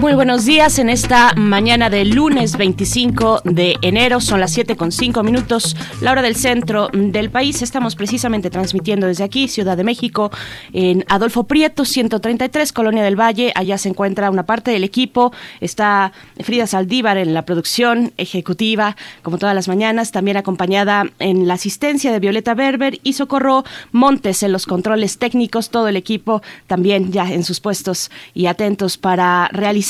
Muy buenos días en esta mañana de lunes 25 de enero. Son las 7 con 5 minutos, la hora del centro del país. Estamos precisamente transmitiendo desde aquí, Ciudad de México, en Adolfo Prieto, 133, Colonia del Valle. Allá se encuentra una parte del equipo. Está Frida Saldívar en la producción ejecutiva, como todas las mañanas. También acompañada en la asistencia de Violeta Berber y Socorro Montes en los controles técnicos. Todo el equipo también ya en sus puestos y atentos para realizar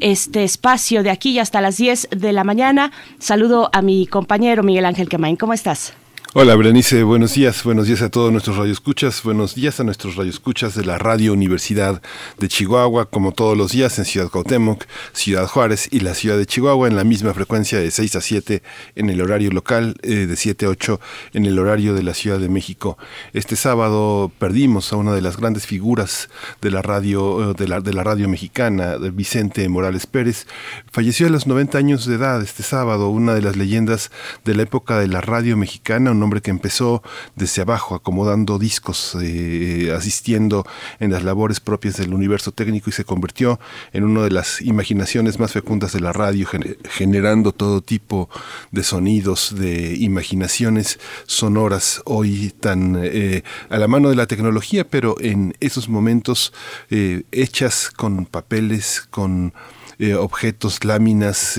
este espacio de aquí hasta las 10 de la mañana. Saludo a mi compañero Miguel Ángel Quemain. ¿Cómo estás? Hola, Berenice, buenos días. Buenos días a todos nuestros radioescuchas. Buenos días a nuestros radioescuchas de la Radio Universidad de Chihuahua, como todos los días en Ciudad Cuauhtémoc, Ciudad Juárez y la Ciudad de Chihuahua en la misma frecuencia de 6 a 7 en el horario local, eh, de 7 a 8 en el horario de la Ciudad de México. Este sábado perdimos a una de las grandes figuras de la radio eh, de la, de la radio mexicana, Vicente Morales Pérez. Falleció a los 90 años de edad este sábado, una de las leyendas de la época de la radio mexicana, hombre que empezó desde abajo, acomodando discos, eh, asistiendo en las labores propias del universo técnico y se convirtió en una de las imaginaciones más fecundas de la radio, generando todo tipo de sonidos, de imaginaciones sonoras, hoy tan eh, a la mano de la tecnología, pero en esos momentos eh, hechas con papeles, con objetos, láminas,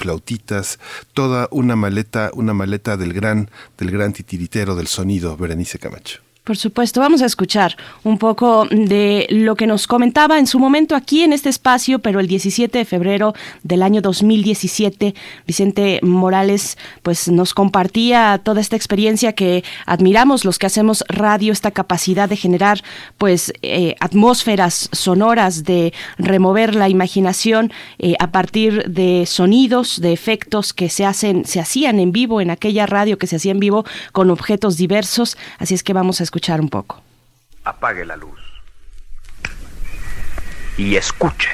flautitas, toda una maleta, una maleta del gran, del gran titiritero del sonido, Berenice Camacho. Por supuesto, vamos a escuchar un poco de lo que nos comentaba en su momento aquí en este espacio, pero el 17 de febrero del año 2017, Vicente Morales pues nos compartía toda esta experiencia que admiramos los que hacemos radio, esta capacidad de generar pues eh, atmósferas sonoras, de remover la imaginación eh, a partir de sonidos, de efectos que se hacen, se hacían en vivo en aquella radio que se hacía en vivo con objetos diversos. Así es que vamos a escuchar un poco. Apague la luz. Y escuche.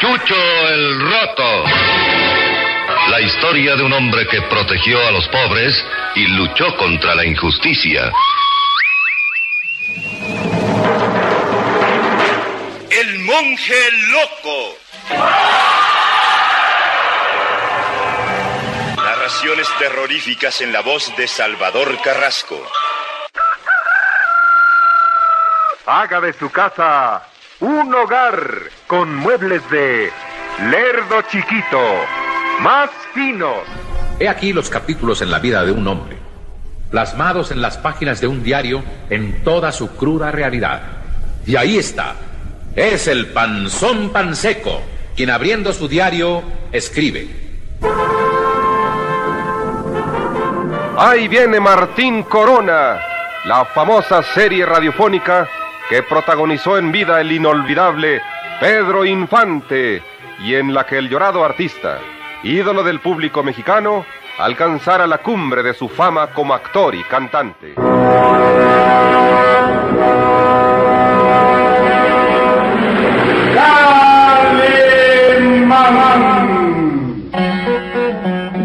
Chucho el Roto. La historia de un hombre que protegió a los pobres y luchó contra la injusticia. El monje loco. Narraciones terroríficas en la voz de Salvador Carrasco. Haga de su casa un hogar con muebles de Lerdo Chiquito, más finos. He aquí los capítulos en la vida de un hombre, plasmados en las páginas de un diario en toda su cruda realidad. Y ahí está, es el panzón panseco, quien abriendo su diario escribe. Ahí viene Martín Corona, la famosa serie radiofónica que protagonizó en vida el inolvidable Pedro Infante y en la que el llorado artista, ídolo del público mexicano, alcanzara la cumbre de su fama como actor y cantante.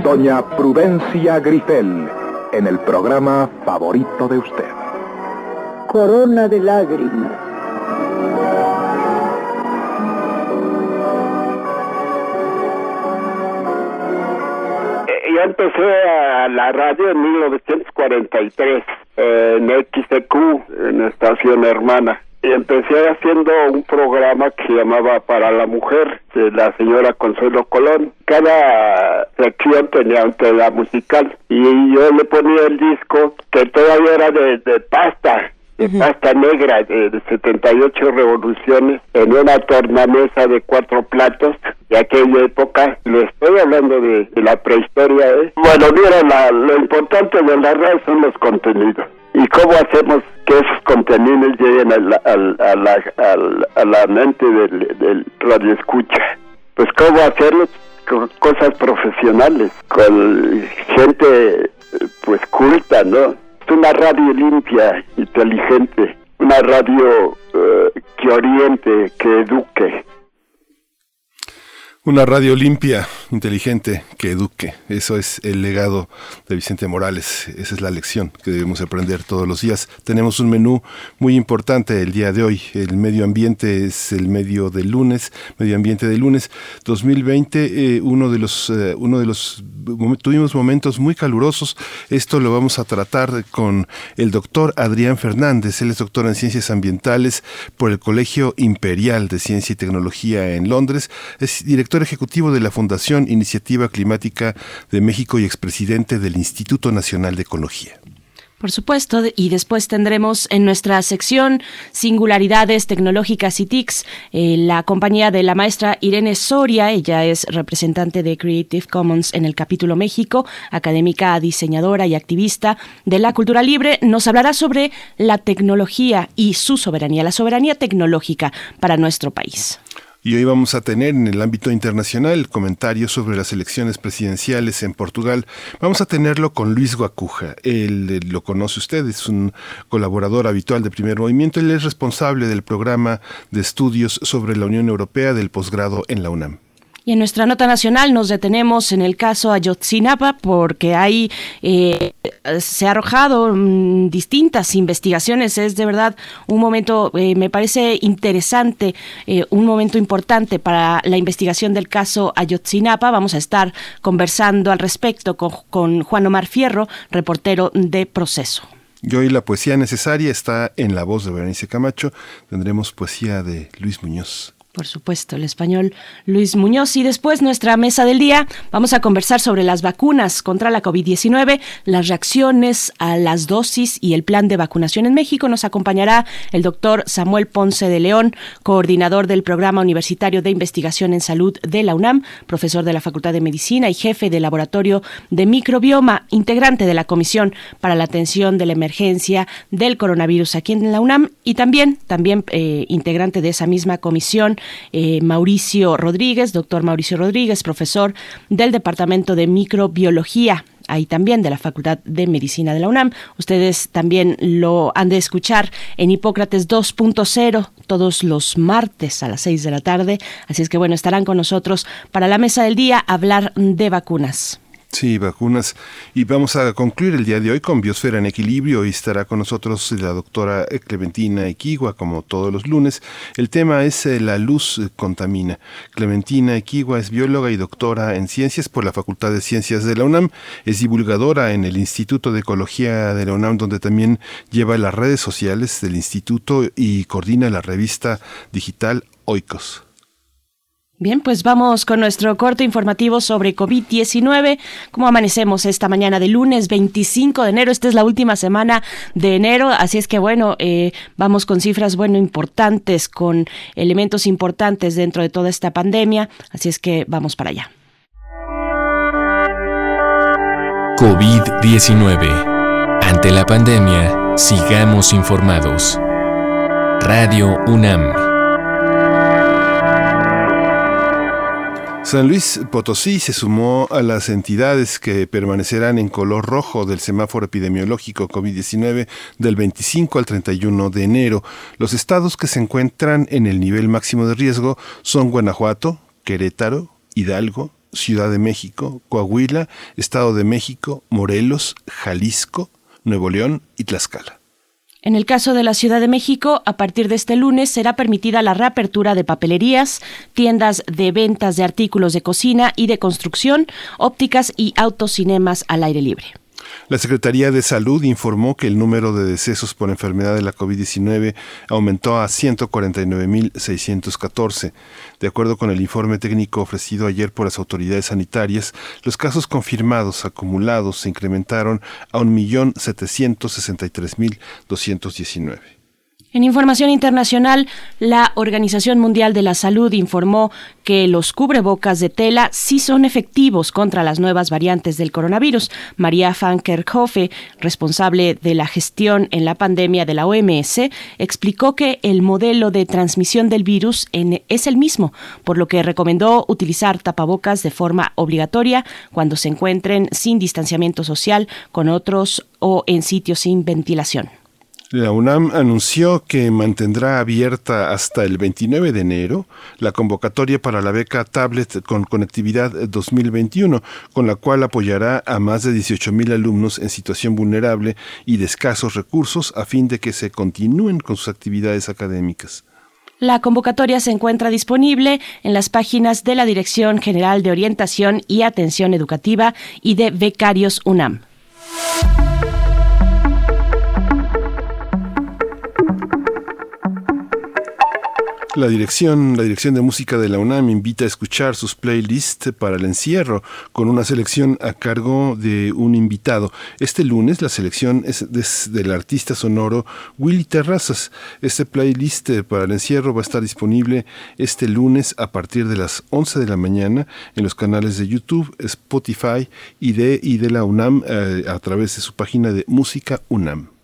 Doña Prudencia Grifel en el programa favorito de usted. Corona de lágrimas. Eh, yo empecé a la radio en 1943 en XTQ, en estación hermana y empecé haciendo un programa que se llamaba Para la Mujer, de la señora Consuelo Colón. Cada sección tenía un tema musical y yo le ponía el disco que todavía era de, pasta, de pasta negra de, 78 revoluciones en una tornamesa de cuatro platos de aquella época. Le estoy hablando de, la prehistoria. ¿eh? Bueno, mira, lo importante de la radio son los contenidos. ¿Y cómo hacemos que esos contenidos lleguen a la, a la, a la mente del, del radio escucha? pues cómo hacerlo con cosas profesionales, con gente pues culta, ¿no? Es una radio limpia, inteligente, una radio eh, que oriente, que eduque. Una radio limpia, inteligente, que eduque. Eso es el legado de Vicente Morales. Esa es la lección que debemos aprender todos los días. Tenemos un menú muy importante el día de hoy. El medio ambiente es el medio del lunes, medio ambiente del lunes 2020. Eh, uno de los, eh, uno de los tuvimos momentos muy calurosos. Esto lo vamos a tratar con el doctor Adrián Fernández. Él es doctor en ciencias ambientales por el Colegio Imperial de Ciencia y Tecnología en Londres. Es director ejecutivo de la Fundación Iniciativa Climática de México y expresidente del Instituto Nacional de Ecología. Por supuesto, y después tendremos en nuestra sección Singularidades Tecnológicas y TICs eh, la compañía de la maestra Irene Soria, ella es representante de Creative Commons en el capítulo México, académica, diseñadora y activista de la cultura libre, nos hablará sobre la tecnología y su soberanía, la soberanía tecnológica para nuestro país. Y hoy vamos a tener en el ámbito internacional comentarios sobre las elecciones presidenciales en Portugal. Vamos a tenerlo con Luis Guacuja. Él eh, lo conoce usted, es un colaborador habitual de Primer Movimiento. Él es responsable del programa de estudios sobre la Unión Europea del posgrado en la UNAM. Y en nuestra nota nacional nos detenemos en el caso Ayotzinapa porque hay eh, se ha arrojado mm, distintas investigaciones. Es de verdad un momento, eh, me parece interesante, eh, un momento importante para la investigación del caso Ayotzinapa. Vamos a estar conversando al respecto con, con Juan Omar Fierro, reportero de Proceso. Y hoy la poesía necesaria está en la voz de Berenice Camacho. Tendremos poesía de Luis Muñoz por supuesto, el español Luis Muñoz. Y después nuestra mesa del día, vamos a conversar sobre las vacunas contra la COVID-19, las reacciones a las dosis y el plan de vacunación en México. Nos acompañará el doctor Samuel Ponce de León, coordinador del Programa Universitario de Investigación en Salud de la UNAM, profesor de la Facultad de Medicina y jefe del Laboratorio de Microbioma, integrante de la Comisión para la Atención de la Emergencia del Coronavirus aquí en la UNAM y también, también eh, integrante de esa misma comisión eh, Mauricio Rodríguez, doctor Mauricio Rodríguez, profesor del Departamento de Microbiología ahí también de la Facultad de Medicina de la UNAM. Ustedes también lo han de escuchar en Hipócrates 2.0 todos los martes a las 6 de la tarde. Así es que bueno, estarán con nosotros para la mesa del día hablar de vacunas. Sí, vacunas. Y vamos a concluir el día de hoy con Biosfera en Equilibrio y estará con nosotros la doctora Clementina Equigua, como todos los lunes. El tema es eh, La luz contamina. Clementina Equigua es bióloga y doctora en ciencias por la Facultad de Ciencias de la UNAM. Es divulgadora en el Instituto de Ecología de la UNAM, donde también lleva las redes sociales del instituto y coordina la revista digital Oikos. Bien, pues vamos con nuestro corto informativo sobre COVID-19. ¿Cómo amanecemos esta mañana de lunes 25 de enero? Esta es la última semana de enero, así es que bueno, eh, vamos con cifras, bueno, importantes, con elementos importantes dentro de toda esta pandemia, así es que vamos para allá. COVID-19. Ante la pandemia, sigamos informados. Radio UNAM. San Luis Potosí se sumó a las entidades que permanecerán en color rojo del semáforo epidemiológico COVID-19 del 25 al 31 de enero. Los estados que se encuentran en el nivel máximo de riesgo son Guanajuato, Querétaro, Hidalgo, Ciudad de México, Coahuila, Estado de México, Morelos, Jalisco, Nuevo León y Tlaxcala. En el caso de la Ciudad de México, a partir de este lunes será permitida la reapertura de papelerías, tiendas de ventas de artículos de cocina y de construcción, ópticas y autocinemas al aire libre. La Secretaría de Salud informó que el número de decesos por enfermedad de la COVID-19 aumentó a 149.614. De acuerdo con el informe técnico ofrecido ayer por las autoridades sanitarias, los casos confirmados acumulados se incrementaron a 1.763.219. En información internacional, la Organización Mundial de la Salud informó que los cubrebocas de tela sí son efectivos contra las nuevas variantes del coronavirus. María van Kerkhove, responsable de la gestión en la pandemia de la OMS, explicó que el modelo de transmisión del virus es el mismo, por lo que recomendó utilizar tapabocas de forma obligatoria cuando se encuentren sin distanciamiento social con otros o en sitios sin ventilación. La UNAM anunció que mantendrá abierta hasta el 29 de enero la convocatoria para la beca Tablet con Conectividad 2021, con la cual apoyará a más de 18.000 alumnos en situación vulnerable y de escasos recursos a fin de que se continúen con sus actividades académicas. La convocatoria se encuentra disponible en las páginas de la Dirección General de Orientación y Atención Educativa y de Becarios UNAM. La dirección, la dirección de música de la UNAM invita a escuchar sus playlists para el encierro con una selección a cargo de un invitado. Este lunes la selección es del artista sonoro Willy Terrazas. Este playlist para el encierro va a estar disponible este lunes a partir de las 11 de la mañana en los canales de YouTube, Spotify y de, y de la UNAM eh, a través de su página de Música UNAM.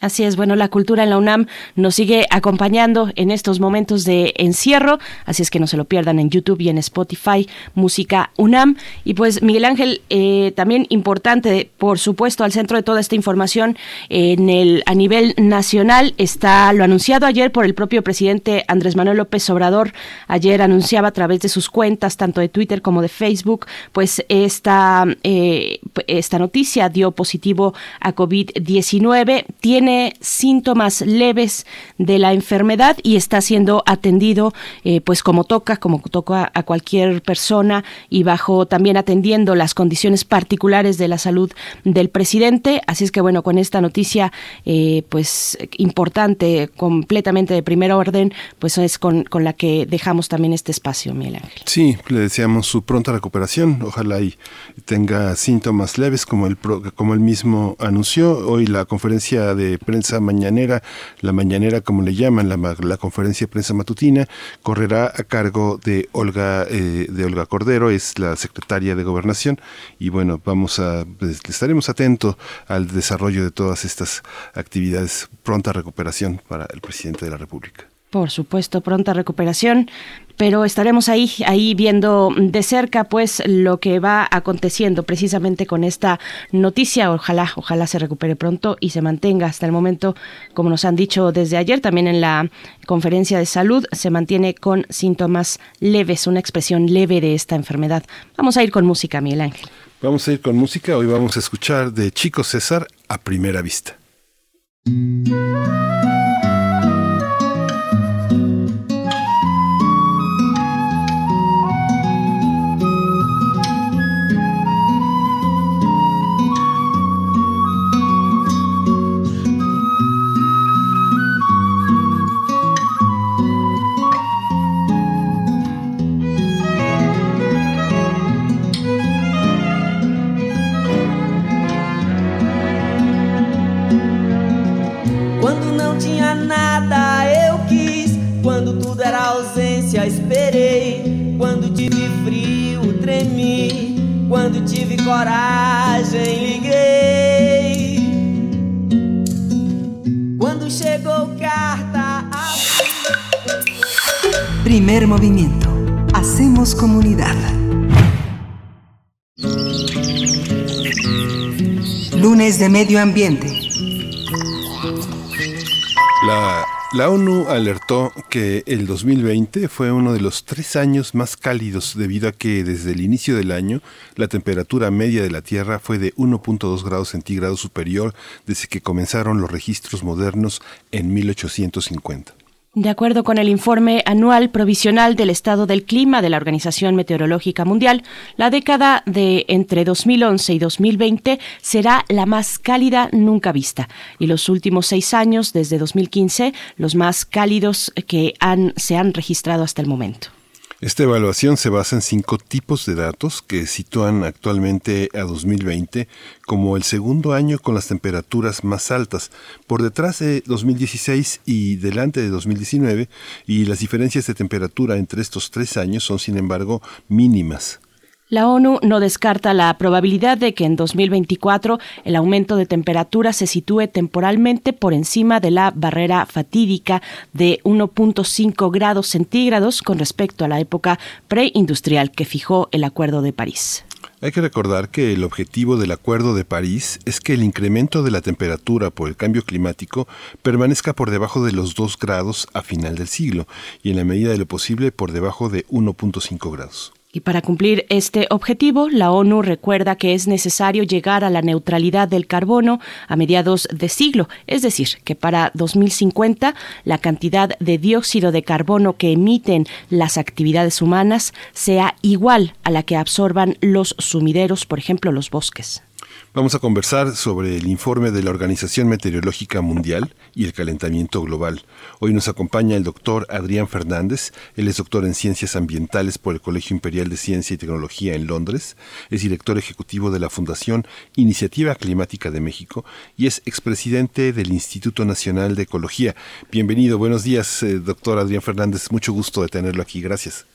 Así es, bueno, la cultura en la UNAM nos sigue acompañando en estos momentos de encierro, así es que no se lo pierdan en YouTube y en Spotify, Música UNAM. Y pues Miguel Ángel, eh, también importante, por supuesto, al centro de toda esta información, en el a nivel nacional está lo anunciado ayer por el propio presidente Andrés Manuel López Obrador. Ayer anunciaba a través de sus cuentas, tanto de Twitter como de Facebook, pues esta, eh, esta noticia dio positivo a COVID-19. Tiene síntomas leves de la enfermedad y está siendo atendido eh, pues como toca, como toca a cualquier persona y bajo también atendiendo las condiciones particulares de la salud del presidente. Así es que bueno, con esta noticia eh, pues importante, completamente de primer orden, pues es con, con la que dejamos también este espacio, Miguel. Sí, le deseamos su pronta recuperación. Ojalá y tenga síntomas leves como el, como él mismo anunció. Hoy la conferencia de prensa mañanera, la mañanera como le llaman, la, conferencia de prensa matutina, correrá a cargo de Olga, eh, de Olga Cordero, es la secretaria de Gobernación, y bueno, vamos a, pues, estaremos atentos al desarrollo de todas estas actividades, pronta recuperación para el presidente de la República. Por supuesto, pronta recuperación pero estaremos ahí, ahí viendo de cerca pues lo que va aconteciendo precisamente con esta noticia. Ojalá, ojalá se recupere pronto y se mantenga hasta el momento, como nos han dicho desde ayer, también en la conferencia de salud, se mantiene con síntomas leves, una expresión leve de esta enfermedad. Vamos a ir con música, Miguel Ángel. Vamos a ir con música, hoy vamos a escuchar de Chico César a primera vista. Ausência esperei. Quando tive frio, tremi. Quando tive coragem, liguei. Quando chegou carta. A... Primer movimiento. Hacemos comunidad. Lunes de Medio Ambiente. La ONU alertó que el 2020 fue uno de los tres años más cálidos debido a que desde el inicio del año la temperatura media de la Tierra fue de 1.2 grados centígrados superior desde que comenzaron los registros modernos en 1850. De acuerdo con el informe anual provisional del estado del clima de la Organización Meteorológica Mundial, la década de entre 2011 y 2020 será la más cálida nunca vista y los últimos seis años, desde 2015, los más cálidos que han, se han registrado hasta el momento. Esta evaluación se basa en cinco tipos de datos que sitúan actualmente a 2020 como el segundo año con las temperaturas más altas, por detrás de 2016 y delante de 2019, y las diferencias de temperatura entre estos tres años son sin embargo mínimas. La ONU no descarta la probabilidad de que en 2024 el aumento de temperatura se sitúe temporalmente por encima de la barrera fatídica de 1.5 grados centígrados con respecto a la época preindustrial que fijó el Acuerdo de París. Hay que recordar que el objetivo del Acuerdo de París es que el incremento de la temperatura por el cambio climático permanezca por debajo de los 2 grados a final del siglo y en la medida de lo posible por debajo de 1.5 grados. Y para cumplir este objetivo, la ONU recuerda que es necesario llegar a la neutralidad del carbono a mediados de siglo, es decir, que para 2050 la cantidad de dióxido de carbono que emiten las actividades humanas sea igual a la que absorban los sumideros, por ejemplo, los bosques. Vamos a conversar sobre el informe de la Organización Meteorológica Mundial y el calentamiento global. Hoy nos acompaña el doctor Adrián Fernández. Él es doctor en Ciencias Ambientales por el Colegio Imperial de Ciencia y Tecnología en Londres. Es director ejecutivo de la Fundación Iniciativa Climática de México y es expresidente del Instituto Nacional de Ecología. Bienvenido, buenos días, eh, doctor Adrián Fernández. Mucho gusto de tenerlo aquí. Gracias.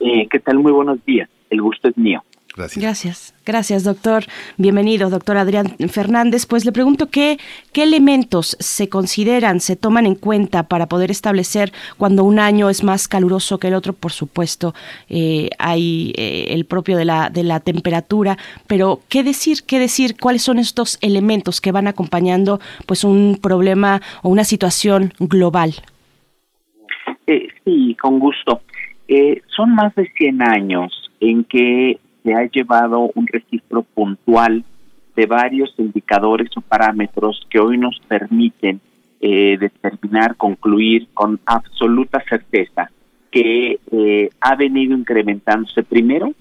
Eh, ¿Qué tal? Muy buenos días. El gusto es mío. Gracias. Gracias. doctor. Bienvenido, doctor Adrián Fernández. Pues le pregunto qué, qué elementos se consideran, se toman en cuenta para poder establecer cuando un año es más caluroso que el otro. Por supuesto, eh, hay eh, el propio de la, de la temperatura, pero qué decir, qué decir, cuáles son estos elementos que van acompañando pues un problema o una situación global. Eh, sí, con gusto. son más de 100 años en que se ha llevado un registro puntual de varios indicadores o parámetros que hoy nos permiten eh, determinar, concluir con absoluta certeza que eh, ha venido incrementándose primero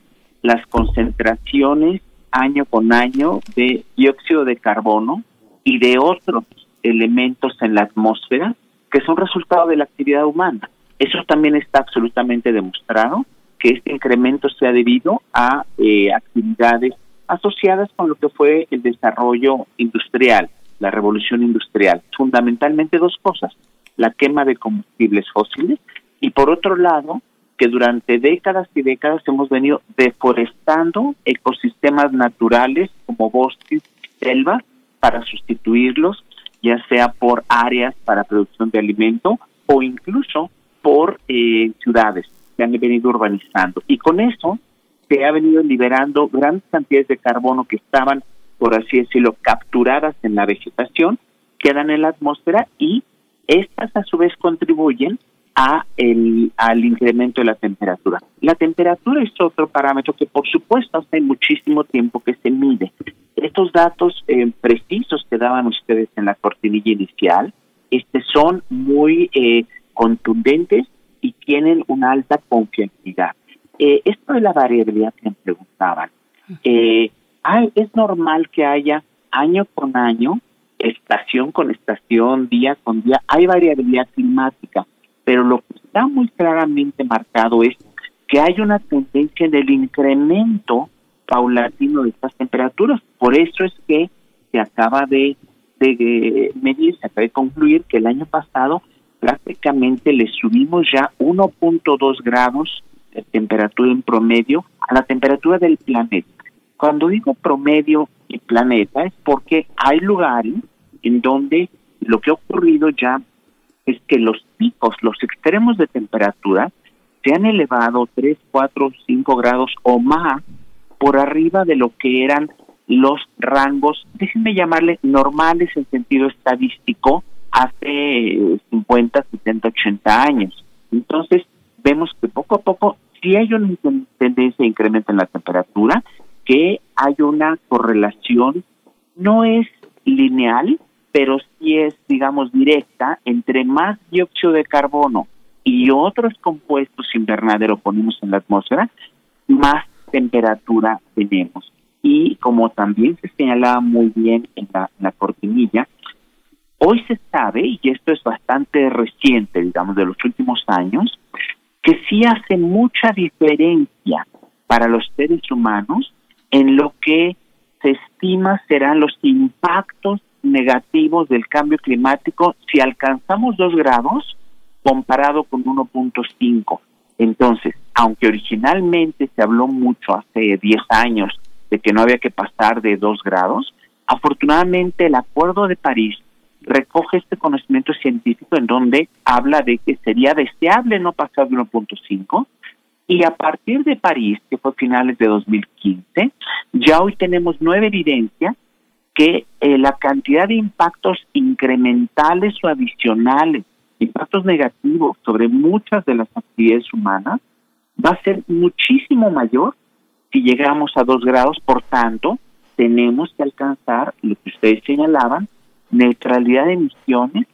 las concentraciones año con año de dióxido de carbono y de otros elementos en la atmósfera que son resultado de la actividad humana. Eso también está absolutamente demostrado que este incremento sea debido a eh, actividades asociadas con lo que fue el desarrollo industrial, la revolución industrial. Fundamentalmente dos cosas, la quema de combustibles fósiles y por otro lado, que durante décadas y décadas hemos venido deforestando ecosistemas naturales como bosques, selvas, para sustituirlos, ya sea por áreas para producción de alimento o incluso por eh, ciudades se han venido urbanizando. Y con eso se ha venido liberando grandes cantidades de carbono que estaban, por así decirlo, capturadas en la vegetación, quedan en la atmósfera y estas a su vez contribuyen al incremento de la temperatura. La temperatura es otro parámetro que por supuesto hace muchísimo tiempo que se mide. Estos datos eh, precisos que daban ustedes en la cortinilla inicial este, son muy eh, contundentes y tienen una alta confiabilidad. Eh, esto de la variabilidad que me preguntaban, eh, es normal que haya año con año, estación con estación, día con día, hay variabilidad climática, pero lo que está muy claramente marcado es que hay una tendencia en el incremento paulatino de estas temperaturas. Por eso es que se acaba de, de medir, se acaba de concluir que el año pasado prácticamente le subimos ya 1.2 grados de temperatura en promedio a la temperatura del planeta. Cuando digo promedio y planeta es porque hay lugares en donde lo que ha ocurrido ya es que los picos, los extremos de temperatura se han elevado 3, 4, 5 grados o más por arriba de lo que eran los rangos, déjenme llamarle normales en sentido estadístico, hace 50, 70, 80 años. Entonces, vemos que poco a poco sí hay una tendencia de incremento en la temperatura, que hay una correlación, no es lineal, pero sí es, digamos, directa, entre más dióxido de carbono y otros compuestos invernadero ponemos en la atmósfera, más temperatura tenemos. Y como también se señalaba muy bien en la cortinilla, Hoy se sabe, y esto es bastante reciente, digamos, de los últimos años, que sí hace mucha diferencia para los seres humanos en lo que se estima serán los impactos negativos del cambio climático si alcanzamos 2 grados comparado con 1.5. Entonces, aunque originalmente se habló mucho hace 10 años de que no había que pasar de 2 grados, afortunadamente el Acuerdo de París recoge este conocimiento científico en donde habla de que sería deseable no pasar de 1.5 y a partir de París, que fue finales de 2015, ya hoy tenemos nueva evidencia que eh, la cantidad de impactos incrementales o adicionales, impactos negativos sobre muchas de las actividades humanas, va a ser muchísimo mayor si llegamos a dos grados. Por tanto, tenemos que alcanzar lo que ustedes señalaban, neutralidad de emisiones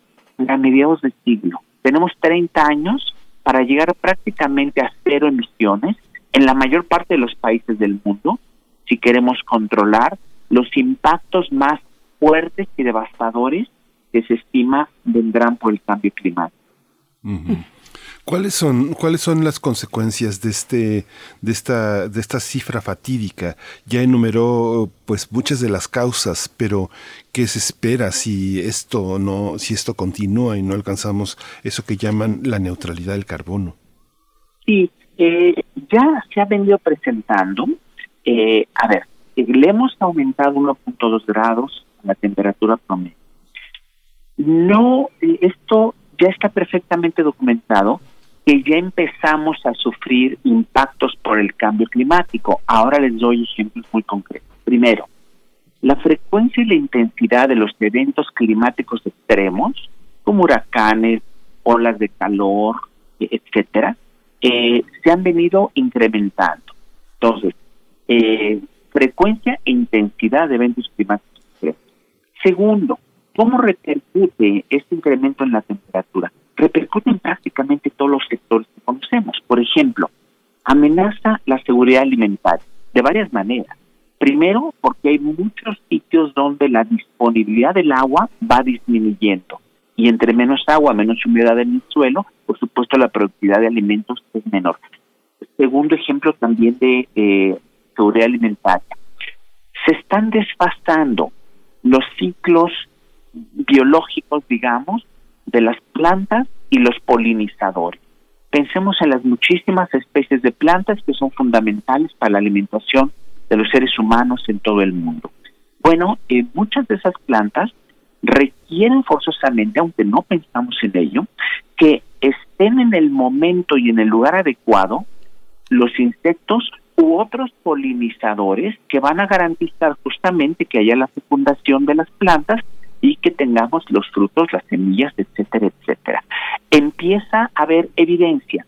a mediados del siglo. Tenemos 30 años para llegar prácticamente a cero emisiones en la mayor parte de los países del mundo si queremos controlar los impactos más fuertes y devastadores que se estima vendrán por el cambio climático. ¿Cuáles son, ¿Cuáles son las consecuencias de este, de esta, de esta cifra fatídica? Ya enumeró pues muchas de las causas, pero ¿qué se espera si esto no, si esto continúa y no alcanzamos eso que llaman la neutralidad del carbono? Sí, eh, ya se ha venido presentando. Eh, a ver, le hemos aumentado 1.2 grados la temperatura promedio. No, eh, esto ya está perfectamente documentado que ya empezamos a sufrir impactos por el cambio climático. Ahora les doy ejemplos muy concretos. Primero, la frecuencia y la intensidad de los eventos climáticos extremos, como huracanes, olas de calor, etcétera, eh, se han venido incrementando. Entonces, eh, frecuencia e intensidad de eventos climáticos extremos. Segundo, ¿cómo repercute este incremento en la temperatura? Repercuten prácticamente todos los sectores que conocemos. Por ejemplo, amenaza la seguridad alimentaria de varias maneras. Primero, porque hay muchos sitios donde la disponibilidad del agua va disminuyendo. Y entre menos agua, menos humedad en el suelo, por supuesto la productividad de alimentos es menor. Segundo ejemplo también de eh, seguridad alimentaria. Se están desfasando los ciclos biológicos, digamos, de las plantas y los polinizadores. Pensemos en las muchísimas especies de plantas que son fundamentales para la alimentación de los seres humanos en todo el mundo. Bueno, eh, muchas de esas plantas requieren forzosamente, aunque no pensamos en ello, que estén en el momento y en el lugar adecuado los insectos u otros polinizadores que van a garantizar justamente que haya la fecundación de las plantas y que tengamos los frutos, las semillas, etcétera, etcétera. Empieza a haber evidencia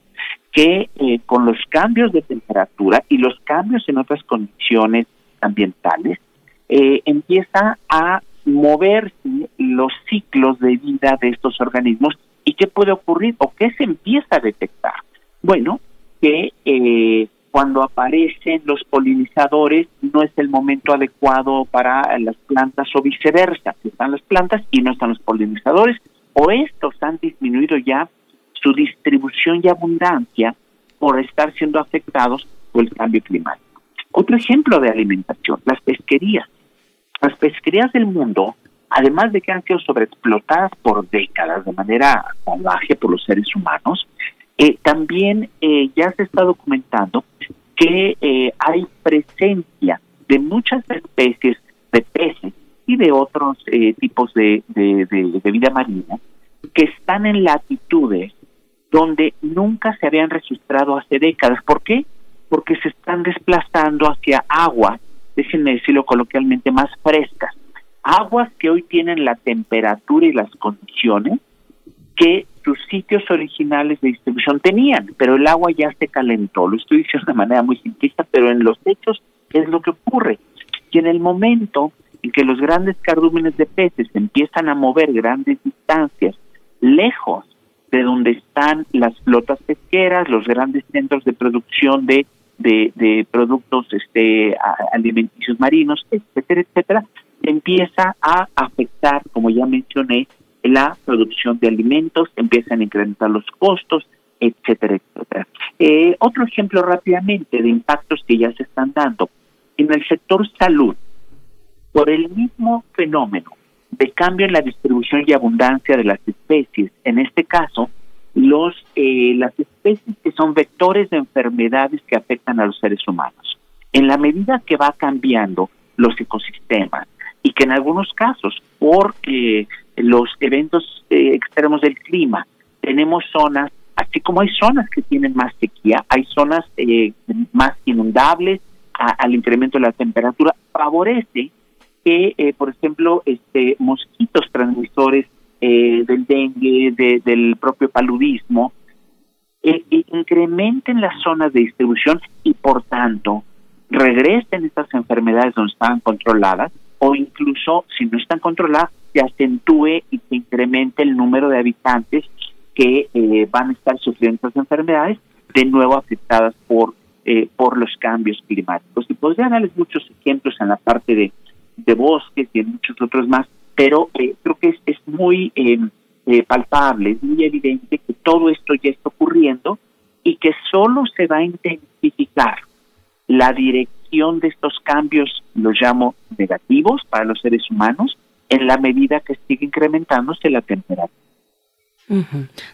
que eh, con los cambios de temperatura y los cambios en otras condiciones ambientales, eh, empieza a moverse los ciclos de vida de estos organismos y qué puede ocurrir o qué se empieza a detectar. Bueno, que eh, cuando aparecen los polinizadores no es el momento adecuado para las plantas o viceversa, están las plantas y no están los polinizadores, o estos han disminuido ya su distribución y abundancia por estar siendo afectados por el cambio climático. Otro ejemplo de alimentación, las pesquerías. Las pesquerías del mundo, además de que han sido sobreexplotadas por décadas de manera salvaje por los seres humanos, eh, también eh, ya se está documentando que eh, hay presencia de muchas especies de peces y de otros tipos de, de, vida marina que están en latitudes donde nunca se habían registrado hace décadas. ¿Por qué? Porque se están desplazando hacia aguas, déjenme decirlo coloquialmente, más frescas. Aguas que hoy tienen la temperatura y las condiciones que sus sitios originales de distribución tenían, pero el agua ya se calentó. Lo estoy diciendo de manera muy simplista, pero en los hechos es lo que ocurre. Y en el momento en que los grandes cardúmenes de peces empiezan a mover grandes distancias lejos de donde están las flotas pesqueras, los grandes centros de producción de, de, de productos este, alimenticios marinos, etcétera, etcétera, empieza a afectar, como ya mencioné, la producción de alimentos, empiezan a incrementar los costos, etcétera, etcétera. Eh, otro ejemplo rápidamente de impactos que ya se están dando. En el sector salud, por el mismo fenómeno de cambio en la distribución y abundancia de las especies, en este caso, los eh, las especies que son vectores de enfermedades que afectan a los seres humanos. En la medida que va cambiando los ecosistemas y que en algunos casos por eh, los eventos eh, extremos del clima. Tenemos zonas, así como hay zonas que tienen más sequía, hay zonas más inundables al incremento de la temperatura, favorece que, por ejemplo, este mosquitos transmisores eh, del dengue, del propio paludismo, eh, incrementen las zonas de distribución y por tanto regresen estas enfermedades donde estaban controladas o incluso si no están controladas se acentúe y se incremente el número de habitantes que eh, van a estar sufriendo estas enfermedades de nuevo afectadas por eh, por los cambios climáticos. Y podría darles muchos ejemplos en la parte de, de bosques y en muchos otros más pero eh, creo que es, es muy eh, eh, palpable, es muy evidente que todo esto ya está ocurriendo y que solo se va a intensificar la dirección de estos cambios, los llamo negativos para los seres humanos, en la medida que sigue incrementándose la temperatura.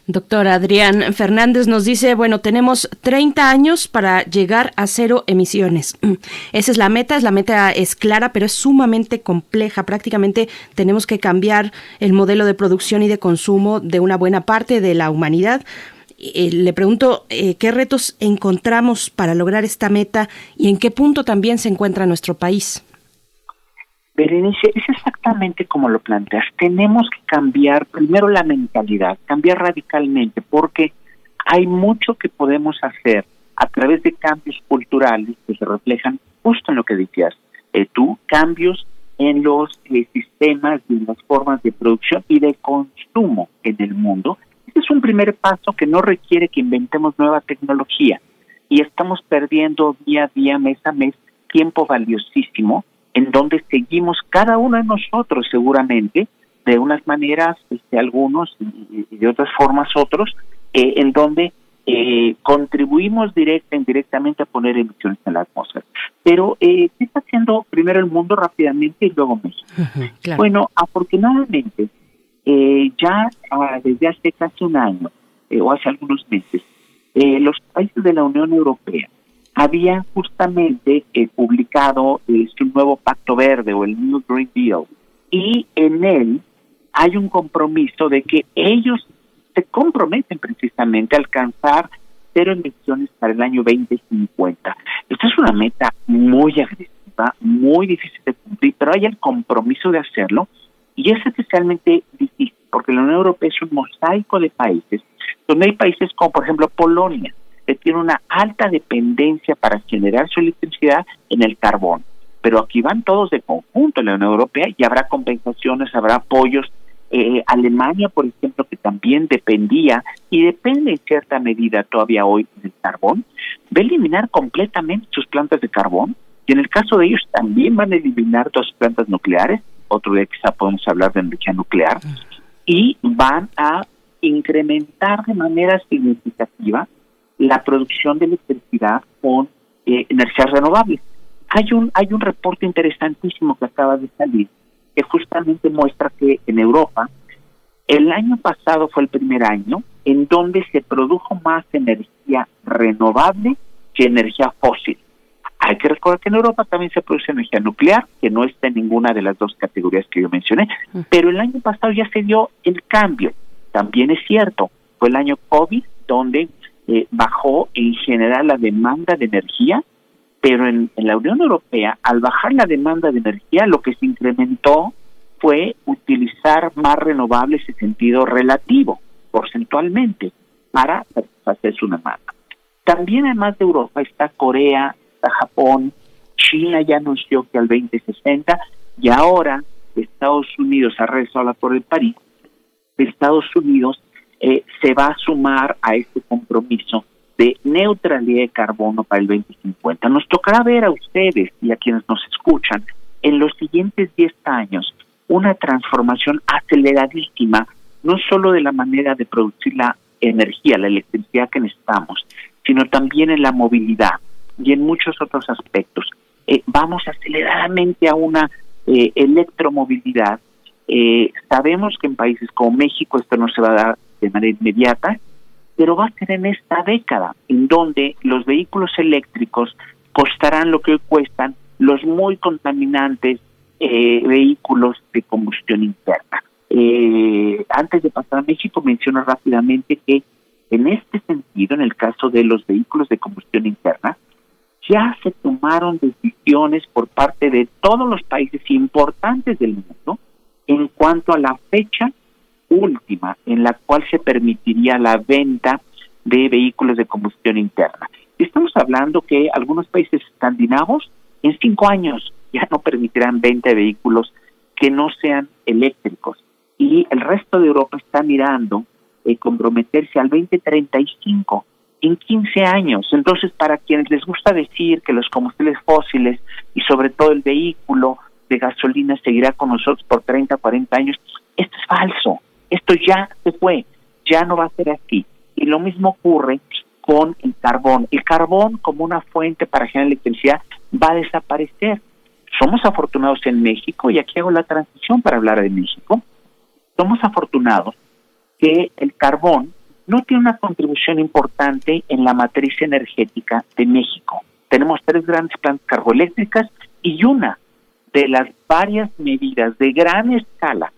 Doctor Adrián Fernández nos dice, bueno, tenemos 30 años para llegar a cero emisiones. Esa es la meta, es la meta es clara, pero es sumamente compleja. Prácticamente tenemos que cambiar el modelo de producción y de consumo de una buena parte de la humanidad. Eh, le pregunto eh, qué retos encontramos para lograr esta meta y en qué punto también se encuentra nuestro país. Berenice, es exactamente como lo planteas. Tenemos que cambiar primero la mentalidad, cambiar radicalmente, porque hay mucho que podemos hacer a través de cambios culturales que se reflejan justo en lo que decías eh, tú, cambios en los eh, sistemas y en las formas de producción y de consumo en el mundo. Este es un primer paso que no requiere que inventemos nueva tecnología y estamos perdiendo día a día, mes a mes, tiempo valiosísimo en donde seguimos cada uno de nosotros seguramente, de unas maneras este, algunos y, de otras formas otros, eh, en donde eh, contribuimos directa e indirectamente a poner emisiones en la atmósfera. Pero, eh, ¿qué está haciendo primero el mundo rápidamente y luego México? Bueno, afortunadamente, eh, ya ah, desde hace casi un año o hace algunos meses, los países de la Unión Europea había justamente eh, publicado eh, su nuevo Pacto Verde o el New Green Deal y en él hay un compromiso de que ellos se comprometen precisamente a alcanzar cero emisiones para el año 2050. Esta es una meta muy agresiva, muy difícil de cumplir, pero hay el compromiso de hacerlo y es especialmente difícil porque la Unión Europea es un mosaico de países, donde hay países como por ejemplo Polonia, que tiene una alta dependencia para generar su electricidad en el carbón. Pero aquí van todos de conjunto en la Unión Europea y habrá compensaciones, habrá apoyos. Eh, Alemania, por ejemplo, que también dependía y depende en cierta medida todavía hoy del carbón, va a eliminar completamente sus plantas de carbón y en el caso de ellos también van a eliminar todas sus plantas nucleares, otro día podemos hablar de energía nuclear, y van a incrementar de manera significativa la producción de electricidad con eh, energías renovables. Hay un, hay un reporte interesantísimo que acaba de salir que justamente muestra que en Europa el año pasado fue el primer año en donde se produjo más energía renovable que energía fósil. Hay que recordar que en Europa también se produce energía nuclear, que no está en ninguna de las dos categorías que yo mencioné, pero el año pasado ya se dio el cambio. También es cierto, fue el año COVID donde eh, bajó en general la demanda de energía, pero en, la Unión Europea, al bajar la demanda de energía, lo que se incrementó fue utilizar más renovables en sentido relativo, porcentualmente, para satisfacer su demanda. También además de Europa está Corea, Japón, China ya anunció que al 2060 y ahora Estados Unidos ha regresado por el París, Estados Unidos eh, se va a sumar a este compromiso de neutralidad de carbono para el 2050. Nos tocará ver a ustedes y a quienes nos escuchan en los siguientes 10 años una transformación aceleradísima, no solo de la manera de producir la energía, la electricidad que necesitamos, sino también en la movilidad y en muchos otros aspectos. Eh, vamos aceleradamente a una eh, electromovilidad. Eh, sabemos que en países como México esto no se va a dar de manera inmediata, pero va a ser en esta década, en donde los vehículos eléctricos costarán lo que hoy cuestan los muy contaminantes vehículos de combustión interna. antes de pasar a México, menciono rápidamente que en este sentido, en el caso de los vehículos de combustión interna, ya se tomaron decisiones por parte de todos los países importantes del mundo en cuanto a la fecha última en la cual se permitiría la venta de vehículos de combustión interna. Estamos hablando que algunos países escandinavos en cinco años ya no permitirán venta de vehículos que no sean eléctricos y el resto de Europa está mirando eh, comprometerse al 2035 en 15 años. Entonces, para quienes les gusta decir que los combustibles fósiles y sobre todo el vehículo de gasolina seguirá con nosotros por 30, 40 años, esto es falso. Esto ya se fue, ya no va a ser así. Y lo mismo ocurre con el carbón. El carbón como una fuente para generar electricidad va a desaparecer. Somos afortunados en México, y aquí hago la transición para hablar de México, somos afortunados que el carbón no tiene una contribución importante en la matriz energética de México. Tenemos tres grandes plantas carboeléctricas y una de las varias medidas de gran escala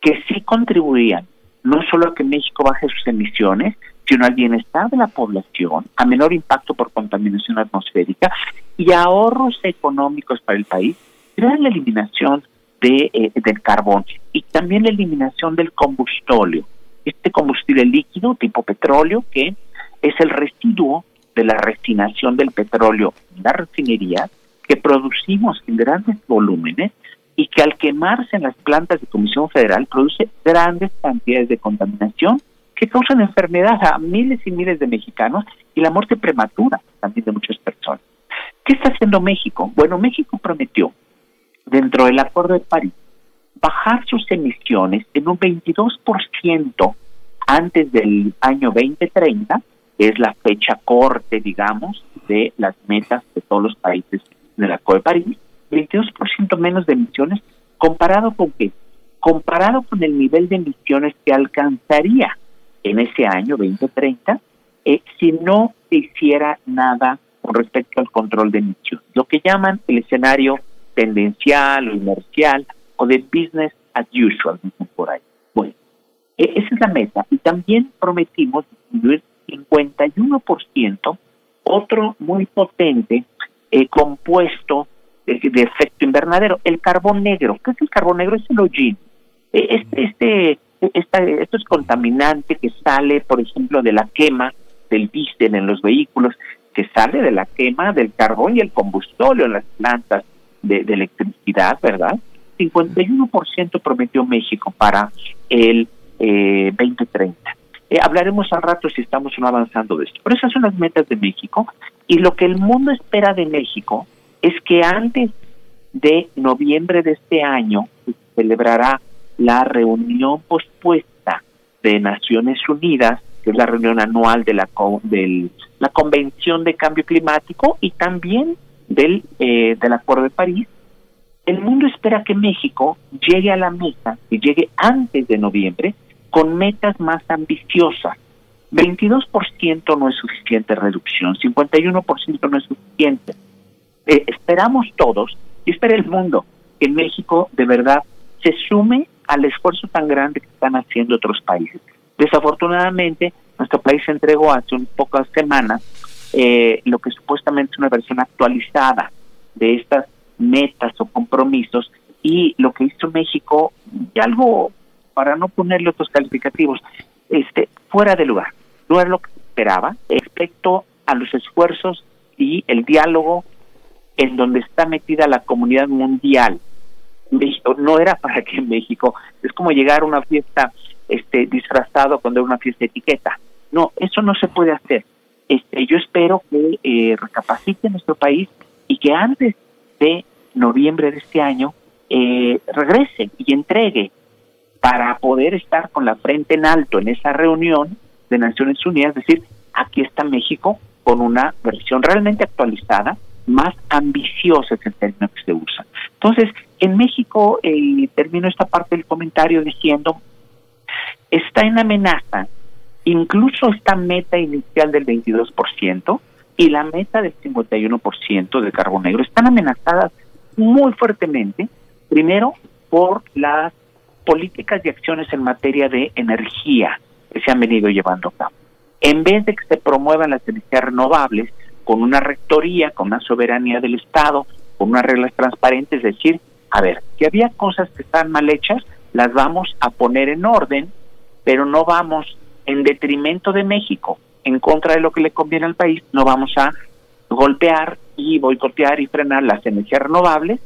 que sí contribuían no solo a que México baje sus emisiones, sino al bienestar de la población, a menor impacto por contaminación atmosférica y ahorros económicos para el país, era la eliminación de, eh, del carbón y también la eliminación del combustóleo este combustible líquido tipo petróleo que es el residuo de la refinación del petróleo en la refinería que producimos en grandes volúmenes y que al quemarse en las plantas de Comisión Federal produce grandes cantidades de contaminación que causan enfermedad a miles y miles de mexicanos y la muerte prematura también de muchas personas. ¿Qué está haciendo México? Bueno, México prometió dentro del Acuerdo de París bajar sus emisiones en un 22% antes del año 2030, que es la fecha corte, digamos, de las metas de todos los países de la COE París, 22% menos de emisiones, comparado con qué? Comparado con el nivel de emisiones que alcanzaría en ese año 2030 eh, si no se hiciera nada con respecto al control de emisiones. Lo que llaman el escenario tendencial o inercial o de business as usual, por ahí. Bueno, e, esa es la meta. Y también prometimos disminuir 51%, otro muy potente eh, compuesto de, efecto invernadero, el carbón negro. ¿Qué es el carbón negro? Es el hollín. E, este, este, esto es contaminante que sale, por ejemplo, de la quema del diésel en los vehículos, que sale de la quema del carbón y el combustóleo en las plantas de electricidad, ¿verdad? 51% prometió México para el 2030. Eh, eh, hablaremos al rato si estamos no avanzando de esto. Pero esas son las metas de México y lo que el mundo espera de México es que antes de noviembre de este año se celebrará la reunión pospuesta de Naciones Unidas, que es la reunión anual de la, la Convención de Cambio Climático y también del, eh, del Acuerdo de París, el mundo espera que México llegue a la meta, y llegue antes de noviembre, con metas más ambiciosas. 22% no es suficiente reducción, 51% no es suficiente. Eh, esperamos todos, y espera el mundo, que México de verdad se sume al esfuerzo tan grande que están haciendo otros países. Desafortunadamente, nuestro país entregó hace unas pocas semanas eh, lo que supuestamente es una versión actualizada de estas metas o compromisos y lo que hizo México, y algo para no ponerle otros calificativos, este, fuera de lugar. No era lo que esperaba respecto a los esfuerzos y el diálogo en donde está metida la comunidad mundial. México, no era para que México, es como llegar a una fiesta este disfrazado cuando era una fiesta etiqueta. No, eso no se puede hacer. Este, yo espero que eh, recapacite nuestro país y que antes de noviembre de este año eh, regrese y entregue para poder estar con la frente en alto en esa reunión de Naciones Unidas, decir, aquí está México con una versión realmente actualizada, más ambiciosa es el término que se usa. Entonces, en México, eh, termino esta parte del comentario diciendo, está en amenaza incluso esta meta inicial del 22% y la meta del 51% de carbón negro están amenazadas muy fuertemente, primero por las políticas y acciones en materia de energía que se han venido llevando a cabo. En vez de que se promuevan las energías renovables con una rectoría, con una soberanía del Estado, con unas reglas transparentes, es decir, a ver, si había cosas que están mal hechas, las vamos a poner en orden, pero no vamos en detrimento de México, en contra de lo que le conviene al país, no vamos a golpear y boicotear y frenar las energías renovables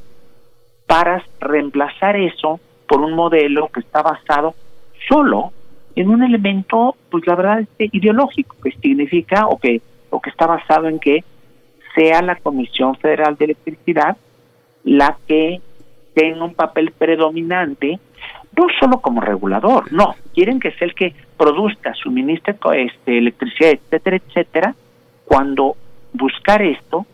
para reemplazar eso por un modelo que está basado solo en un elemento, pues la verdad, este, ideológico, que significa o que, o que está basado en que sea la Comisión Federal de Electricidad la que tenga un papel predominante, no solo como regulador, no, quieren que sea el que produzca, suministre este, electricidad, etcétera, etcétera, cuando buscar esto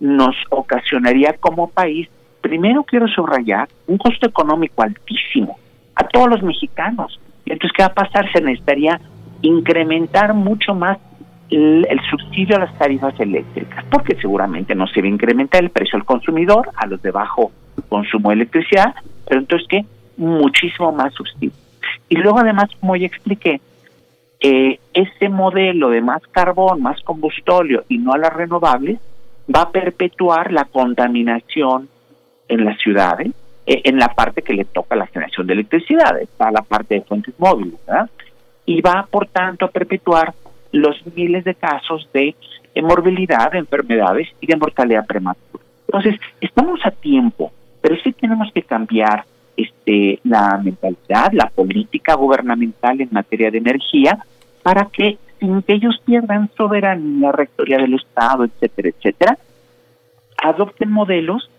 nos ocasionaría como país, primero quiero subrayar, un costo económico altísimo a todos los mexicanos. Entonces, ¿qué va a pasar? Se necesitaría incrementar mucho más el, subsidio a las tarifas eléctricas, porque seguramente no se va a incrementar el precio al consumidor, a los de bajo consumo de electricidad, pero entonces, ¿qué? Muchísimo más subsidio. Y luego, además, como ya expliqué, eh, ese modelo de más carbón, más combustóleo y no a las renovables va a perpetuar la contaminación en las ciudades, eh, en la parte que le toca la generación de electricidad, está la parte de fuentes móviles, ¿verdad? Y va, por tanto, a perpetuar los miles de casos de morbilidad, de enfermedades y de mortalidad prematura. Entonces, estamos a tiempo, pero sí tenemos que cambiar este, la mentalidad, la política gubernamental en materia de energía, para que sin que ellos pierdan soberanía, rectoría del Estado, etcétera, etcétera, adopten modelos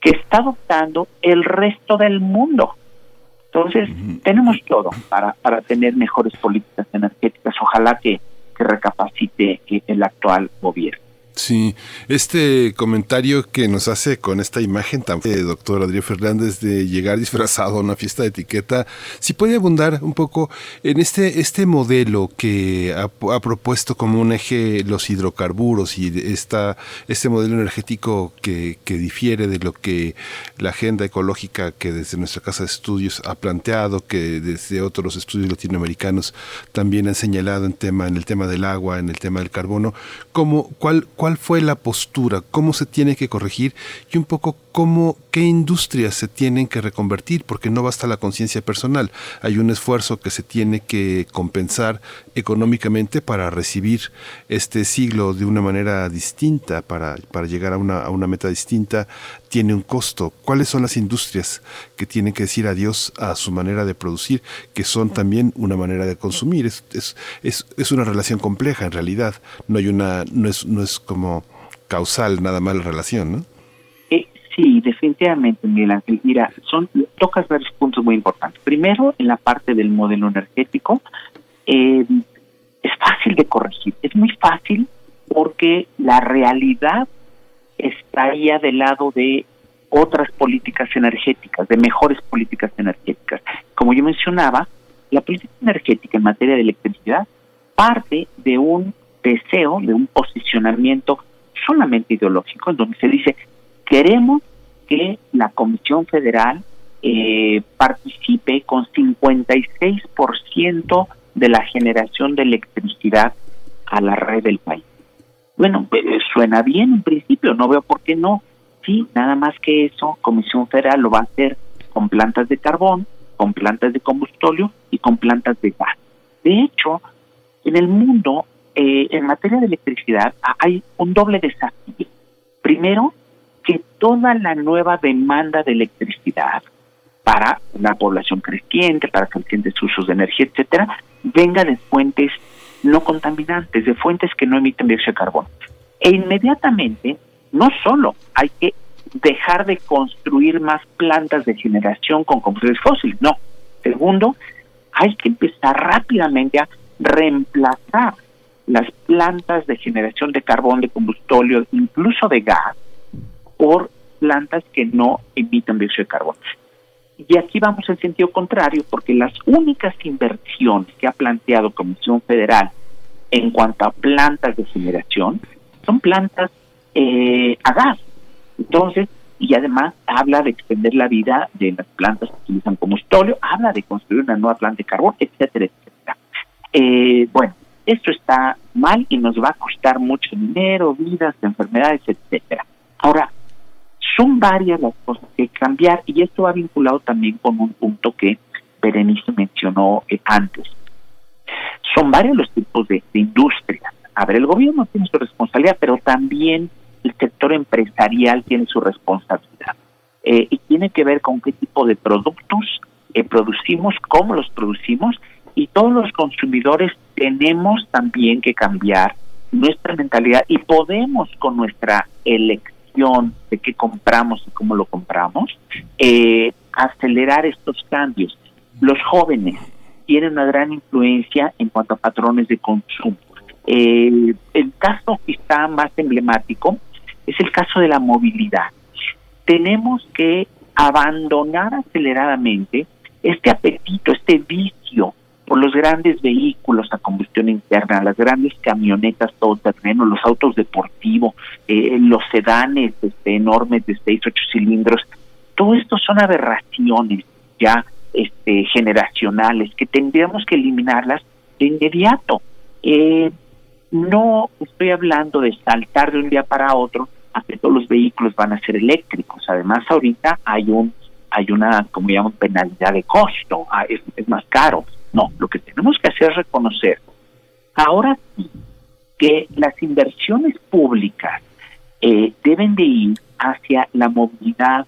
que está adoptando el resto del mundo. Entonces, tenemos todo para, para tener mejores políticas energéticas. Ojalá que, que recapacite el actual gobierno. Sí, este comentario que nos hace con esta imagen tan de doctor Adrián Fernández de llegar disfrazado a una fiesta de etiqueta, si puede abundar un poco en este, este modelo que ha, propuesto como un eje los hidrocarburos y esta, este modelo energético que, que difiere de lo que la agenda ecológica que desde nuestra casa de estudios ha planteado, que desde otros estudios latinoamericanos también han señalado en, tema, en el tema del agua, en el tema del carbono, como, ¿cuál, cuál cuál fue la postura, cómo se tiene que corregir y un poco cómo, qué industrias se tienen que reconvertir, porque no basta la conciencia personal. Hay un esfuerzo que se tiene que compensar económicamente para recibir este siglo de una manera distinta, para, para llegar a una, a una meta distinta, tiene un costo. ¿Cuáles son las industrias que tienen que decir adiós a su manera de producir, que son también una manera de consumir? Es, es, es, es una relación compleja en realidad. No hay una, no es, no es como causal nada más la relación, ¿no? Sí, definitivamente, Miguel Ángel. Mira, son, tocas varios puntos muy importantes. Primero, en la parte del modelo energético, eh, es fácil de corregir. Es muy fácil porque la realidad estaría del lado de otras políticas energéticas, de mejores políticas energéticas. Como yo mencionaba, la política energética en materia de electricidad parte de un deseo, de un posicionamiento solamente ideológico, en donde se dice Queremos que la Comisión Federal eh, participe con 56% de la generación de electricidad a la red del país. Bueno, eh, suena bien en principio, no veo por qué no. Sí, nada más que eso, Comisión Federal lo va a hacer con plantas de carbón, con plantas de combustóleo y con plantas de gas. De hecho, en el mundo, eh, en materia de electricidad, hay un doble desafío. Primero, que toda la nueva demanda de electricidad para una población creciente, para crecientes usos de energía, etcétera, venga de fuentes no contaminantes, de fuentes que no emiten dióxido de carbono. E inmediatamente, no solo hay que dejar de construir más plantas de generación con combustibles fósiles, no. Segundo, hay que empezar rápidamente a reemplazar las plantas de generación de carbón, de combustible, incluso de gas, por plantas que no emiten dióxido de carbono. Y aquí vamos en sentido contrario, porque las únicas inversiones que ha planteado Comisión Federal en cuanto a plantas de generación son plantas eh, a gas. Entonces, y además habla de extender la vida de las plantas que utilizan combustible, habla de construir una nueva planta de carbón, etcétera, etcétera. Eh, bueno, esto está mal y nos va a costar mucho dinero, vidas, enfermedades, etcétera. Ahora, son varias las cosas que que cambiar y esto va vinculado también con un punto que Berenice mencionó eh, antes. Son varios los tipos de, de industria. A ver, el gobierno tiene su responsabilidad, pero también el sector empresarial tiene su responsabilidad. Eh, y tiene que ver con qué tipo de productos eh, producimos, cómo los producimos, y todos los consumidores tenemos también que cambiar nuestra mentalidad y podemos con nuestra elección de qué compramos y cómo lo compramos, eh, acelerar estos cambios. Los jóvenes tienen una gran influencia en cuanto a patrones de consumo. el caso quizá más emblemático es el caso de la movilidad. Tenemos que abandonar aceleradamente este apetito, este vicio por los grandes vehículos a combustión interna, las grandes camionetas todoterreno, los autos deportivos, eh, los sedanes este, enormes de 6, 8 cilindros. Todo esto son aberraciones ya este, generacionales que tendríamos que eliminarlas de inmediato. Eh, no estoy hablando de saltar de un día para otro a que todos los vehículos van a ser eléctricos. Además, ahorita hay un hay una, como llaman, penalidad de costo, ah, es, es más caro. No, lo que tenemos que hacer es reconocer ahora sí que las inversiones públicas eh, deben de ir hacia la movilidad,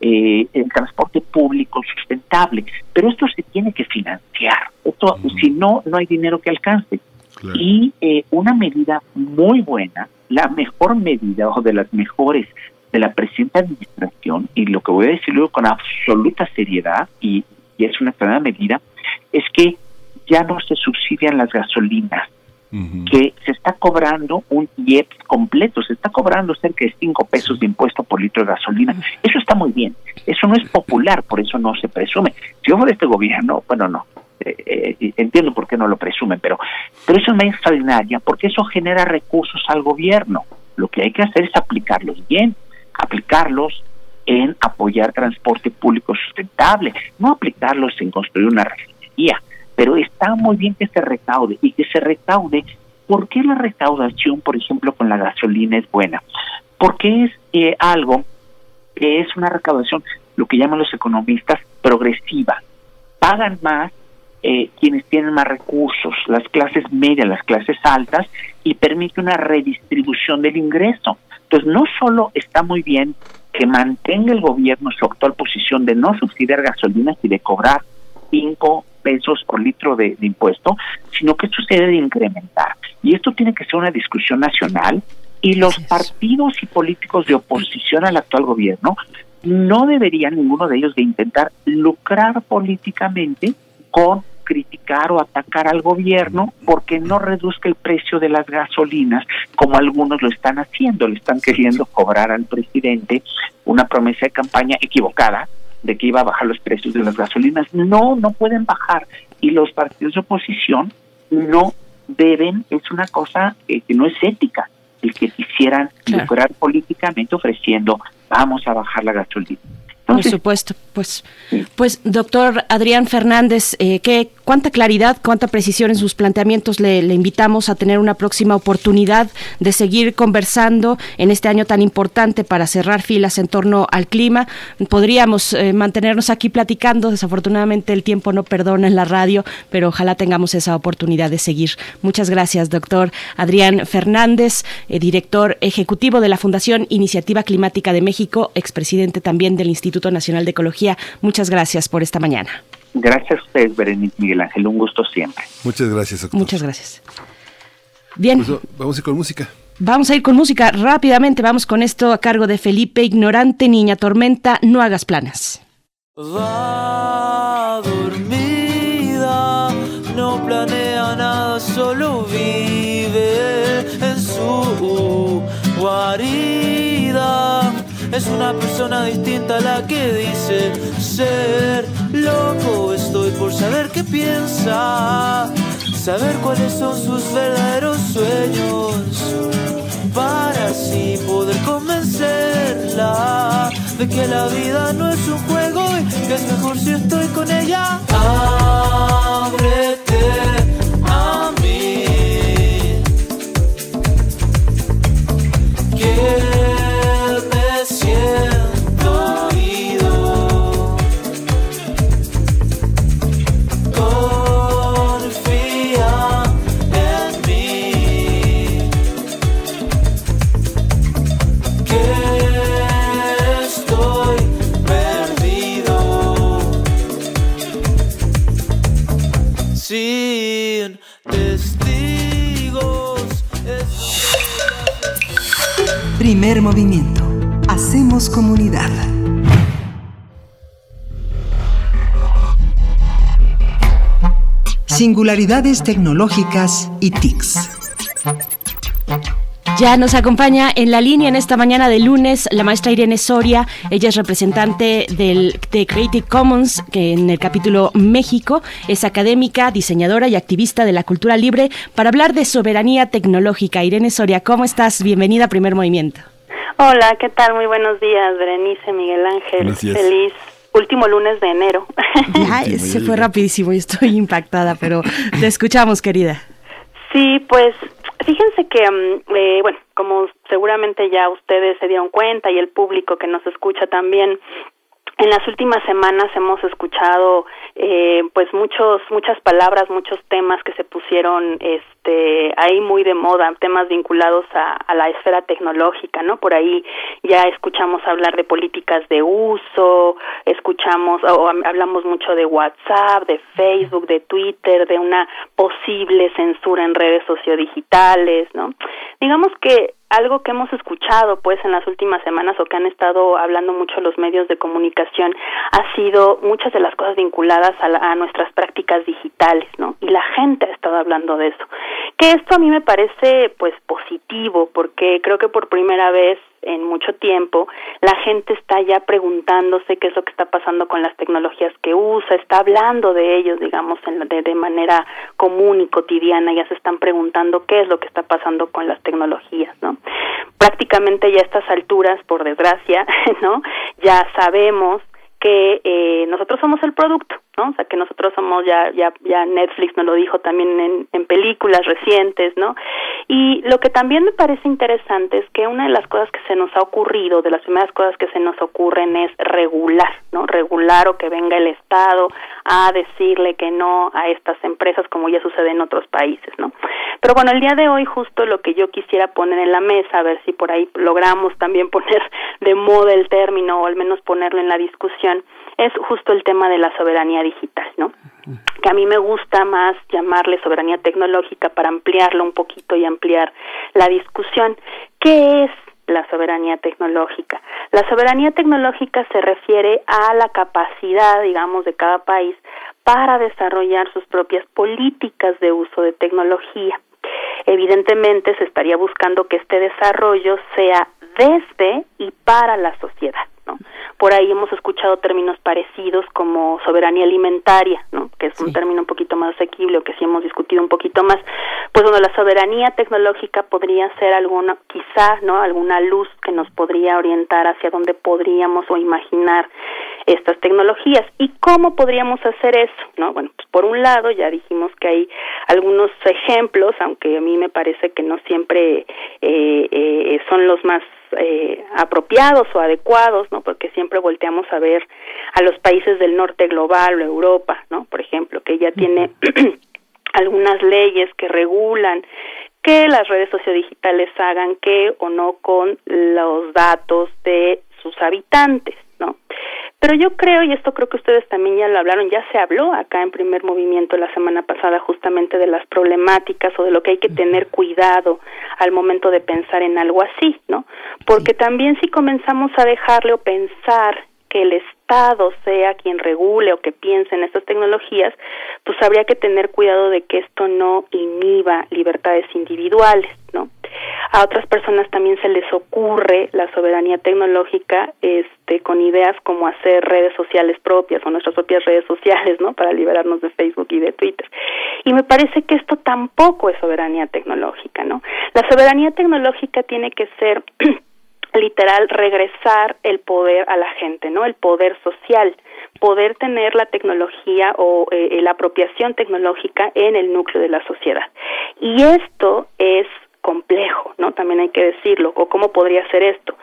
eh, el transporte público sustentable, pero esto se tiene que financiar. Esto, si no, no hay dinero que alcance. Y eh, una medida muy buena, la mejor medida o de las mejores de la presente administración, y lo que voy a decir luego con absoluta seriedad, y, es una buena medida, es que ya no se subsidian las gasolinas, que se está cobrando un IEPS completo, se está cobrando cerca de 5 pesos de impuesto por litro de gasolina. Eso está muy bien, eso no es popular, por eso no se presume. Si yo fuera este gobierno, bueno, no, eh, eh, entiendo por qué no lo presumen, pero, pero eso es muy extraordinaria porque eso genera recursos al gobierno. Lo que hay que hacer es aplicarlos bien, aplicarlos en apoyar transporte público sustentable, no aplicarlos en construir una refinería, pero está muy bien que se recaude y que se recaude. ¿Por qué la recaudación, por ejemplo, con la gasolina es buena? Porque es eh, algo que es una recaudación, lo que llaman los economistas, progresiva. Pagan más eh, quienes tienen más recursos, las clases medias, las clases altas, y permite una redistribución del ingreso. Entonces, no solo está muy bien que mantenga el gobierno su actual posición de no subsidiar gasolinas y de cobrar cinco pesos por litro de, impuesto, sino que esto se debe incrementar. Y esto tiene que ser una discusión nacional y los partidos y políticos de oposición al actual gobierno no deberían ninguno de ellos de intentar lucrar políticamente con criticar o atacar al gobierno porque no reduzca el precio de las gasolinas como algunos lo están haciendo, le están queriendo cobrar al presidente una promesa de campaña equivocada de que iba a bajar los precios de las gasolinas. No, no pueden bajar y los partidos de oposición no deben, es una cosa que no es ética, el que quisieran lucrar políticamente ofreciendo vamos a bajar la gasolina. Por supuesto, pues, pues doctor Adrián Fernández, eh, ¿qué, cuánta claridad, cuánta precisión en sus planteamientos le, invitamos a tener una próxima oportunidad de seguir conversando en este año tan importante para cerrar filas en torno al clima. Podríamos eh, mantenernos aquí platicando, desafortunadamente el tiempo no perdona en la radio, pero ojalá tengamos esa oportunidad de seguir. Muchas gracias, doctor Adrián Fernández, eh, director ejecutivo de la Fundación Iniciativa Climática de México, expresidente también del Instituto Nacional de Ecología. Muchas gracias por esta mañana. Gracias a ustedes, Berenice Miguel Ángel. Un gusto siempre. Muchas gracias, doctor. Muchas gracias. Bien. Pues, vamos a ir con música. Vamos a ir con música rápidamente. Vamos con esto a cargo de Felipe Ignorante, Niña Tormenta, No hagas planas. Va dormida, no planea nada, solo vive tu guarida. Es una persona distinta a la que dice ser loco. Estoy por saber qué piensa, saber cuáles son sus verdaderos sueños, para así poder convencerla de que la vida no es un juego y que es mejor si estoy con ella. Ábrete a mí. Primer movimiento. Hacemos comunidad. Singularidades tecnológicas y TICs. Ya nos acompaña en la línea en esta mañana de lunes la maestra Irene Soria. Ella es representante del, de Creative Commons que en el capítulo México. Es académica, diseñadora y activista de la cultura libre para hablar de soberanía tecnológica. Irene Soria, ¿cómo estás? Bienvenida a Primer Movimiento. Hola, ¿qué tal? Muy buenos días, Berenice, Miguel Ángel. Días. Feliz último lunes de enero. Ya, se fue rapidísimo y estoy impactada, pero te escuchamos, querida. Sí, pues fíjense que, mm, eh, bueno, como seguramente ya ustedes se dieron cuenta y el público que nos escucha también, en las últimas semanas hemos escuchado eh, pues muchos muchas palabras muchos temas que se pusieron este ahí muy de moda temas vinculados a, a la esfera tecnológica no por ahí ya escuchamos hablar de políticas de uso escuchamos o hablamos mucho de WhatsApp de Facebook de Twitter de una posible censura en redes sociodigitales no digamos que algo que hemos escuchado pues en las últimas semanas o que han estado hablando mucho los medios de comunicación ha sido muchas de las cosas vinculadas a, la, a, nuestras prácticas digitales, ¿no? Y la gente ha estado hablando de eso. Que esto a mí me parece pues positivo porque creo que por primera vez en mucho tiempo, la gente está ya preguntándose qué es lo que está pasando con las tecnologías que usa, está hablando de ellos, digamos, en, de, de manera común y cotidiana, ya se están preguntando qué es lo que está pasando con las tecnologías, ¿no? Prácticamente ya a estas alturas, por desgracia, ¿no? Ya sabemos que eh, nosotros somos el producto, ¿no? O sea, que nosotros somos ya ya ya Netflix nos lo dijo también en, en películas recientes, ¿no? Y lo que también me parece interesante es que una de las cosas que se nos ha ocurrido, de las primeras cosas que se nos ocurren es regular, ¿no? Regular o que venga el Estado a decirle que no a estas empresas como ya sucede en otros países, ¿no? Pero bueno, el día de hoy justo lo que yo quisiera poner en la mesa, a ver si por ahí logramos también poner de moda el término o al menos ponerlo en la discusión es justo el tema de la soberanía digital, ¿no? Que a mí me gusta más llamarle soberanía tecnológica para ampliarlo un poquito y ampliar la discusión. ¿Qué es la soberanía tecnológica? La soberanía tecnológica se refiere a la capacidad, digamos, de cada país para desarrollar sus propias políticas de uso de tecnología. Evidentemente se estaría buscando que este desarrollo sea desde y para la sociedad. ¿No? Por ahí hemos escuchado términos parecidos como soberanía alimentaria, ¿no? que es un término un poquito más asequible o que sí hemos discutido un poquito más. Pues bueno, la soberanía tecnológica podría ser alguna, quizá, ¿no? alguna luz que nos podría orientar hacia dónde podríamos o imaginar estas tecnologías. ¿Y cómo podríamos hacer eso? ¿no? Bueno, pues por un lado ya dijimos que hay algunos ejemplos, aunque a mí me parece que no siempre eh, eh, son los más eh, apropiados o adecuados, ¿no? Porque siempre volteamos a ver a los países del norte global o Europa, ¿no? Por ejemplo, que ya tiene algunas leyes que regulan que las redes sociodigitales hagan qué o no con los datos de sus habitantes, ¿no? Pero yo creo, y esto creo que ustedes también ya lo hablaron, ya se habló acá en primer movimiento la semana pasada justamente de las problemáticas o de lo que hay que tener cuidado al momento de pensar en algo así, ¿no? Porque también si comenzamos a dejarle o pensar que el Estado sea quien regule o que piense en estas tecnologías, pues habría que tener cuidado de que esto no inhiba libertades individuales, ¿no? A otras personas también se les ocurre la soberanía tecnológica este, con ideas como hacer redes sociales propias o nuestras propias redes sociales, ¿no? Para liberarnos de Facebook y de Twitter. Y me parece que esto tampoco es soberanía tecnológica, ¿no? La soberanía tecnológica tiene que ser literal regresar el poder a la gente, ¿no? El poder social, poder tener la tecnología o eh, la apropiación tecnológica en el núcleo de la sociedad. Y esto es complejo, ¿no? También hay que decirlo, o cómo podría ser esto.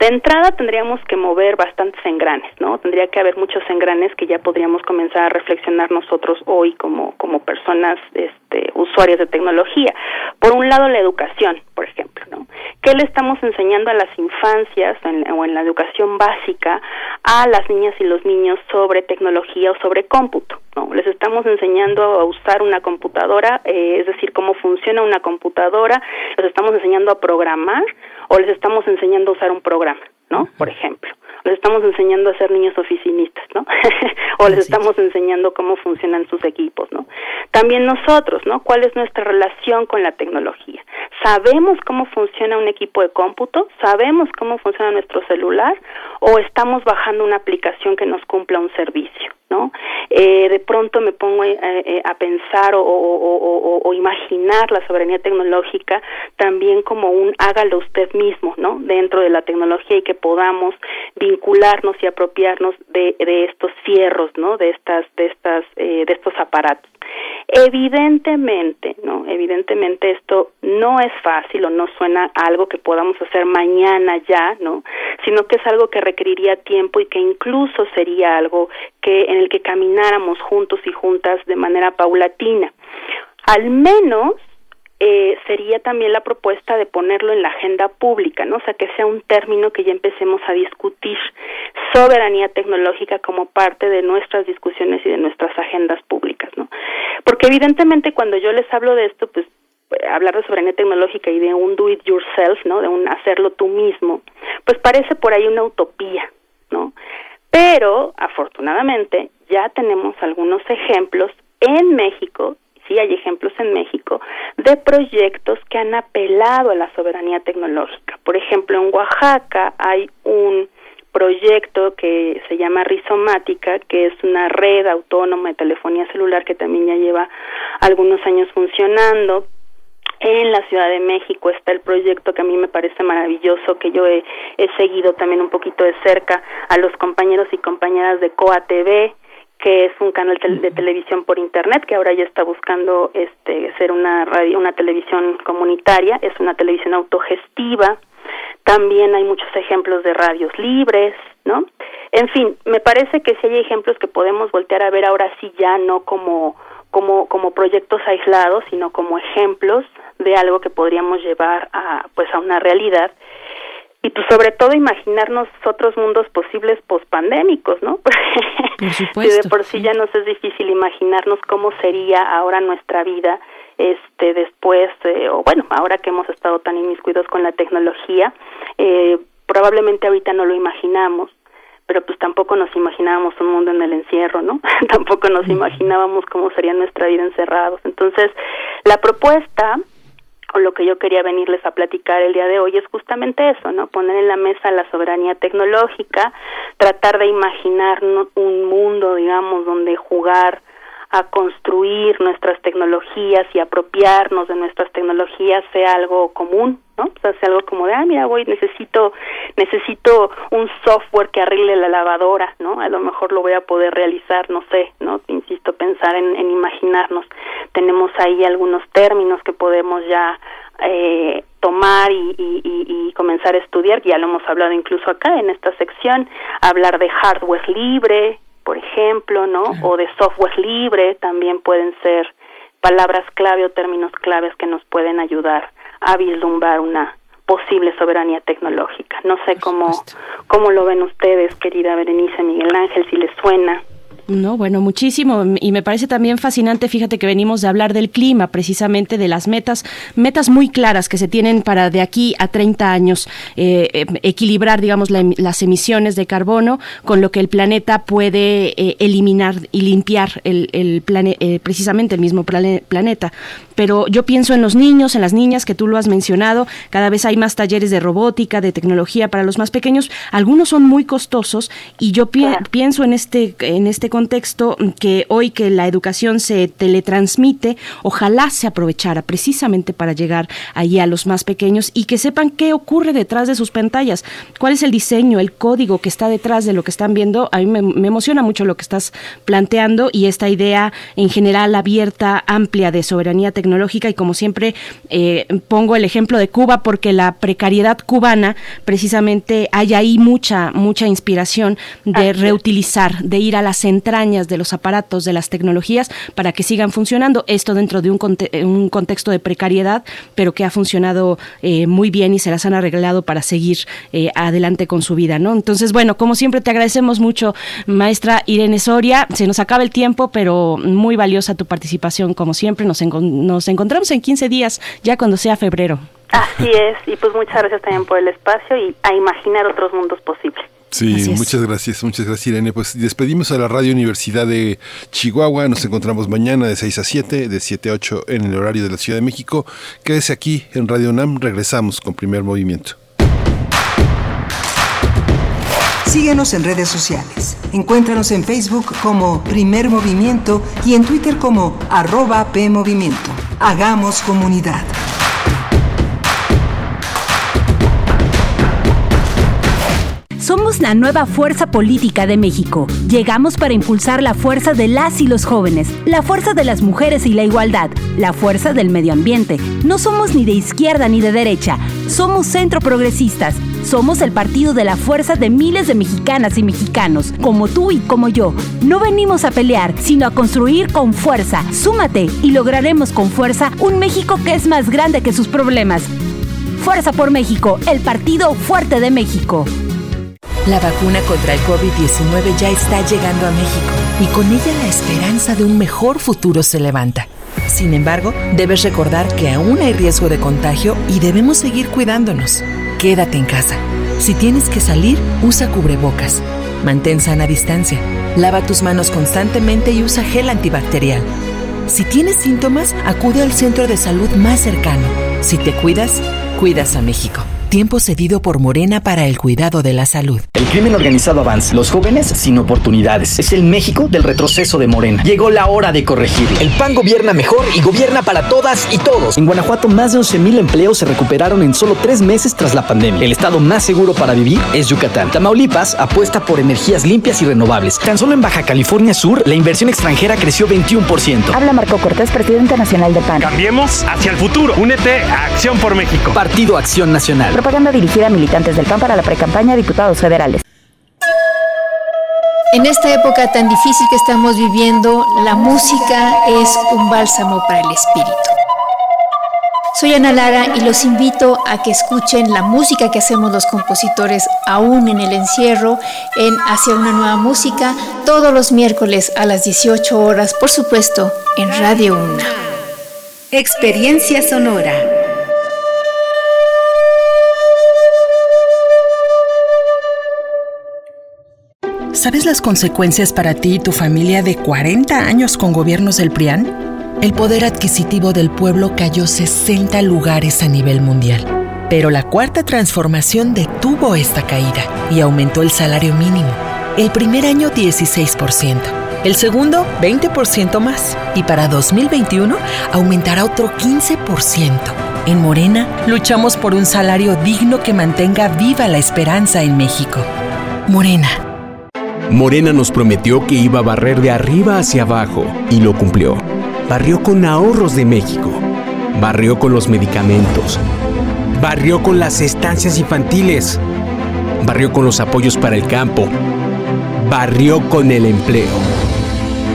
De entrada tendríamos que mover bastantes engranes, ¿no? Tendría que haber muchos engranes que ya podríamos comenzar a reflexionar nosotros hoy como como personas este usuarias de tecnología. Por un lado la educación, por ejemplo, ¿no? ¿Qué le estamos enseñando a las infancias o en la educación básica a las niñas y los niños sobre tecnología o sobre cómputo? ¿No? Les estamos enseñando a usar una computadora, eh, es decir, cómo funciona una computadora, les estamos enseñando a programar o les estamos enseñando a usar un programa, ¿no? Por ejemplo les estamos enseñando a ser niños oficinistas, ¿no? o les estamos enseñando cómo funcionan sus equipos, ¿no? También nosotros, ¿no? ¿Cuál es nuestra relación con la tecnología? ¿Sabemos cómo funciona un equipo de cómputo? ¿Sabemos cómo funciona nuestro celular? ¿O estamos bajando una aplicación que nos cumpla un servicio? ¿no? Eh, de pronto me pongo eh, eh, a pensar o, o, imaginar la soberanía tecnológica también como un hágalo usted mismo, ¿no? Dentro de la tecnología y que podamos vincularnos y apropiarnos de, de estos fierros, ¿no? De estas, de estas, de estos aparatos. Evidentemente, ¿no? Evidentemente esto no es fácil o no suena algo que podamos hacer mañana ya, ¿no? Sino que es algo que requeriría tiempo y que incluso sería algo que en el que camináramos juntos y juntas de manera paulatina. Al menos eh, sería también la propuesta de ponerlo en la agenda pública, ¿no? O sea, que sea un término que ya empecemos a discutir soberanía tecnológica como parte de nuestras discusiones y de nuestras agendas públicas, ¿no? Porque evidentemente cuando yo les hablo de esto, pues hablar de soberanía tecnológica y de un do it yourself, ¿no? De un hacerlo tú mismo, pues parece por ahí una utopía, ¿no? Pero afortunadamente ya tenemos algunos ejemplos en México sí hay ejemplos en México de proyectos que han apelado a la soberanía tecnológica. Por ejemplo, en Oaxaca hay un proyecto que se llama Rizomática, que es una red autónoma de telefonía celular que también ya lleva algunos años funcionando. En la Ciudad de México está el proyecto que a mí me parece maravilloso, que yo he, he seguido también un poquito de cerca a los compañeros y compañeras de COA TV, que es un canal de televisión por internet que ahora ya está buscando este ser una radio una televisión comunitaria es una televisión autogestiva. También hay muchos ejemplos de radios libres no en fin me parece que si hay ejemplos que podemos voltear a ver ahora sí ya no como como como proyectos aislados sino como ejemplos de algo que podríamos llevar a pues a una realidad y pues sobre todo imaginarnos otros mundos posibles pospandémicos, ¿no? Por supuesto. y de por sí, ya nos es difícil imaginarnos cómo sería ahora nuestra vida este después o bueno, ahora que hemos estado tan inmiscuidos con la tecnología, eh, probablemente ahorita no lo imaginamos, pero pues tampoco nos imaginábamos un mundo en el encierro, ¿no? tampoco nos imaginábamos cómo sería nuestra vida encerrados. Entonces, la propuesta o lo que yo quería venirles a platicar el día de hoy es justamente eso, ¿no? Poner en la mesa la soberanía tecnológica, tratar de imaginar un mundo, digamos, donde jugar a construir nuestras tecnologías y apropiarnos de nuestras tecnologías sea algo común, ¿no? O sea, sea algo como de, ah, mira, voy, necesito, necesito un software que arregle la lavadora, ¿no? A lo mejor lo voy a poder realizar, no sé, ¿no? Insisto, pensar en, en imaginarnos. Tenemos ahí algunos términos que podemos ya eh, tomar y, y, y, comenzar a estudiar, ya lo hemos hablado incluso acá en esta sección, hablar de hardware libre, por ejemplo, ¿no? O de software libre también pueden ser palabras clave o términos claves que nos pueden ayudar a vislumbrar una posible soberanía tecnológica. No sé cómo, cómo lo ven ustedes, querida Berenice Miguel Ángel, si les suena. No, bueno, muchísimo. Y me parece también fascinante, fíjate que venimos de hablar del clima, precisamente de las metas, metas muy claras que se tienen para de aquí a 30 años eh, eh, equilibrar, digamos, las emisiones de carbono con lo que el planeta puede eh, eliminar y limpiar el, el precisamente el mismo planeta. Pero yo pienso en los niños, en las niñas, que tú lo has mencionado, cada vez hay más talleres de robótica, de tecnología para los más pequeños, algunos son muy costosos y yo pienso en este, en este contexto que hoy que la educación se teletransmite, ojalá se aprovechara precisamente para llegar allí a los más pequeños y que sepan qué ocurre detrás de sus pantallas, cuál es el diseño, el código que está detrás de lo que están viendo. A mí me, emociona mucho lo que estás planteando y esta idea en general abierta, amplia de soberanía tecnológica y como siempre eh, pongo el ejemplo de Cuba porque la precariedad cubana precisamente hay ahí mucha, mucha inspiración de reutilizar, de ir a las entrañas de los aparatos, de las tecnologías, para que sigan funcionando. Esto dentro de un, un contexto de precariedad, pero que ha funcionado eh, muy bien y se las han arreglado para seguir eh, adelante con su vida, ¿no? Entonces, bueno, como siempre te agradecemos mucho, maestra Irene Soria. Se nos acaba el tiempo, pero muy valiosa tu participación, como siempre. Nos, nos encontramos en 15 días, ya cuando sea febrero. Así es, y pues muchas gracias también por el espacio y a imaginar otros mundos posibles. Sí, muchas gracias, muchas gracias Irene. Pues despedimos a la Radio Universidad de Chihuahua. Nos encontramos mañana de 6 a 7, de 7 a 8 en el horario de la Ciudad de México. Quédese aquí en Radio UNAM. Regresamos con primer movimiento. Síguenos en redes sociales. Encuéntranos en Facebook como Primer Movimiento y en Twitter como arroba PMovimiento. Hagamos comunidad. La nueva fuerza política de México. Llegamos para impulsar la fuerza de las y los jóvenes, la fuerza de las mujeres y la igualdad, la fuerza del medio ambiente. No somos ni de izquierda ni de derecha, somos centro progresistas. Somos el partido de la fuerza de miles de mexicanas y mexicanos, como tú y como yo. No venimos a pelear, sino a construir con fuerza. Súmate y lograremos con fuerza un México que es más grande que sus problemas. Fuerza por México, el partido fuerte de México. La vacuna contra el COVID-19 ya está llegando a México y con ella la esperanza de un mejor futuro se levanta. Sin embargo, debes recordar que aún hay riesgo de contagio y debemos seguir cuidándonos. Quédate en casa. Si tienes que salir, usa cubrebocas. Mantén sana distancia. Lava tus manos constantemente y usa gel antibacterial. Si tienes síntomas, acude al centro de salud más cercano. Si te cuidas, cuidas a México tiempo cedido por Morena para el cuidado de la salud. El crimen organizado avanza, los jóvenes sin oportunidades. Es el México del retroceso de Morena. Llegó la hora de corregirlo. El PAN gobierna mejor y gobierna para todas y todos. En Guanajuato, más de 11.000 empleos se recuperaron en solo tres meses tras la pandemia. El estado más seguro para vivir es Yucatán. Tamaulipas apuesta por energías limpias y renovables. Tan solo en Baja California Sur, la inversión extranjera creció 21%. Habla Marco Cortés, presidente nacional de PAN. Cambiemos hacia el futuro. Únete a Acción por México. Partido Acción Nacional propaganda dirigida a militantes del PAN para la precampaña diputados federales. En esta época tan difícil que estamos viviendo, la música es un bálsamo para el espíritu. Soy Ana Lara y los invito a que escuchen la música que hacemos los compositores aún en el encierro en Hacia una nueva música todos los miércoles a las 18 horas, por supuesto, en Radio Una. Experiencia sonora. ¿Sabes las consecuencias para ti y tu familia de 40 años con gobiernos del PRIAN? El poder adquisitivo del pueblo cayó 60 lugares a nivel mundial. Pero la cuarta transformación detuvo esta caída y aumentó el salario mínimo. El primer año 16%, el segundo 20% más y para 2021 aumentará otro 15%. En Morena luchamos por un salario digno que mantenga viva la esperanza en México. Morena Morena nos prometió que iba a barrer de arriba hacia abajo y lo cumplió. Barrió con ahorros de México. Barrió con los medicamentos. Barrió con las estancias infantiles. Barrió con los apoyos para el campo. Barrió con el empleo.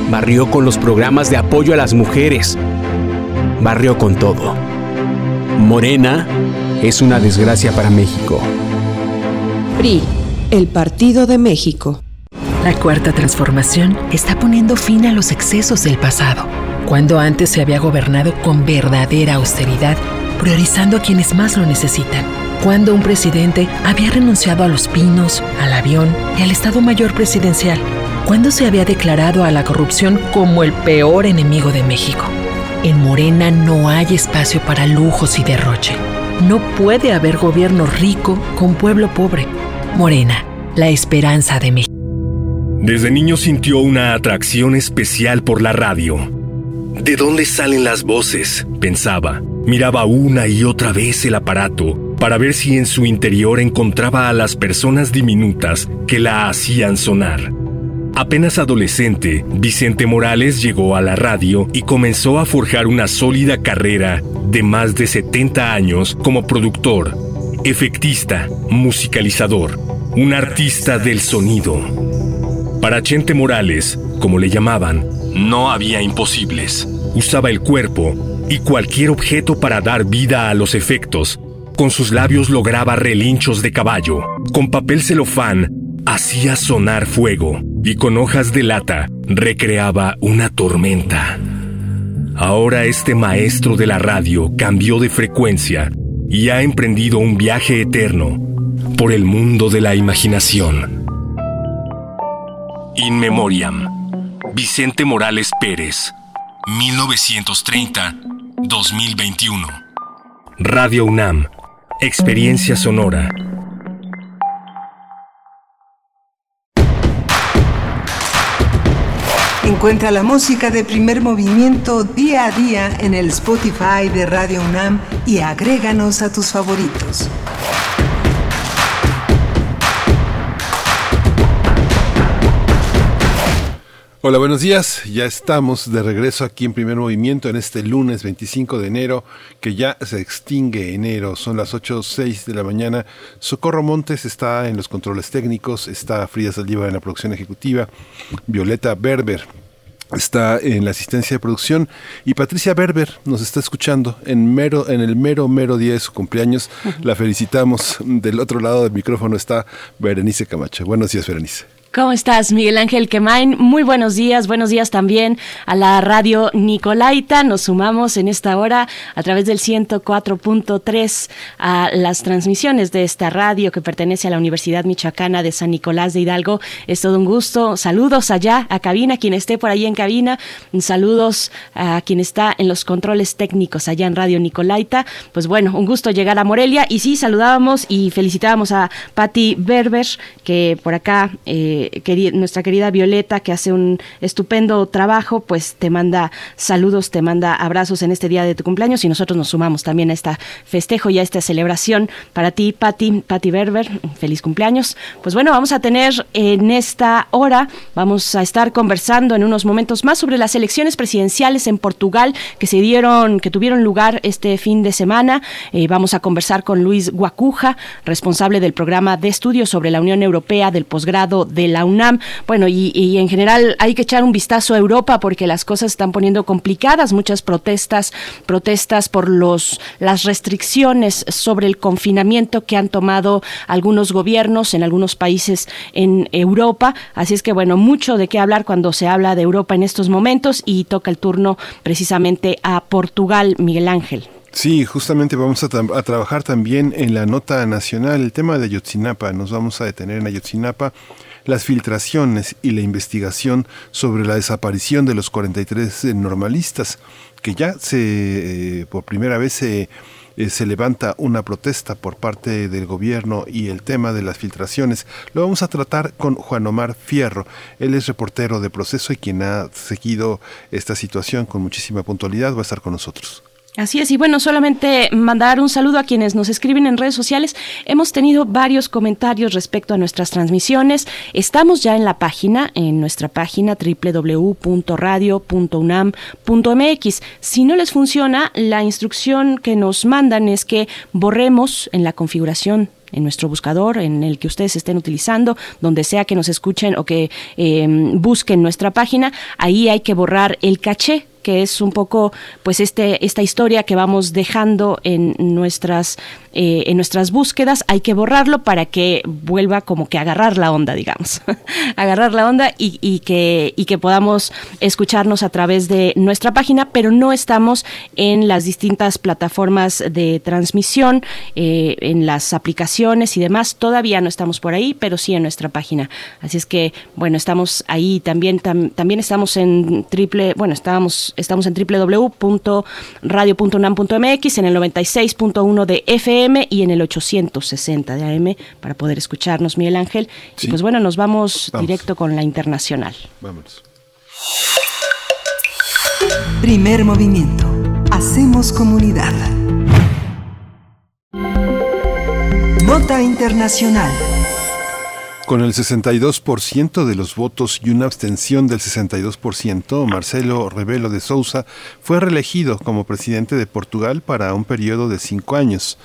Barrió con los programas de apoyo a las mujeres. Barrió con todo. Morena es una desgracia para México. PRI, el Partido de México. La cuarta transformación está poniendo fin a los excesos del pasado, cuando antes se había gobernado con verdadera austeridad, priorizando a quienes más lo necesitan. Cuando un presidente había renunciado a los pinos, al avión y al Estado Mayor Presidencial. Cuando se había declarado a la corrupción como el peor enemigo de México. En Morena no hay espacio para lujos y derroche. No puede haber gobierno rico con pueblo pobre. Morena, la esperanza de México. Desde niño sintió una atracción especial por la radio. ¿De dónde salen las voces? pensaba. Miraba una y otra vez el aparato para ver si en su interior encontraba a las personas diminutas que la hacían sonar. Apenas adolescente, Vicente Morales llegó a la radio y comenzó a forjar una sólida carrera de más de 70 años como productor, efectista, musicalizador, un artista del sonido. Para Chente Morales, como le llamaban, no había imposibles. Usaba el cuerpo y cualquier objeto para dar vida a los efectos. Con sus labios lograba relinchos de caballo. Con papel celofán hacía sonar fuego y con hojas de lata recreaba una tormenta. Ahora este maestro de la radio cambió de frecuencia y ha emprendido un viaje eterno por el mundo de la imaginación. In Memoriam. Vicente Morales Pérez. 1930-2021. Radio UNAM. Experiencia sonora. Encuentra la música de primer movimiento día a día en el Spotify de Radio UNAM y agréganos a tus favoritos. Hola, buenos días. Ya estamos de regreso aquí en Primer Movimiento en este lunes 25 de enero, que ya se extingue enero. Son las 8.06 de la mañana. Socorro Montes está en los controles técnicos, está Frida Saldívar en la producción ejecutiva, Violeta Berber está en la asistencia de producción y Patricia Berber nos está escuchando en mero en el mero mero día de su cumpleaños. La felicitamos. Del otro lado del micrófono está Berenice Camacho. Buenos días, Berenice. ¿Cómo estás, Miguel Ángel Quemain? Muy buenos días, buenos días también a la radio Nicolaita. Nos sumamos en esta hora a través del 104.3 a las transmisiones de esta radio que pertenece a la Universidad Michoacana de San Nicolás de Hidalgo. Es todo un gusto. Saludos allá a cabina, quien esté por ahí en cabina. Saludos a quien está en los controles técnicos allá en Radio Nicolaita. Pues bueno, un gusto llegar a Morelia. Y sí, saludábamos y felicitábamos a Patti Berber, que por acá... Eh, nuestra querida Violeta, que hace un estupendo trabajo, pues te manda saludos, te manda abrazos en este día de tu cumpleaños y nosotros nos sumamos también a esta festejo y a esta celebración para ti, Patti, Patti Berber, feliz cumpleaños. Pues bueno, vamos a tener en esta hora, vamos a estar conversando en unos momentos más sobre las elecciones presidenciales en Portugal que se dieron, que tuvieron lugar este fin de semana. Eh, vamos a conversar con Luis Guacuja, responsable del programa de estudios sobre la Unión Europea del posgrado de la UNAM. Bueno, y, en general hay que echar un vistazo a Europa porque las cosas están poniendo complicadas, muchas protestas, protestas por los las restricciones sobre el confinamiento que han tomado algunos gobiernos en algunos países en Europa. Así es que bueno, mucho de qué hablar cuando se habla de Europa en estos momentos y toca el turno precisamente a Portugal, Miguel Ángel. Sí, justamente vamos a, a, trabajar también en la nota nacional, el tema de Ayotzinapa. Nos vamos a detener en Ayotzinapa las filtraciones y la investigación sobre la desaparición de los 43 eh, normalistas, que ya se, eh, por primera vez eh, se levanta una protesta por parte del gobierno y el tema de las filtraciones. Lo vamos a tratar con Juan Omar Fierro. Él es reportero de proceso y quien ha seguido esta situación con muchísima puntualidad va a estar con nosotros. Así es, y bueno, solamente mandar un saludo a quienes nos escriben en redes sociales. Hemos tenido varios comentarios respecto a nuestras transmisiones. Estamos ya en la página, en nuestra página www.radio.unam.mx. Si no les funciona, la instrucción que nos mandan es que borremos en la configuración en nuestro buscador, en el que ustedes estén utilizando, donde sea que nos escuchen o que eh, busquen nuestra página, ahí hay que borrar el caché que es un poco pues este esta historia que vamos dejando en nuestras eh, en nuestras búsquedas, hay que borrarlo para que vuelva como que agarrar la onda, digamos, agarrar la onda y, que, y que podamos escucharnos a través de nuestra página, pero no estamos en las distintas plataformas de transmisión, eh, en las aplicaciones y demás, todavía no estamos por ahí, pero sí en nuestra página. Así es que, bueno, estamos ahí también, también estamos en triple, bueno, estábamos, estamos en www.radio.unam.mx, en el 96.1 de FM, y en el 860 de AM para poder escucharnos, Miguel Ángel. Y pues bueno, nos vamos, directo con la internacional. Vámonos. Primer movimiento. Hacemos comunidad. Nota Internacional. Con el 62% de los votos y una abstención del 62%, Marcelo Rebelo de Sousa fue reelegido como presidente de Portugal para un periodo de cinco años.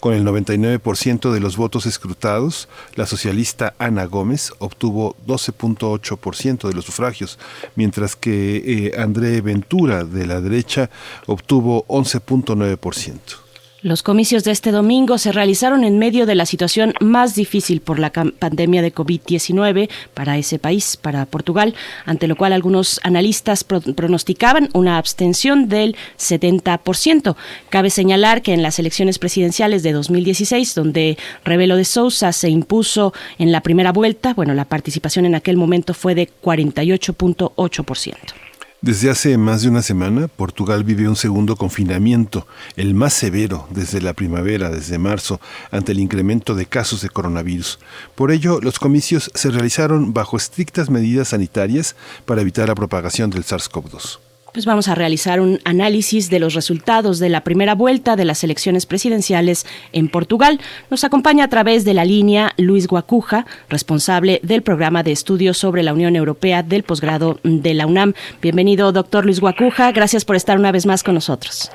Con el 99% de los votos escrutados, la socialista Ana Gómez obtuvo 12.8% de los sufragios, mientras que eh, André Ventura de la derecha obtuvo 11.9%. Los comicios de este domingo se realizaron en medio de la situación más difícil por la pandemia de COVID-19 para ese país, para Portugal, ante lo cual algunos analistas pronosticaban una abstención del 70%. Cabe señalar que en las elecciones presidenciales de 2016, donde Rebelo de Sousa se impuso en la primera vuelta, bueno, la participación en aquel momento fue de 48.8%. Desde hace más de una semana, Portugal vive un segundo confinamiento, el más severo desde la primavera, desde marzo, ante el incremento de casos de coronavirus. Por ello, los comicios se realizaron bajo estrictas medidas sanitarias para evitar la propagación del SARS-CoV-2. Pues vamos a realizar un análisis de los resultados de la primera vuelta de las elecciones presidenciales en Portugal. Nos acompaña a través de la línea Luis Guacuja, responsable del programa de estudios sobre la Unión Europea del posgrado de la UNAM. Bienvenido, doctor Luis Guacuja. Gracias por estar una vez más con nosotros.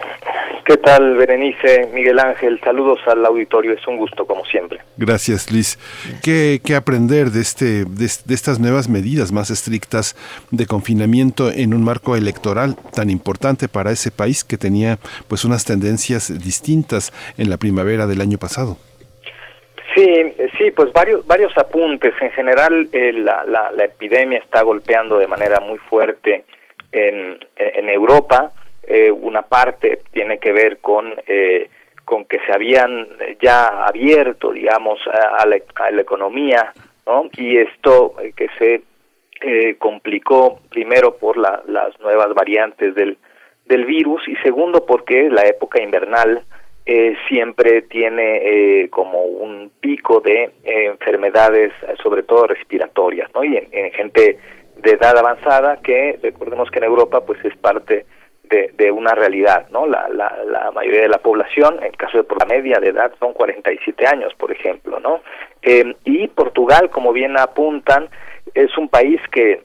¿Qué tal, Berenice, Miguel Ángel? Saludos al auditorio, es un gusto como siempre. Gracias, Luis. ¿Qué, aprender de, este, de, estas nuevas medidas más estrictas de confinamiento en un marco electoral tan importante para ese país que tenía pues unas tendencias distintas en la primavera del año pasado? Sí, sí, pues varios varios apuntes. En general, eh, la, la, epidemia está golpeando de manera muy fuerte en, en Europa eh, una parte tiene que ver con eh, con que se habían ya abierto digamos a, la, economía ¿no? y esto eh, que se complicó primero por la, las nuevas variantes del del virus y segundo porque la época invernal siempre tiene como un pico de enfermedades sobre todo respiratorias no y en, en gente de edad avanzada que recordemos que en Europa pues es parte de, una realidad, ¿no? La, la, la, mayoría de la población, en caso de por la media de edad, son 47 años, por ejemplo, ¿no? Eh, y Portugal, como bien apuntan, es un país que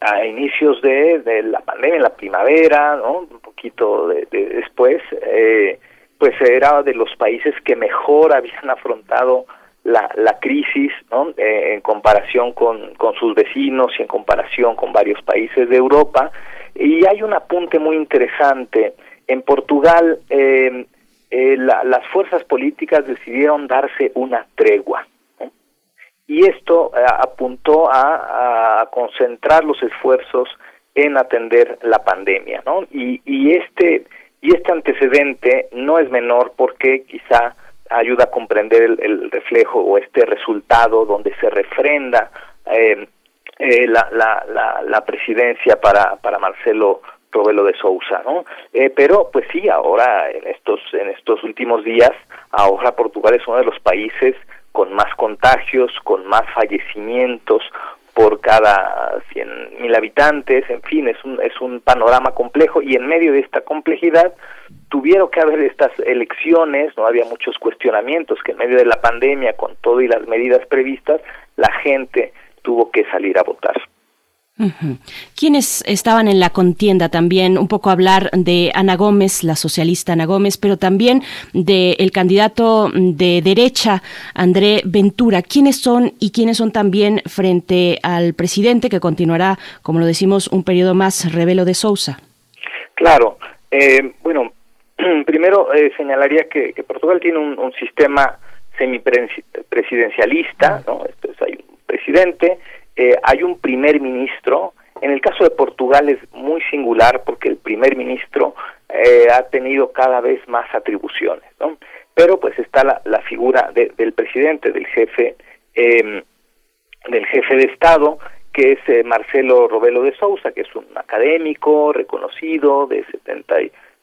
a inicios de, de la pandemia, en la primavera, ¿no? Un poquito de, después, eh, pues era de los países que mejor habían afrontado la, la crisis, ¿no? Eh, en comparación con, con sus vecinos y en comparación con varios países de Europa, y hay un apunte muy interesante. En Portugal, em, eh, las fuerzas políticas decidieron darse una tregua. Y esto eh, apuntó a, concentrar los esfuerzos en atender la pandemia. ¿no? Y, y, este, y este antecedente no es menor porque quizá ayuda a comprender el, reflejo o este resultado donde se refrenda eh, eh, la, la, la, la, presidencia para, para Marcelo Robelo de Sousa, ¿no? Eh, pero pues sí, ahora en estos en estos últimos días, ahora Portugal es uno de los países con más contagios, con más fallecimientos por cada cien mil habitantes, en fin, es un es un panorama complejo y en medio de esta complejidad tuvieron que haber estas elecciones, no había muchos cuestionamientos que en medio de la pandemia con todo y las medidas previstas la gente tuvo que salir a votar. ¿Quiénes estaban en la contienda también? Un poco hablar de Ana Gómez, la socialista Ana Gómez, pero también del candidato de derecha, André Ventura. ¿Quiénes son y quiénes son también frente al presidente que continuará, como lo decimos, un periodo más revelo de Sousa? Claro. Eh, bueno, primero eh, señalaría que, Portugal tiene un, sistema semipresidencialista, ¿no? Entonces hay un presidente, eh, hay un primer ministro. En el caso de Portugal es muy singular porque el primer ministro ha tenido cada vez más atribuciones, ¿no? Pero pues está la, figura del presidente, del jefe, em, del jefe de Estado, que es eh, Marcelo Robelo de Sousa, que es un académico reconocido de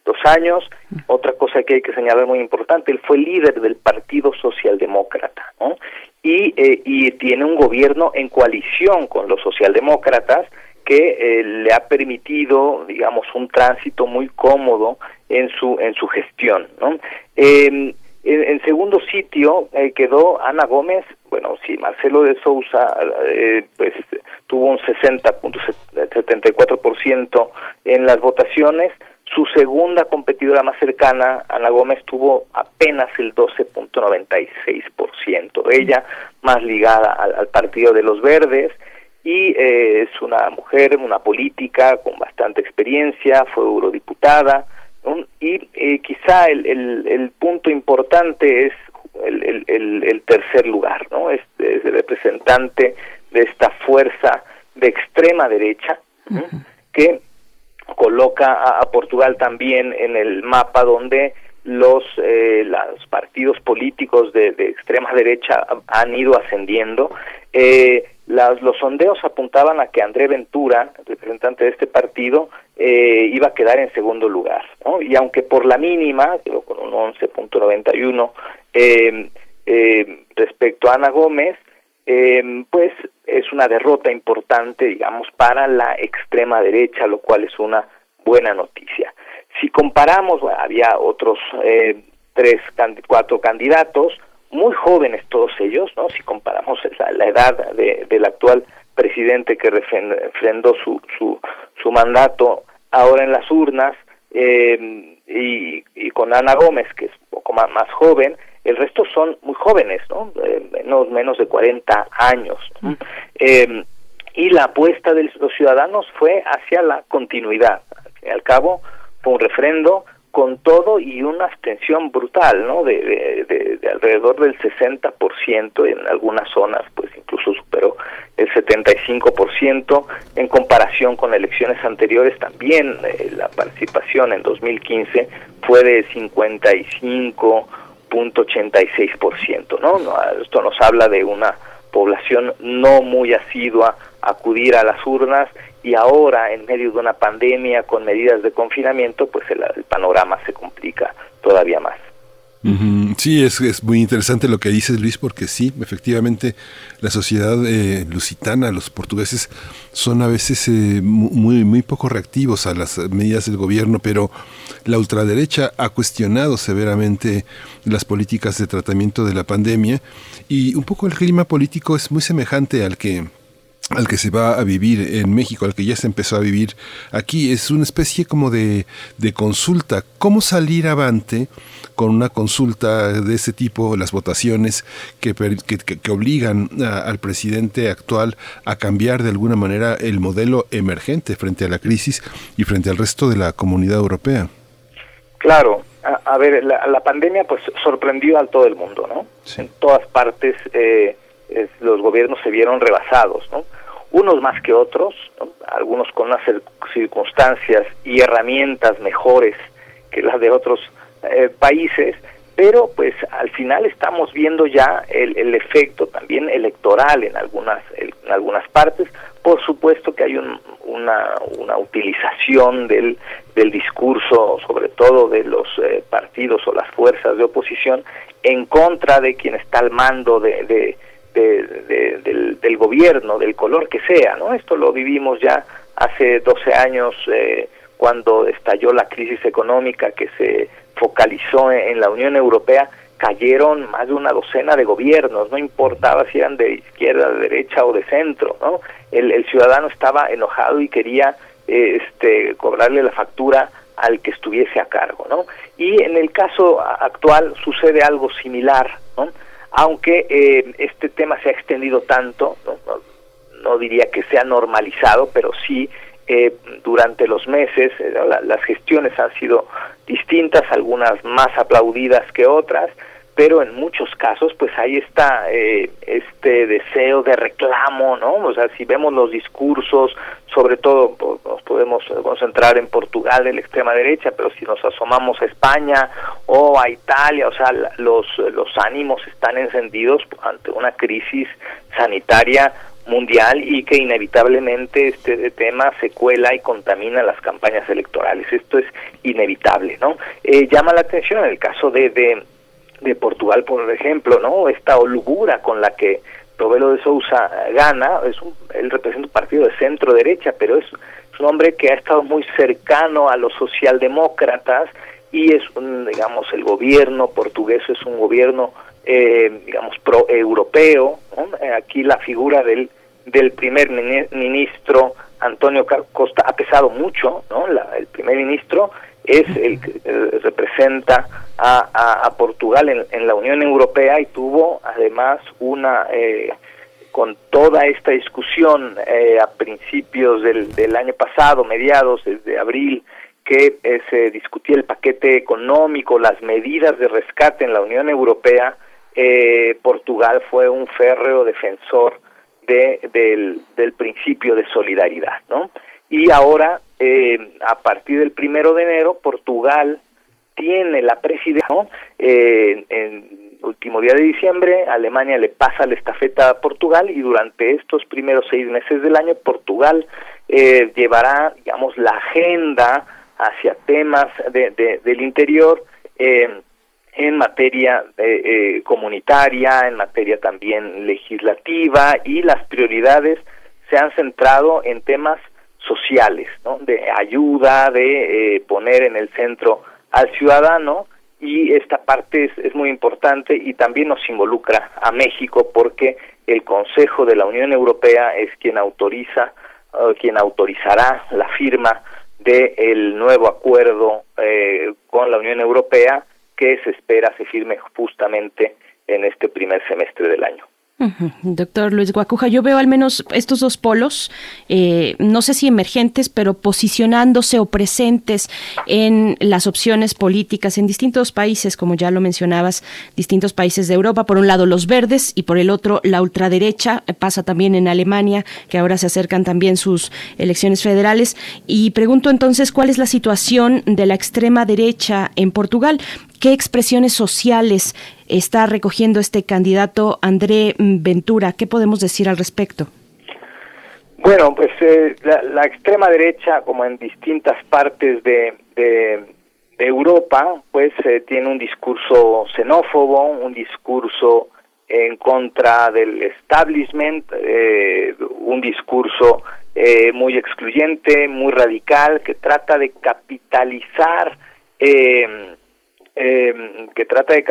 72 años. Otra cosa que hay que señalar muy importante, él fue líder del Partido Socialdemócrata, ¿no? Y, eh, y tiene un gobierno en coalición con los socialdemócratas que eh, le ha permitido, digamos, un tránsito muy cómodo en su en su gestión, ¿no? Eh, en, segundo sitio eh, quedó Ana Gómez, bueno, sí, Marcelo de Sousa eh, pues tuvo un 60.74% en las votaciones, su segunda competidora más cercana, Ana Gómez, tuvo apenas el 12.96%, ella más ligada al, Partido de los Verdes, y eh, es una mujer, una política con bastante experiencia, fue eurodiputada, y eh, quizá el, el, punto importante es el, el, tercer lugar, ¿no? Es, el representante de esta fuerza de extrema derecha que coloca a, Portugal también en el mapa donde los, eh, los partidos políticos de, de, extrema derecha han ido ascendiendo. Eh, los sondeos apuntaban a que André Ventura, representante de este partido, eh, iba a quedar en segundo lugar. Y aunque por la mínima, con un 11.91 eh, eh, respecto a Ana Gómez, eh, pues es una derrota importante, digamos, para la extrema derecha, lo cual es una buena noticia. Si comparamos, había otros eh, tres, cuatro candidatos, muy jóvenes todos ellos, ¿no? Si comparamos la, edad de, del actual presidente que refrendó su, su, su mandato ahora en las urnas eh, y, y, con Ana Gómez, que es un poco más, más joven, el resto son muy jóvenes, ¿no? Eh, menos, menos de 40 años. ¿no? Em, y la apuesta de los ciudadanos fue hacia la continuidad. Al, al cabo, fue un refrendo con todo y una abstención brutal, ¿no? De, de, de, de alrededor del 60%, en algunas zonas, pues incluso superó el 75%, en comparación con elecciones anteriores también eh, la participación en 2015 fue de 55 0.86%. ¿no? Esto nos habla de una población no muy asidua a acudir a las urnas y ahora en medio de una pandemia con medidas de confinamiento, pues el, el panorama se complica todavía más. Sí, es, es, muy interesante lo que dices Luis, porque sí, efectivamente la sociedad eh, lusitana, los portugueses son a veces eh, muy, muy poco reactivos a las medidas del gobierno, pero la ultraderecha ha cuestionado severamente las políticas de tratamiento de la pandemia y un poco el clima político es muy semejante al que al que se va a vivir en México, al que ya se empezó a vivir aquí. Es una especie como de, de consulta. ¿Cómo salir avante con una consulta de ese tipo, las votaciones que, que, obligan al presidente actual a cambiar de alguna manera el modelo emergente frente a la crisis y frente al resto de la comunidad europea? Claro, a, ver, la, pandemia pues sorprendió a todo el mundo, ¿no? En todas partes eh, los gobiernos se vieron rebasados, ¿no? Unos más que otros, algunos con unas circunstancias y herramientas mejores que las de otros eh, países, pero pues al final estamos viendo ya el, el efecto también electoral en algunas en algunas partes. Por supuesto que hay un, una, una utilización del, del discurso, sobre todo de los eh, partidos o las fuerzas de oposición, en contra de quien está al mando de del, gobierno, del color que sea, ¿no? Esto lo vivimos ya hace 12 años eh, cuando estalló la crisis económica que se focalizó en, la Unión Europea, cayeron más de una docena de gobiernos, no importaba si eran de izquierda, de derecha o de centro, ¿no? El, ciudadano estaba enojado y quería eh, este, cobrarle la factura al que estuviese a cargo, ¿no? Y en el caso actual sucede algo similar, ¿no? Aunque eh, este tema se ha extendido tanto, no, diría que se ha normalizado, pero sí eh, durante los meses. Eh, las gestiones han sido distintas, algunas más aplaudidas que otras, pero en muchos casos pues ahí está eh, este deseo de reclamo, ¿no? O sea, si vemos los discursos, sobre todo nos podemos concentrar en Portugal de la extrema derecha, pero si nos asomamos a España o a Italia, o sea, los, los ánimos están encendidos ante una crisis sanitaria mundial y que inevitablemente este tema se cuela y contamina las campañas electorales. Esto es inevitable, ¿no? Eh, llama la atención en el caso de, de de Portugal, por ejemplo, ¿no? Esta holgura con la que Robelo de Sousa gana, es un, él representa un partido de centro derecha, pero es, un hombre que ha estado muy cercano a los socialdemócratas y es un, digamos, el gobierno portugués es un gobierno, eh, digamos, pro-europeo. Eh, aquí la figura del, del primer ministro Antonio Costa ha pesado mucho, ¿no? el primer ministro es el eh, representa a, a, Portugal en, en, la Unión Europea y tuvo además una eh, con toda esta discusión eh, a principios del, del, año pasado, mediados desde abril, que se discutía el paquete económico, las medidas de rescate en la Unión Europea, Portugal fue un férreo defensor de, del, del principio de solidaridad, ¿no? Y ahora eh, a partir del primero de enero, Portugal tiene la presidencia, eh, en último día de diciembre, Alemania le pasa la estafeta a Portugal y durante estos primeros seis meses del año, Portugal eh, llevará, digamos, la agenda hacia temas de, del interior en materia comunitaria, en materia también legislativa y las prioridades se han centrado en temas sociales, ¿no? de ayuda, de eh, poner en el centro al ciudadano y esta parte es, muy importante y también nos involucra a México porque el Consejo de la Unión Europea es quien autoriza, quien autorizará la firma del el nuevo acuerdo eh, con la Unión Europea que se espera se firme justamente en este primer semestre del año. Doctor Luis Guacuja, yo veo al menos estos dos polos, eh, no sé si emergentes, pero posicionándose o presentes en las opciones políticas en distintos países, como ya lo mencionabas, distintos países de Europa. Por un lado los verdes y por el otro la ultraderecha. Pasa también en Alemania, que ahora se acercan también sus elecciones federales. Y pregunto entonces cuál es la situación de la extrema derecha en Portugal. ¿Qué expresiones sociales está recogiendo este candidato André Ventura? ¿Qué podemos decir al respecto? Bueno, pues eh, la, extrema derecha, como en distintas partes de, Europa, pues eh, tiene un discurso xenófobo, un discurso en contra del establishment, eh, un discurso muy excluyente, muy radical, que trata de capitalizar eh, eh, que trata de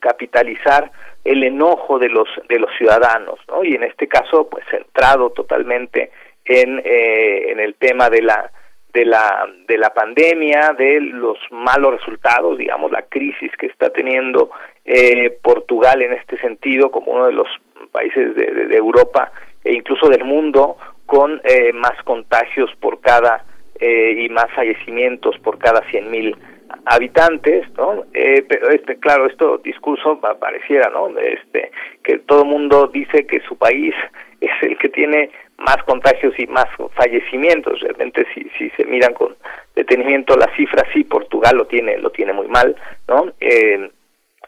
capitalizar el enojo de los de los ciudadanos, ¿no? Y en este caso, pues centrado totalmente en, eh, en el tema de la de la de la pandemia, de los malos resultados, digamos, la crisis que está teniendo eh, Portugal en este sentido, como uno de los países de, Europa e incluso del mundo con eh, más contagios por cada eh, y más fallecimientos por cada cien mil habitantes, ¿no? Eh, pero este, claro, esto discurso pareciera, ¿no? Este, que todo el mundo dice que su país es el que tiene más contagios y más fallecimientos. Realmente, si, si se miran con detenimiento las cifras, sí, Portugal lo tiene, lo tiene muy mal, ¿no? Eh,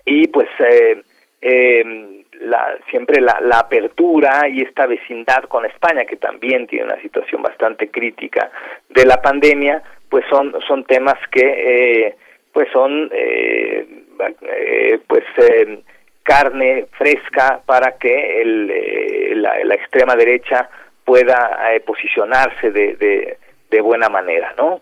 y pues eh, eh, la, siempre la, la, apertura y esta vecindad con España, que también tiene una situación bastante crítica de la pandemia, pues son son temas que eh, pues son eh, eh, pues carne fresca para que el, la, la, extrema derecha pueda posicionarse de, de, de, buena manera no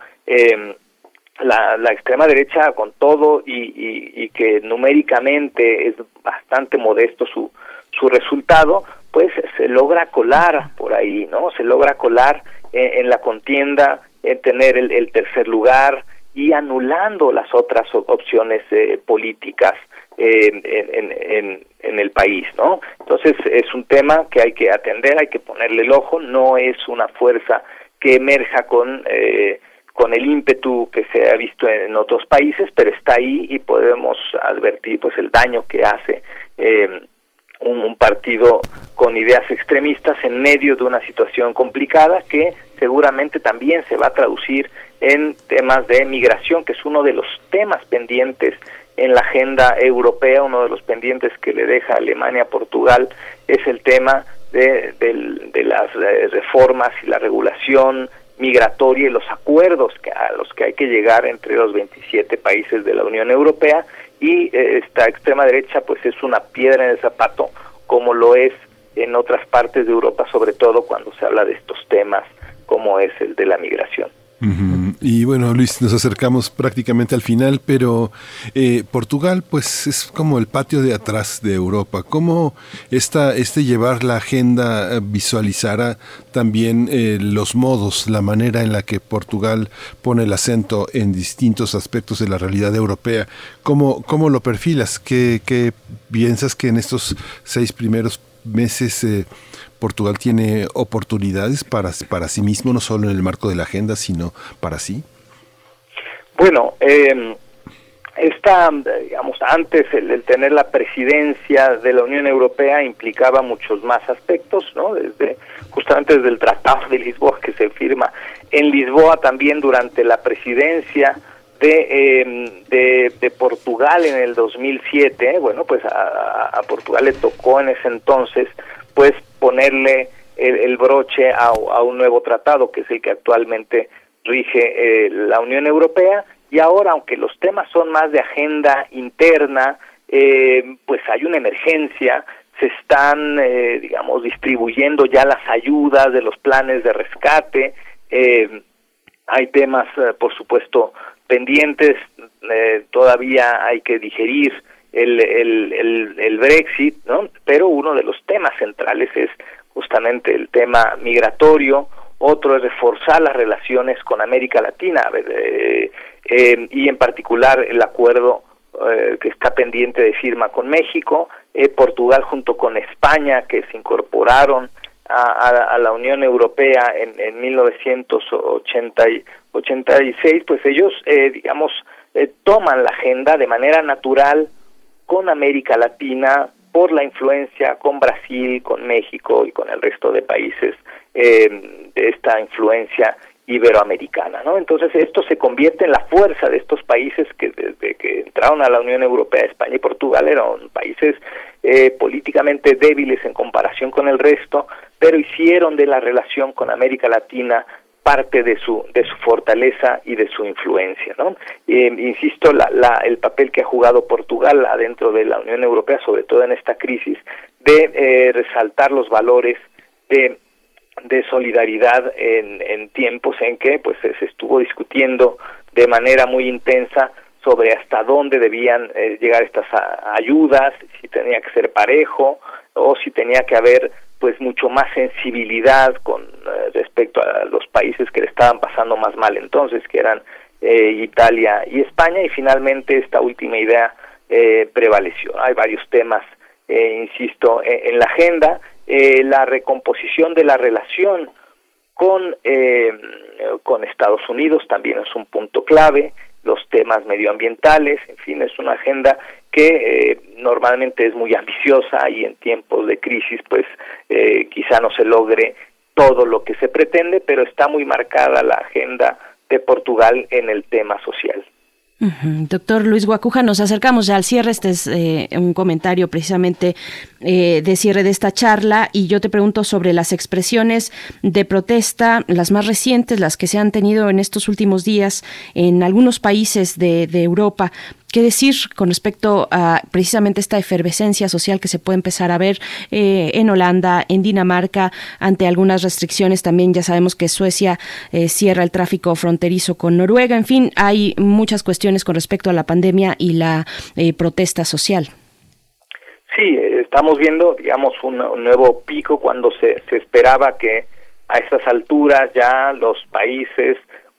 la, la extrema derecha con todo y, y, y, que numéricamente es bastante modesto su, su resultado, pues se logra colar por ahí, ¿no? Se logra colar en la contienda en tener el, tercer lugar y anulando las otras opciones eh, políticas en, en, en, el país, ¿no? Entonces es un tema que hay que atender, hay que ponerle el ojo, no es una fuerza que emerja con eh, con el ímpetu que se ha visto en otros países, pero está ahí y podemos advertir pues el daño que hace eh, un, partido con ideas extremistas en medio de una situación complicada que seguramente también se va a traducir en temas de migración, que es uno de los temas pendientes en la agenda europea, uno de los pendientes que le deja Alemania a Portugal es el tema de, de las eh, reformas y la regulación migratoria y los acuerdos que, a los que hay que llegar entre los 27 países de la Unión Europea y eh, esta extrema derecha pues es una piedra en el zapato como lo es en otras partes de Europa, sobre todo cuando se habla de estos temas como es el de la migración. Y bueno, Luis, nos acercamos prácticamente al final, pero eh, Portugal, pues es como el patio de atrás de Europa. ¿Cómo esta, este llevar la agenda eh, visualizará también eh, los modos, la manera en la que Portugal pone el acento en distintos aspectos de la realidad europea? ¿Cómo, cómo lo perfilas? ¿Qué, ¿Qué, piensas que en estos seis primeros meses Portugal tiene oportunidades para, para sí mismo, no solo en el marco de la agenda, sino para sí? Bueno, eh, esta, digamos, antes el, tener la presidencia de la Unión Europea implicaba muchos más aspectos, ¿no? Desde justamente desde el Tratado de Lisboa que se firma en Lisboa también durante la presidencia de, em, de, Portugal en el 2007, bueno, pues a, a, Portugal le tocó en ese entonces pues ponerle el, broche a, un nuevo tratado, que es el que actualmente rige eh, la Unión Europea, y ahora, aunque los temas son más de agenda interna, eh, pues hay una emergencia, se están, eh, digamos, distribuyendo ya las ayudas de los planes de rescate, hay temas, por supuesto, pendientes, todavía hay que digerir el, el, el, Brexit, ¿no? Pero uno de los temas centrales es justamente el tema migratorio, otro es reforzar las relaciones con América Latina eh, eh, y en particular el acuerdo eh, que está pendiente de firma con México, Portugal junto con España que se incorporaron a, a, la Unión Europea en, en 1986, pues ellos, digamos, toman la agenda de manera natural con América Latina por la influencia con Brasil, con México y con el resto de países eh, de esta influencia iberoamericana, ¿no? Entonces esto se convierte en la fuerza de estos países que desde que entraron a la Unión Europea, España y Portugal eran países eh, políticamente débiles en comparación con el resto, pero hicieron de la relación con América Latina parte de su de su fortaleza y de su influencia no eh, insisto la, la, el papel que ha jugado Portugal adentro de la Unión Europea sobre todo en esta crisis de eh, resaltar los valores de de solidaridad en, en tiempos en que pues se estuvo discutiendo de manera muy intensa sobre hasta dónde debían eh, llegar estas ayudas si tenía que ser parejo o si tenía que haber pues mucho más sensibilidad con eh, respecto a los países que le estaban pasando más mal entonces, que eran eh, Italia y España, y finalmente esta última idea eh, prevaleció. Hay varios temas, insisto, en, la agenda, la recomposición de la relación con, con Estados Unidos también es un punto clave, los temas medioambientales, en fin, es una agenda que eh, normalmente es muy ambiciosa y en tiempos de crisis pues eh, quizá no se logre todo lo que se pretende, pero está muy marcada la agenda de Portugal en el tema social. Doctor Luis Guacuja, nos acercamos ya al cierre. Este es eh, un comentario precisamente eh, de cierre de esta charla y yo te pregunto sobre las expresiones de protesta, las más recientes, las que se han tenido en estos últimos días en algunos países de, de Europa. ¿Qué decir con respecto a precisamente esta efervescencia social que se puede empezar a ver eh, en Holanda, en Dinamarca, ante algunas restricciones? También ya sabemos que Suecia eh, cierra el tráfico fronterizo con Noruega. En fin, hay muchas cuestiones con respecto a la pandemia y la eh, protesta social. Sí, estamos viendo, digamos, un, nuevo pico cuando se, se esperaba que a estas alturas ya los países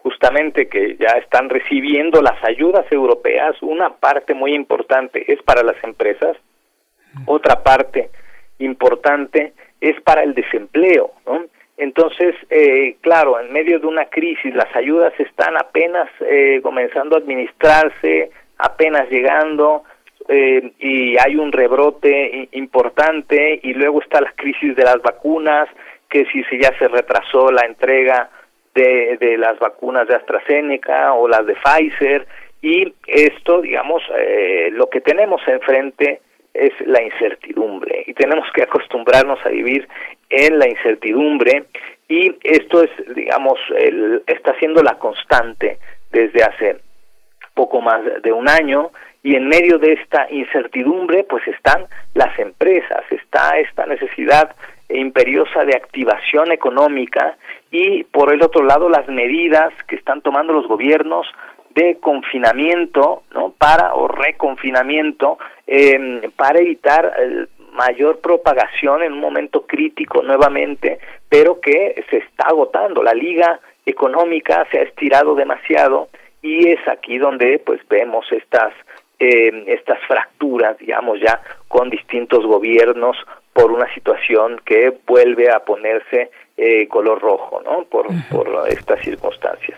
justamente que ya están recibiendo las ayudas europeas, una parte muy importante es para las empresas, otra parte importante es para el desempleo, ¿no? Entonces, eh, claro, en medio de una crisis, las ayudas están apenas eh, comenzando a administrarse, apenas llegando, eh, y hay un rebrote importante, y luego está la crisis de las vacunas, que si se ya se retrasó la entrega de, las vacunas de AstraZeneca o las de Pfizer, y esto, digamos, eh, lo que tenemos enfrente es la incertidumbre. Y tenemos que acostumbrarnos a vivir en la incertidumbre. Y esto es, digamos, el, está siendo la constante desde hace poco más de un año. Y en medio de esta incertidumbre pues están las empresas, está esta necesidad imperiosa de activación económica y por el otro lado las medidas que están tomando los gobiernos de confinamiento, ¿no? Para o reconfinamiento eh, para evitar eh, mayor propagación en un momento crítico nuevamente, pero que se está agotando. La liga económica se ha estirado demasiado y es aquí donde pues vemos estas eh, estas fracturas, digamos ya con distintos gobiernos por una situación que vuelve a ponerse eh, color rojo, ¿no? Por, por estas circunstancias.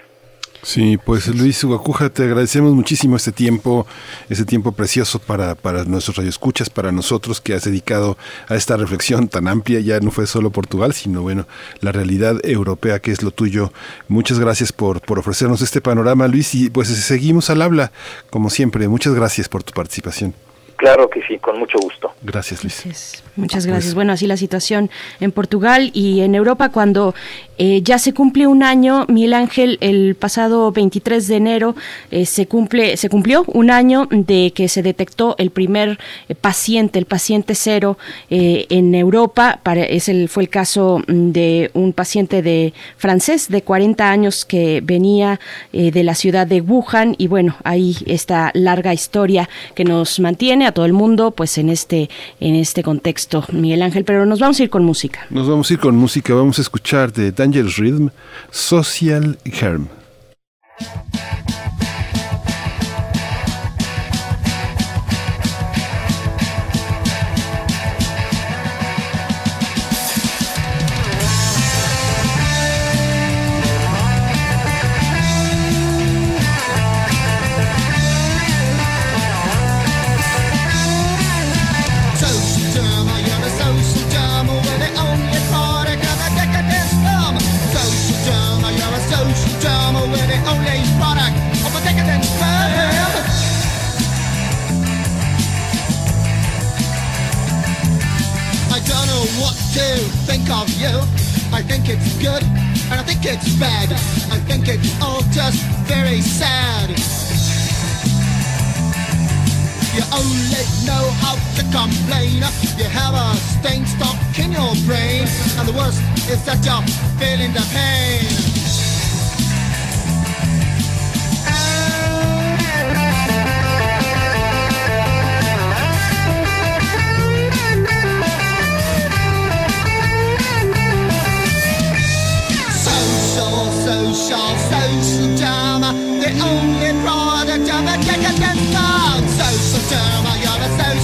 Sí, pues Luis Guacuja, te agradecemos muchísimo este tiempo, este tiempo precioso para, para nuestros radioescuchas, para nosotros que has dedicado a esta reflexión tan amplia, ya no fue solo Portugal, sino bueno, la realidad europea que es lo tuyo. Muchas gracias por, por ofrecernos este panorama, Luis, y pues seguimos al habla, como siempre. Muchas gracias por tu participación. Claro que sí, con mucho gusto. Gracias, Luis. Muchas gracias. Bueno, así la situación en Portugal y en Europa cuando eh, ya se cumple un año, Miguel Ángel, el pasado 23 de enero eh, se cumple, se cumplió un año de que se detectó el primer eh, paciente, el paciente cero en Europa. Para, es el, fue el caso mm, de un paciente de francés de 40 años que venía de la ciudad de Wuhan y bueno, ahí esta larga historia que nos mantiene a todo el mundo, pues en este en este contexto, Miguel Ángel. Pero nos vamos a ir con música. Nos vamos a ir con música. Vamos a escuchar de Dangerous Rhythm, Social Harm. Of you. I think it's good, and I think it's bad. I think it's all just very sad. You only know how to complain. You have a stain stuck in your brain, and the worst is that you're feeling the pain. Social, social drama, the only product of a decadent thought. Social drama, you're a social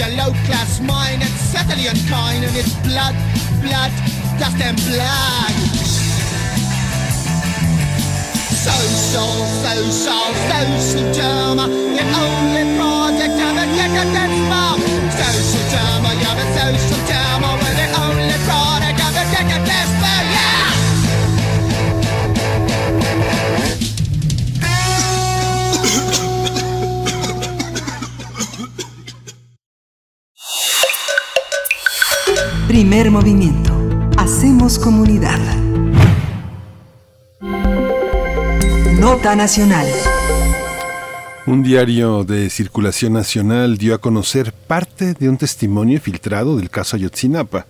Your low-class mind, it's certainly unkind, and it's blood, blood, dust and blood. Social, social, social drama The only project of a decadent bomb Primer movimiento. Hacemos comunidad. Nota Nacional. Un diario de circulación nacional dio a conocer parte de un testimonio filtrado del caso Ayotzinapa.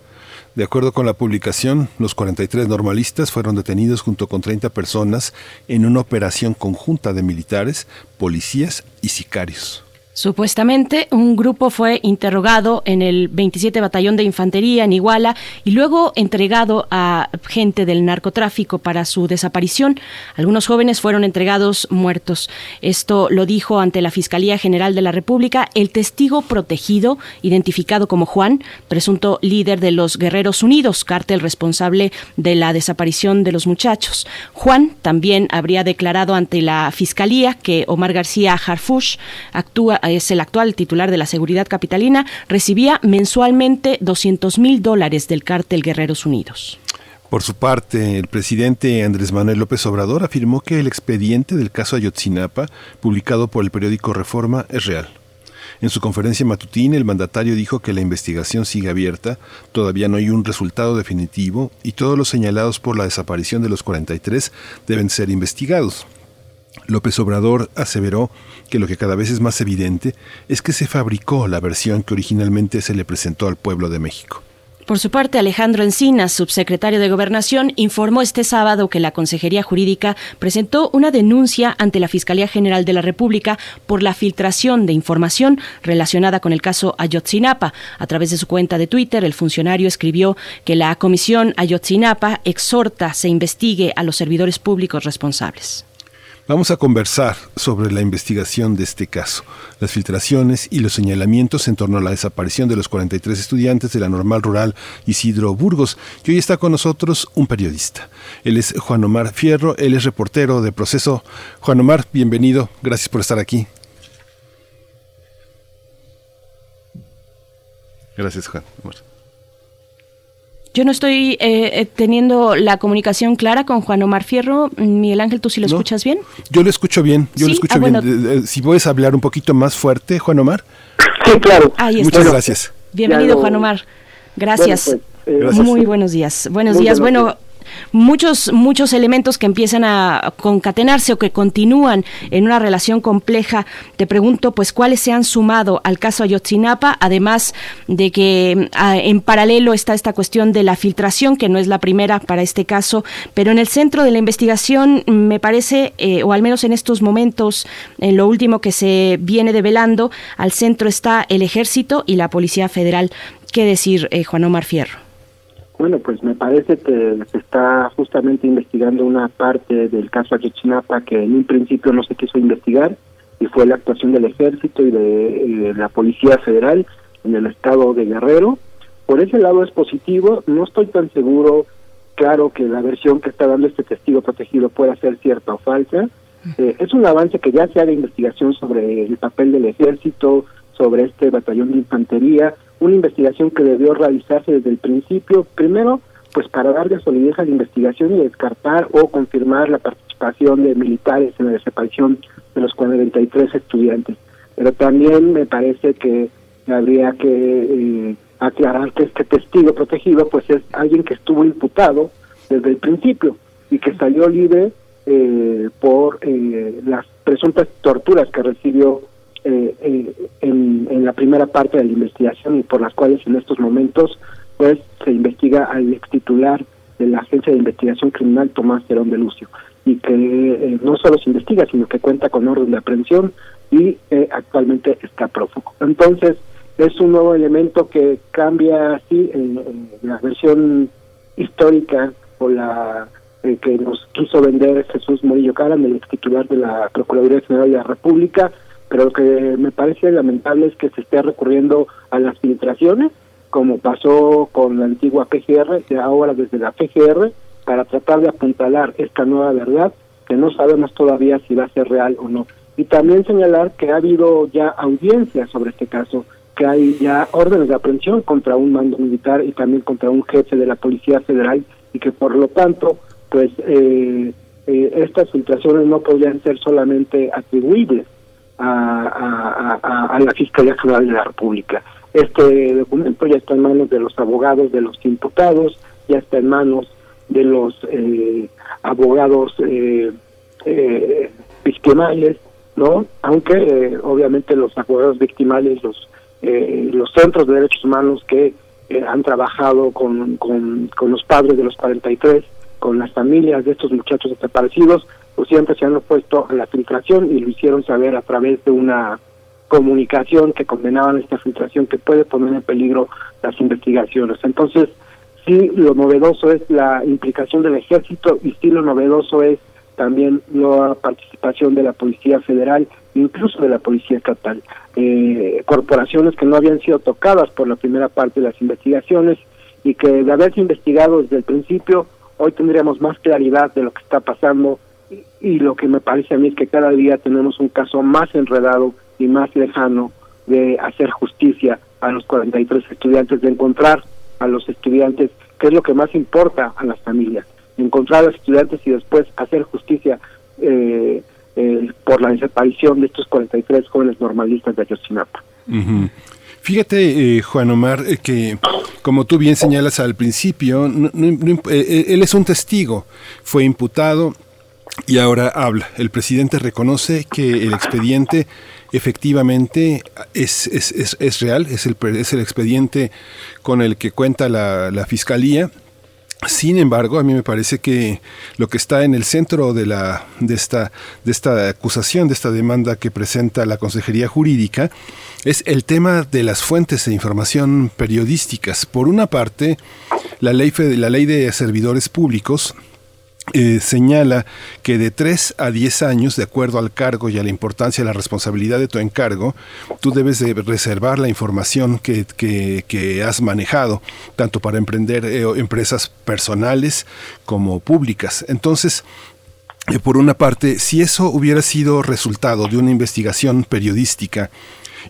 De acuerdo con la publicación, los 43 normalistas fueron detenidos junto con 30 personas en una operación conjunta de militares, policías y sicarios. Supuestamente, un grupo fue interrogado en el 27 Batallón de Infantería en Iguala y luego entregado a gente del narcotráfico para su desaparición. Algunos jóvenes fueron entregados muertos. Esto lo dijo ante la Fiscalía General de la República el testigo protegido, identificado como Juan, presunto líder de los Guerreros Unidos, cártel responsable de la desaparición de los muchachos. Juan también habría declarado ante la Fiscalía que Omar García Harfush actúa es el actual titular de la seguridad capitalina, recibía mensualmente 200 mil dólares del cártel Guerreros Unidos. Por su parte, el presidente Andrés Manuel López Obrador afirmó que el expediente del caso Ayotzinapa, publicado por el periódico Reforma, es real. En su conferencia matutina, el mandatario dijo que la investigación sigue abierta, todavía no hay un resultado definitivo y todos los señalados por la desaparición de los 43 deben ser investigados. López Obrador aseveró que lo que cada vez es más evidente es que se fabricó la versión que originalmente se le presentó al pueblo de México. Por su parte, Alejandro Encinas, subsecretario de Gobernación, informó este sábado que la Consejería Jurídica presentó una denuncia ante la Fiscalía General de la República por la filtración de información relacionada con el caso Ayotzinapa. A través de su cuenta de Twitter, el funcionario escribió que la Comisión Ayotzinapa exhorta se investigue a los servidores públicos responsables. Vamos a conversar sobre la investigación de este caso, las filtraciones y los señalamientos en torno a la desaparición de los 43 estudiantes de la normal rural Isidro Burgos. Y hoy está con nosotros un periodista. Él es Juan Omar Fierro, él es reportero de Proceso. Juan Omar, bienvenido, gracias por estar aquí. Gracias, Juan. Omar. Yo no estoy eh, teniendo la comunicación clara con Juan Omar Fierro. Miguel Ángel, ¿tú sí lo ¿No? escuchas bien? Yo lo escucho bien, yo ¿Sí? lo escucho Ah, bien. bueno. Eh, eh, Si puedes hablar un poquito más fuerte, Juan Omar. Sí, claro. Ahí está. Muchas gracias. Bienvenido, Juan Omar. Gracias. Bueno, pues, eh, Gracias. Muy buenos días. Buenos Muy días. buenos Bueno, muchos muchos elementos que empiezan a concatenarse o que continúan en una relación compleja. Te pregunto, pues, cuáles se han sumado al caso Ayotzinapa, además de que ah, en paralelo está esta cuestión de la filtración, que no es la primera para este caso, pero en el centro de la investigación me parece, eh, o al menos en estos momentos, en lo último que se viene develando, al centro está el Ejército y la Policía Federal. ¿Qué decir, eh, Juan Omar Fierro? Bueno, pues me parece que se está justamente investigando una parte del caso Ayotzinapa que en un principio no se quiso investigar y fue la actuación del ejército y de la policía federal en el estado de Guerrero. Por ese lado es positivo, no estoy tan seguro, claro, que la versión que está dando este testigo protegido pueda ser cierta o falsa. Eh, es un avance que ya se haga investigación sobre el papel del ejército, sobre este batallón de infantería, una investigación que debió realizarse desde el principio, primero, pues para darle solidez a la investigación y descartar o confirmar la participación de militares en la desaparición de los 43 estudiantes. Pero también me parece que habría que eh, aclarar que este testigo protegido pues es alguien que estuvo imputado desde el principio y que salió libre eh, por eh, las presuntas torturas que recibió eh, eh, en, la primera parte de la investigación y por las cuales en estos momentos pues se investiga al ex titular de la Agencia de Investigación Criminal Tomás Terón de Lucio y que eh, no solo se investiga sino que cuenta con orden de aprehensión y eh, actualmente está prófugo. Entonces es un nuevo elemento que cambia así en, la versión histórica o la que nos quiso vender Jesús Morillo Caram, el ex titular de la Procuraduría General de la República, pero lo que me parece lamentable es que se esté recurriendo a las filtraciones, como pasó con la antigua PGR, ahora desde la PGR, para tratar de apuntalar esta nueva verdad, que no sabemos todavía si va a ser real o no. Y también señalar que ha habido ya audiencias sobre este caso, que hay ya órdenes de aprehensión contra un mando militar y también contra un jefe de la Policía Federal, y que por lo tanto, pues eh, eh, estas filtraciones no podrían ser solamente atribuibles a, la Fiscalía General de la República. Este documento ya está en manos de los abogados de los imputados ya está en manos de los eh, abogados eh, eh, victimales, ¿no? Aunque eh, obviamente los abogados victimales, los eh, los centros de derechos humanos que han trabajado con, con los padres de los 43, con las familias de estos muchachos desaparecidos, pues siempre se han opuesto a la filtración y lo hicieron saber a través de una comunicación que condenaban esta filtración que puede poner en peligro las investigaciones. Entonces, sí, lo novedoso es la implicación del ejército y sí lo novedoso es también la participación de la Policía Federal, incluso de la Policía Estatal. Eh, corporaciones que no habían sido tocadas por la primera parte de las investigaciones y que de haberse investigado desde el principio, hoy tendríamos más claridad de lo que está pasando y, lo que me parece a mí es que cada día tenemos un caso más enredado y más lejano de hacer justicia a los 43 estudiantes, de encontrar a los estudiantes, que es lo que más importa a las familias, encontrar a los estudiantes y después hacer justicia eh, eh, por la desaparición de estos 43 jóvenes normalistas de Ayotzinapa. Fíjate, eh, Juan Omar, eh, que como tú bien señalas al principio, no- no- eh, eh, él es un testigo, fue imputado y ahora habla. El presidente reconoce que el expediente efectivamente es, es, es, real, es el, es el expediente con el que cuenta la, la fiscalía. Sin embargo, a mí me parece que lo que está en el centro de la de esta de esta acusación, de esta demanda que presenta la Consejería Jurídica es el tema de las fuentes de información periodísticas. Por una parte, la ley la ley de servidores públicos eh, señala que de 3 a 10 años, de acuerdo al cargo y a la importancia, a la responsabilidad de tu encargo, tú debes de reservar la información que, que- has manejado, tanto para emprender eh, empresas personales como públicas. Entonces, eh, por una parte, si eso hubiera sido resultado de una investigación periodística,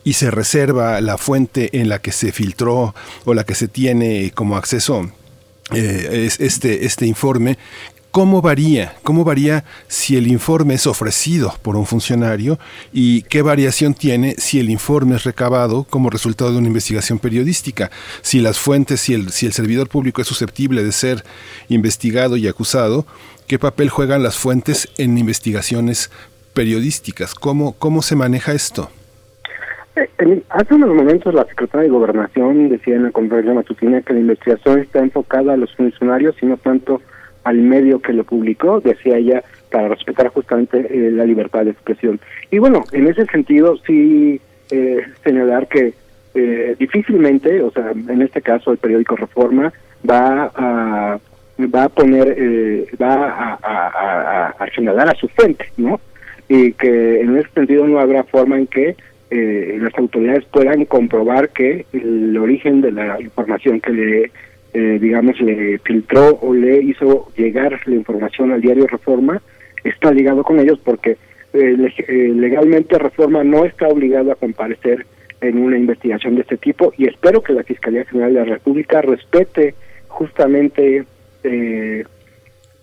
y se reserva la fuente en la que se filtró o la que se tiene como acceso eh, es este, este informe, ¿cómo varía? ¿Cómo varía si el informe es ofrecido por un funcionario y qué variación tiene si el informe es recabado como resultado de una investigación periodística? Si las fuentes, si el, si el servidor público es susceptible de ser investigado y acusado, ¿qué papel juegan las fuentes en investigaciones periodísticas? ¿Cómo, cómo se maneja esto? Eh, hace unos momentos la secretaria de Gobernación decía en la conferencia matutina que la investigación está enfocada a los funcionarios y no tanto al medio que lo publicó, decía ella, para respetar justamente eh, la libertad de expresión. Y bueno, en ese sentido sí eh, señalar que eh, difícilmente, o sea, en este caso el periódico Reforma va a va a poner, eh, va a, a, a- a- señalar a su fuente, ¿no? Y que en ese sentido no habrá forma en que eh, las autoridades puedan comprobar que el origen de la información que le, eh, digamos, le filtró o le hizo llegar la información al diario Reforma está ligado con ellos porque eh, eh, legalmente Reforma no está obligado a comparecer en una investigación de este tipo y espero que la Fiscalía General de la República respete justamente eh,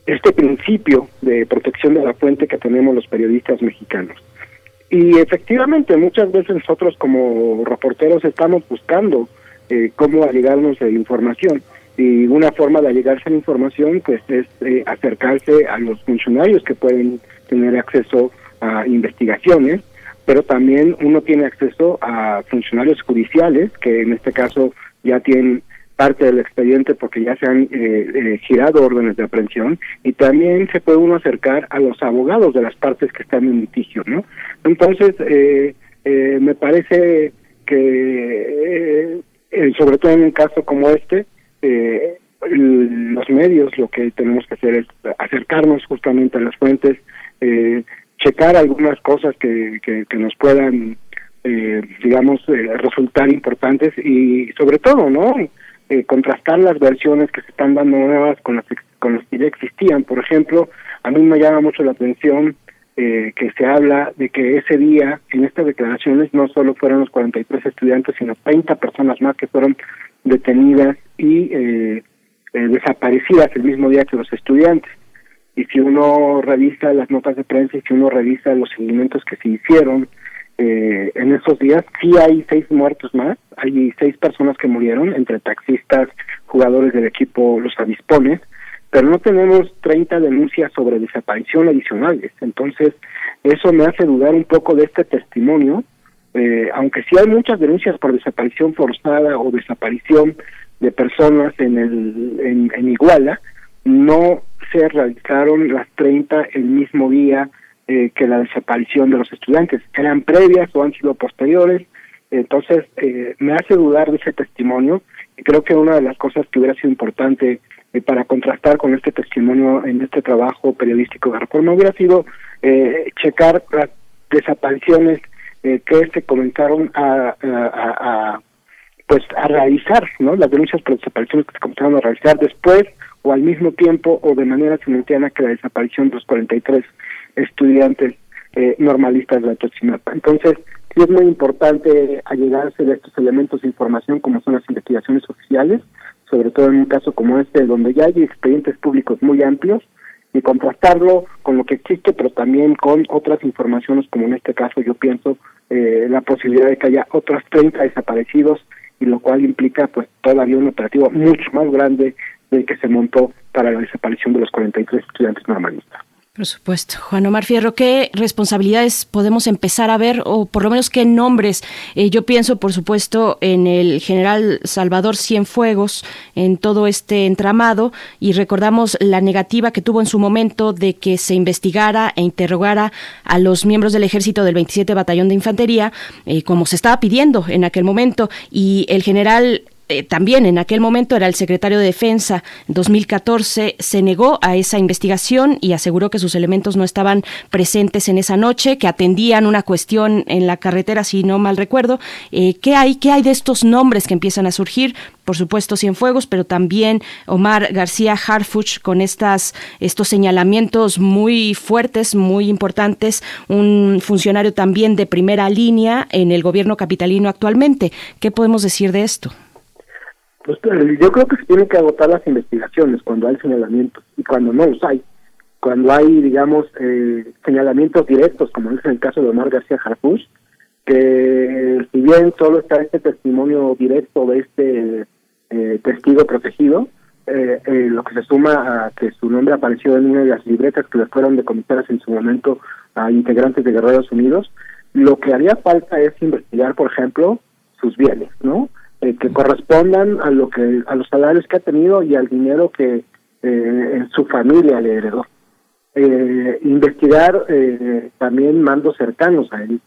este principio de protección de la fuente que tenemos los periodistas mexicanos. Y efectivamente, muchas veces nosotros como reporteros estamos buscando eh, cómo allegarnos de información. Y una forma de allegarse a la información pues es eh, acercarse a los funcionarios que pueden tener acceso a investigaciones, pero también uno tiene acceso a funcionarios judiciales que en este caso ya tienen parte del expediente porque ya se han eh, eh, girado órdenes de aprehensión y también se puede uno acercar a los abogados de las partes que están en litigio, ¿no? Entonces, eh, eh, me parece que, sobre todo en un caso como este, eh, los medios lo que tenemos que hacer es acercarnos justamente a las fuentes, eh, checar algunas cosas que, que, nos puedan, eh, digamos, eh, resultar importantes y sobre todo, ¿no? Eh, contrastar las versiones que se están dando nuevas con las, con las que ya existían. Por ejemplo, a mí me llama mucho la atención eh, que se habla de que ese día, en estas declaraciones, no solo fueron los 43 estudiantes, sino 30 personas más que fueron detenidas y eh, eh, desaparecidas el mismo día que los estudiantes. Y si uno revisa las notas de prensa y si uno revisa los seguimientos que se hicieron eh, en esos días. Sí hay seis muertos más, hay seis personas que murieron, entre taxistas, jugadores del equipo, los avispones, pero no tenemos 30 denuncias sobre desaparición adicionales. Entonces, eso me hace dudar un poco de este testimonio, eh, aunque sí hay muchas denuncias por desaparición forzada o desaparición de personas en, el, en, en Iguala, no se realizaron las 30 el mismo día eh, que la desaparición de los estudiantes. Eran previas o han sido posteriores. Entonces, eh, me hace dudar de ese testimonio y creo que una de las cosas que hubiera sido importante eh, para contrastar con este testimonio en este trabajo periodístico de reforma hubiera sido eh, checar las desapariciones eh, que se comenzaron a, pues a realizar, ¿no? Las denuncias por desapariciones que se comenzaron a realizar después o al mismo tiempo o de manera simultánea que la desaparición de los 43 estudiantes eh, normalistas de la Tochinapa. Entonces, sí es muy importante allegarse de estos elementos de información como son las investigaciones oficiales, sobre todo en un caso como este, donde ya hay expedientes públicos muy amplios, y contrastarlo con lo que existe, pero también con otras informaciones, como en este caso yo pienso eh, la posibilidad de que haya otros 30 desaparecidos, y lo cual implica pues todavía un operativo mucho más grande del que se montó para la desaparición de los 43 estudiantes normalistas. Por supuesto. Juan Omar Fierro, ¿qué responsabilidades podemos empezar a ver o por lo menos qué nombres? Eh, yo pienso, por supuesto, en el general Salvador Cienfuegos, en todo este entramado y recordamos la negativa que tuvo en su momento de que se investigara e interrogara a los miembros del ejército del 27 Batallón de Infantería, eh, como se estaba pidiendo en aquel momento. Y el general eh, también en aquel momento era el secretario de Defensa, en 2014 se negó a esa investigación y aseguró que sus elementos no estaban presentes en esa noche, que atendían una cuestión en la carretera, si no mal recuerdo. Eh, ¿Qué hay? ¿Qué hay de estos nombres que empiezan a surgir? Por supuesto, Cienfuegos, pero también Omar García Harfuch con estas, estos señalamientos muy fuertes, muy importantes, un funcionario también de primera línea en el gobierno capitalino actualmente. ¿Qué podemos decir de esto? Pues eh, yo creo que se tienen que agotar las investigaciones cuando hay señalamientos y cuando no los hay. Cuando hay, digamos, eh, señalamientos directos, como es en el caso de Omar García Harfuch, que si bien solo está este testimonio directo de este eh, testigo protegido, eh, eh, lo que se suma a que su nombre apareció en una de las libretas que le fueron decomisadas en su momento a integrantes de Guerreros Unidos, lo que haría falta es investigar, por ejemplo, sus bienes, ¿no? Eh, que correspondan a lo que a los salarios que ha tenido y al dinero que eh, su familia le heredó. Eh, investigar eh, también mandos cercanos a él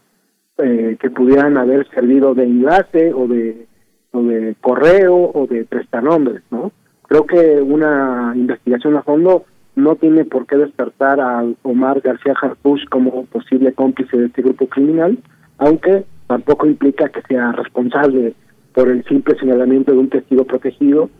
eh, que pudieran haber servido de enlace o de o de correo o de prestanombres, ¿no? Creo que una investigación a fondo no tiene por qué despertar a Omar García Harfuch como posible cómplice de este grupo criminal, aunque tampoco implica que sea responsable por el simple señalamiento de un testigo protegido,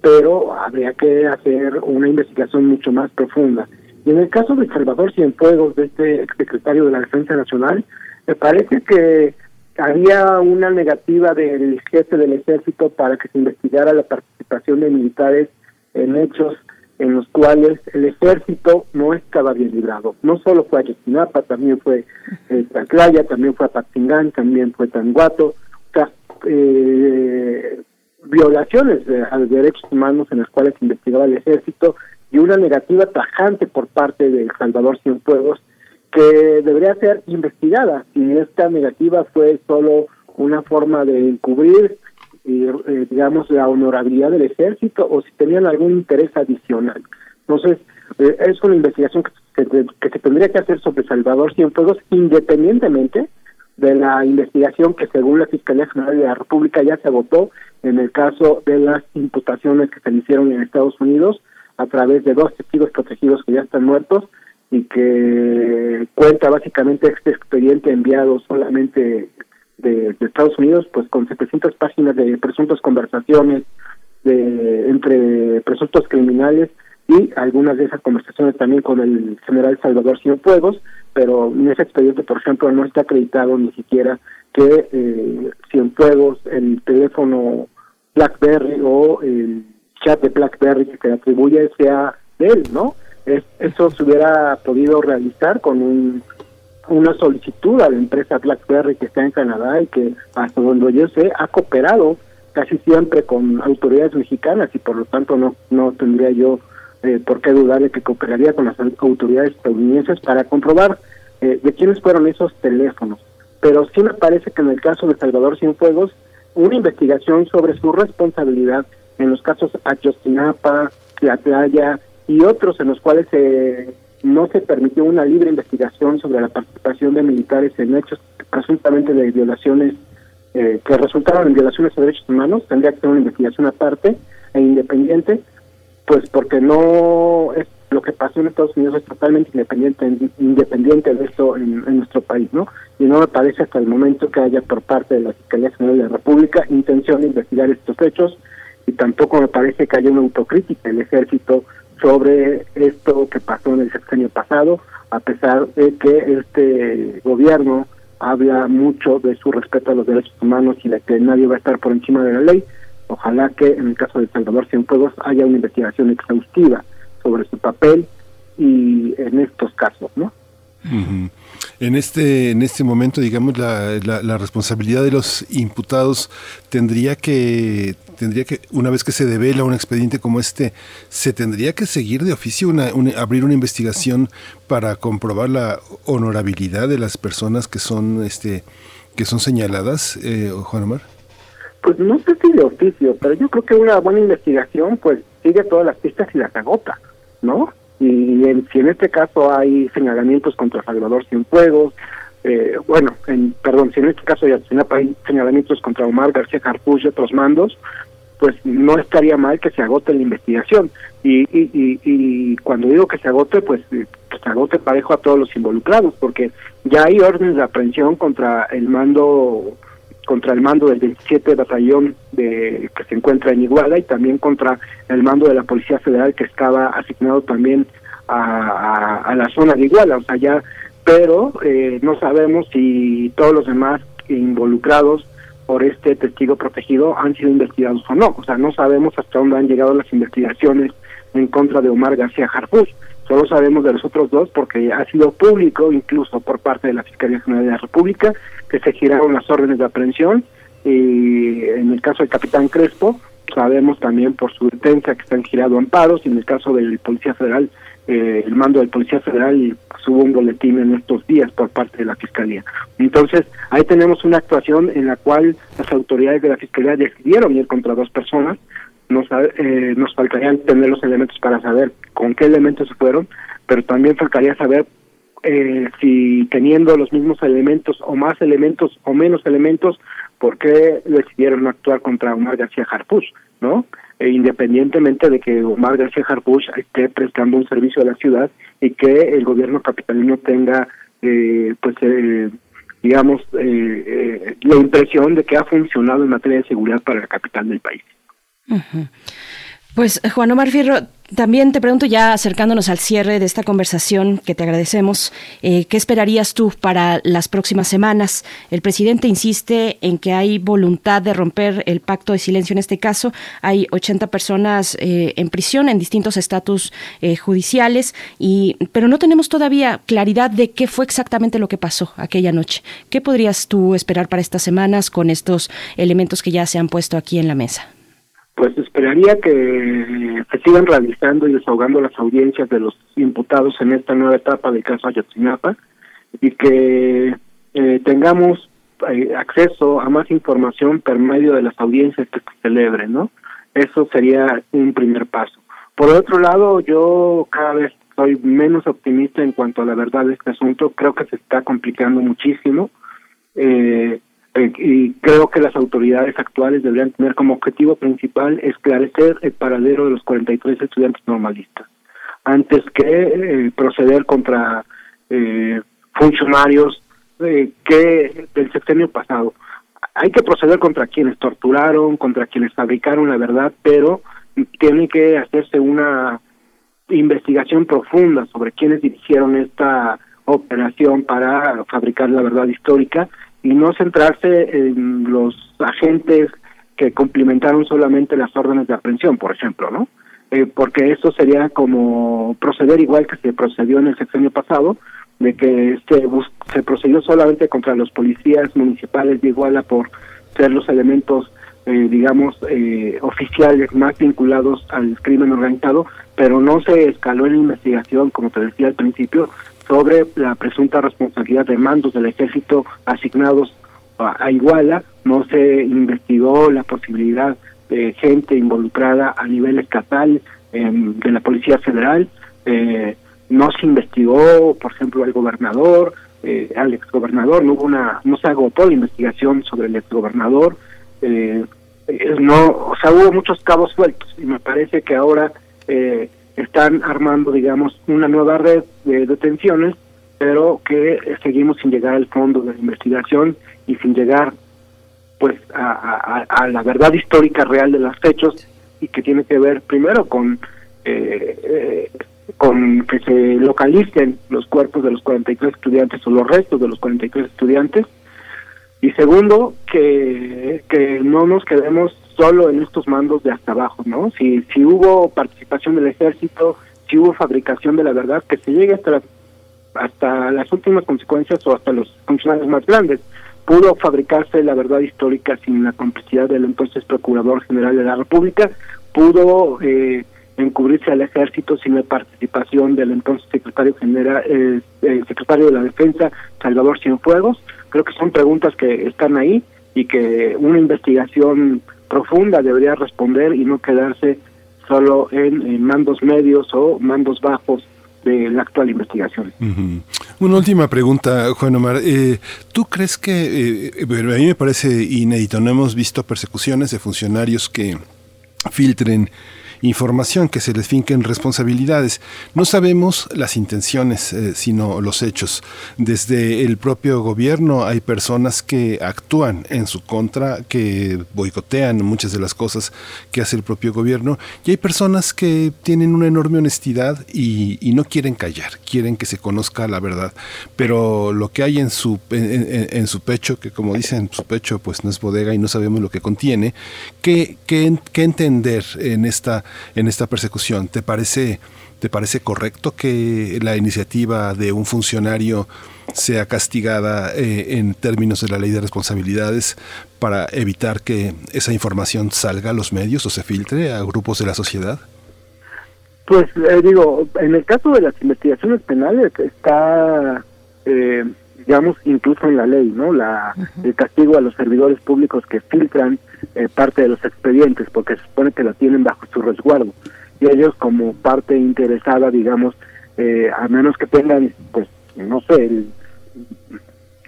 pero habría que hacer una investigación mucho más profunda. Y en el caso de Salvador Cienfuegos, de este exsecretario de la Defensa Nacional, me parece que había una negativa del jefe del ejército para que se investigara la participación de militares en hechos en los cuales el ejército no estaba bien librado. No solo fue a Yosinapa, también fue eh, Tlatlaya, también fue a Patzingán, también fue Tanguato. Eh, violaciones de, a los derechos humanos en las cuales investigaba el ejército y una negativa tajante por parte de Salvador Cienfuegos que debería ser investigada. Y esta negativa fue solo una forma de encubrir eh, digamos la honorabilidad del ejército o si tenían algún interés adicional. Entonces eh, es una investigación que se, que se tendría que hacer sobre Salvador Cienfuegos independientemente de la investigación que según la Fiscalía General de la República ya se agotó en el caso de las imputaciones que se le hicieron en Estados Unidos a través de dos testigos protegidos que ya están muertos y que cuenta básicamente este expediente enviado solamente de, Estados Unidos pues con 700 páginas de presuntas conversaciones de entre presuntos criminales y algunas de esas conversaciones también con el general Salvador Cienfuegos, pero en ese expediente, por ejemplo, no está acreditado ni siquiera que eh, Cienfuegos, el teléfono BlackBerry o el chat de BlackBerry que se atribuye sea de él, ¿no? Es, eso se hubiera podido realizar con un una solicitud a la empresa BlackBerry que está en Canadá y que hasta donde yo sé ha cooperado casi siempre con autoridades mexicanas y por lo tanto no no tendría yo eh, por qué dudar de que cooperaría con las autoridades estadounidenses para comprobar eh, de quiénes fueron esos teléfonos. Pero sí me parece que en el caso de Salvador Cienfuegos, una investigación sobre su responsabilidad en los casos Ayotzinapa, La Playa y otros en los cuales se no se permitió una libre investigación sobre la participación de militares en hechos presuntamente de violaciones eh, que resultaron en violaciones a derechos humanos, tendría que ser una investigación aparte e independiente, pues porque no es lo que pasó en Estados Unidos es totalmente independiente independiente de esto en, nuestro país, ¿no? Y no me parece hasta el momento que haya por parte de la Fiscalía General de la República intención de investigar estos hechos y tampoco me parece que haya una autocrítica del ejército sobre esto que pasó en el sexenio pasado, a pesar de que este gobierno habla mucho de su respeto a los derechos humanos y de que nadie va a estar por encima de la ley. Ojalá que en el caso de Salvador Cienfuegos haya una investigación exhaustiva sobre su papel y en estos casos, ¿no? En este, en este momento, digamos, la, la, la responsabilidad de los imputados tendría que, tendría que, una vez que se devela un expediente como este, se tendría que seguir de oficio, una, una- abrir una investigación para comprobar la honorabilidad de las personas que son, este, que son señaladas, eh, Juan Omar. Pues no sé si de oficio, pero yo creo que una buena investigación pues sigue todas las pistas y las agota, ¿no? Y en, si en este caso hay señalamientos contra Salvador Cienfuegos, eh, bueno, en, perdón, si en este caso hay señalamientos contra Omar García Harfuch y otros mandos, pues no estaría mal que se agote la investigación. Y, y, y, y cuando digo que se agote, pues eh, que se agote parejo a todos los involucrados, porque ya hay órdenes de aprehensión contra el mando contra el mando del 27 batallón de que se encuentra en Iguala y también contra el mando de la Policía Federal que estaba asignado también a, a, la zona de Iguala, o sea ya, pero eh, no sabemos si todos los demás involucrados por este testigo protegido han sido investigados o no, o sea no sabemos hasta dónde han llegado las investigaciones en contra de Omar García Harfuch, solo sabemos de los otros dos porque ha sido público incluso por parte de la Fiscalía General de la República que se giraron las órdenes de aprehensión y en el caso del capitán Crespo sabemos también por su detencia que están girado amparos y en el caso del Policía Federal eh, el mando del Policía Federal subo un boletín en estos días por parte de la Fiscalía. Entonces, ahí tenemos una actuación en la cual las autoridades de la Fiscalía decidieron ir contra dos personas. Nos, eh, nos faltarían tener los elementos para saber con qué elementos se fueron, pero también faltaría saber eh, si teniendo los mismos elementos o más elementos o menos elementos, por qué decidieron actuar contra Omar García Harfuch, ¿no? E independientemente de que Omar García Harfuch esté prestando un servicio a la ciudad y que el gobierno capitalino tenga, eh, pues, eh, digamos, eh, eh, la impresión de que ha funcionado en materia de seguridad para la capital del país. Ujú. Pues Juan Omar Fierro, también te pregunto ya acercándonos al cierre de esta conversación que te agradecemos, eh, ¿qué esperarías tú para las próximas semanas? El presidente insiste en que hay voluntad de romper el pacto de silencio en este caso. Hay 80 personas eh, en prisión en distintos estatus eh, judiciales, y, pero no tenemos todavía claridad de qué fue exactamente lo que pasó aquella noche. ¿Qué podrías tú esperar para estas semanas con estos elementos que ya se han puesto aquí en la mesa? Pues esperaría que se sigan realizando y desahogando las audiencias de los imputados en esta nueva etapa del caso Ayotzinapa y que eh, tengamos eh, acceso a más información por medio de las audiencias que se celebren, ¿no? Eso sería un primer paso. Por otro lado, yo cada vez soy menos optimista en cuanto a la verdad de este asunto. Creo que se está complicando muchísimo. Eh, eh, y creo que las autoridades actuales deberían tener como objetivo principal esclarecer el paradero de los 43 estudiantes normalistas antes que eh, proceder contra eh, funcionarios eh, que del sexenio pasado. Hay que proceder contra quienes torturaron, contra quienes fabricaron la verdad, pero tiene que hacerse una investigación profunda sobre quienes dirigieron esta operación para fabricar la verdad histórica y no centrarse en los agentes que cumplimentaron solamente las órdenes de aprehensión, por ejemplo, ¿no? Eh, porque eso sería como proceder igual que se procedió en el sexenio pasado, de que se, se procedió solamente contra los policías municipales de Iguala por ser los elementos, eh, digamos, eh, oficiales más vinculados al crimen organizado, pero no se escaló en la investigación, como te decía al principio, sobre la presunta responsabilidad de mandos del ejército asignados a, Iguala, no se investigó la posibilidad de gente involucrada a nivel estatal em, de la Policía Federal, eh, no se investigó, por ejemplo, al gobernador, eh, al exgobernador, no hubo una, no se agotó la investigación sobre el exgobernador, eh, eh, no, o sea, hubo muchos cabos sueltos y me parece que ahora eh, están armando, digamos, una nueva red de detenciones, pero que seguimos sin llegar al fondo de la investigación y sin llegar, pues, a, la verdad histórica real de los hechos y que tiene que ver primero con eh, eh, con que se localicen los cuerpos de los 43 estudiantes o los restos de los 43 estudiantes. Y segundo que, que no nos quedemos solo en estos mandos de hasta abajo, ¿no? Si, hubo participación del ejército, si hubo fabricación de la verdad, que se llegue hasta, hasta las últimas consecuencias o hasta los funcionarios más grandes. Pudo fabricarse la verdad histórica sin la complicidad del entonces Procurador General de la República, pudo eh, encubrirse al ejército sin la participación del entonces secretario general, eh, el secretario de la Defensa, Salvador Cienfuegos. Creo que son preguntas que están ahí y que una investigación profunda debería responder y no quedarse solo en, mandos medios o mandos bajos de la actual investigación. Una última pregunta, Juan Omar. Eh, ¿Tú crees que, eh, a mí me parece inédito, no hemos visto persecuciones de funcionarios que filtren información, que se les finquen responsabilidades. No sabemos las intenciones, eh, sino los hechos. Desde el propio gobierno hay personas que actúan en su contra, que boicotean muchas de las cosas que hace el propio gobierno, y hay personas que tienen una enorme honestidad y, no quieren callar, quieren que se conozca la verdad. Pero lo que hay en su, en, su pecho, que como dicen, su pecho pues no es bodega y no sabemos lo que contiene, ¿qué, qué, qué entender en esta en esta persecución. ¿Te parece, ¿Te parece correcto que la iniciativa de un funcionario sea castigada eh, en términos de la ley de responsabilidades para evitar que esa información salga a los medios o se filtre a grupos de la sociedad? Pues eh, digo, en el caso de las investigaciones penales está, eh, digamos, incluso en la ley, ¿no? La, el castigo a los servidores públicos que filtran eh, parte de los expedientes, porque se supone que la tienen bajo su resguardo. Y ellos como parte interesada, digamos, eh, a menos que tengan, pues, no sé,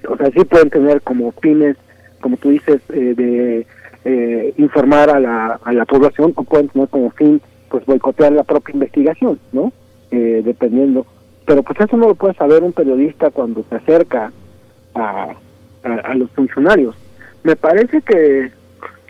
o sea, sí pueden tener como fines, como tú dices, eh, de informar a la, a la población, o pueden tener como fin, pues, boicotear la propia investigación, ¿no? dependiendo. Pero pues eso no lo puede saber un periodista cuando se acerca a, a los funcionarios. Me parece que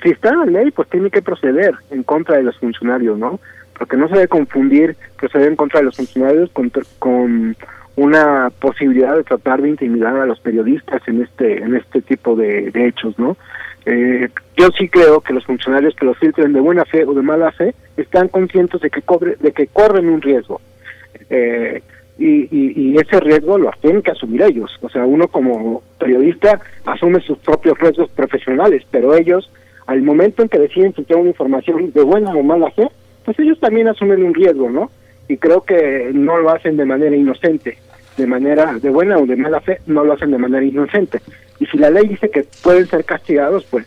si está la ley, pues tiene que proceder en contra de los funcionarios, ¿no? Porque no se debe confundir proceder en contra de los funcionarios con, con una posibilidad de tratar de intimidar a los periodistas en este en este tipo de, hechos, ¿no? Eh, yo sí creo que los funcionarios que los filtren de buena fe o de mala fe están conscientes de que cobre, de que corren un riesgo. Eh, y, y, ese riesgo lo tienen que asumir ellos. O sea, uno como periodista asume sus propios riesgos profesionales, pero ellos al momento en que deciden filtrar una información de buena o mala fe, pues ellos también asumen un riesgo, ¿no? Y creo que no lo hacen de manera inocente, de manera de buena o de mala fe, no lo hacen de manera inocente. Y si la ley dice que pueden ser castigados, pues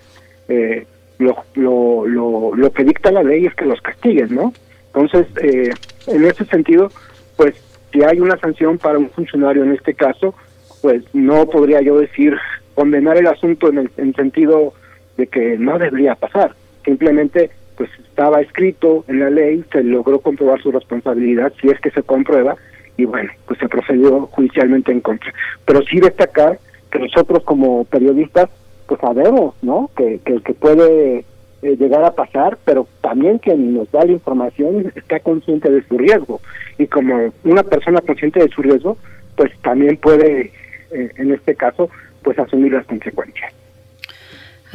eh, lo, lo, lo, lo que dicta la ley es que los castiguen, ¿no? Entonces, eh, en ese sentido, pues si hay una sanción para un funcionario en este caso, pues no podría yo decir condenar el asunto en el en sentido de que no debería pasar. Simplemente pues estaba escrito en la ley, se logró comprobar su responsabilidad, si es que se comprueba, y bueno, pues se procedió judicialmente en contra. Pero sí destacar que nosotros como periodistas, pues sabemos, ¿no? Que, que, que puede eh, llegar a pasar, pero también quien nos da la información está consciente de su riesgo. Y como una persona consciente de su riesgo, pues también puede, eh, en este caso, pues asumir las consecuencias.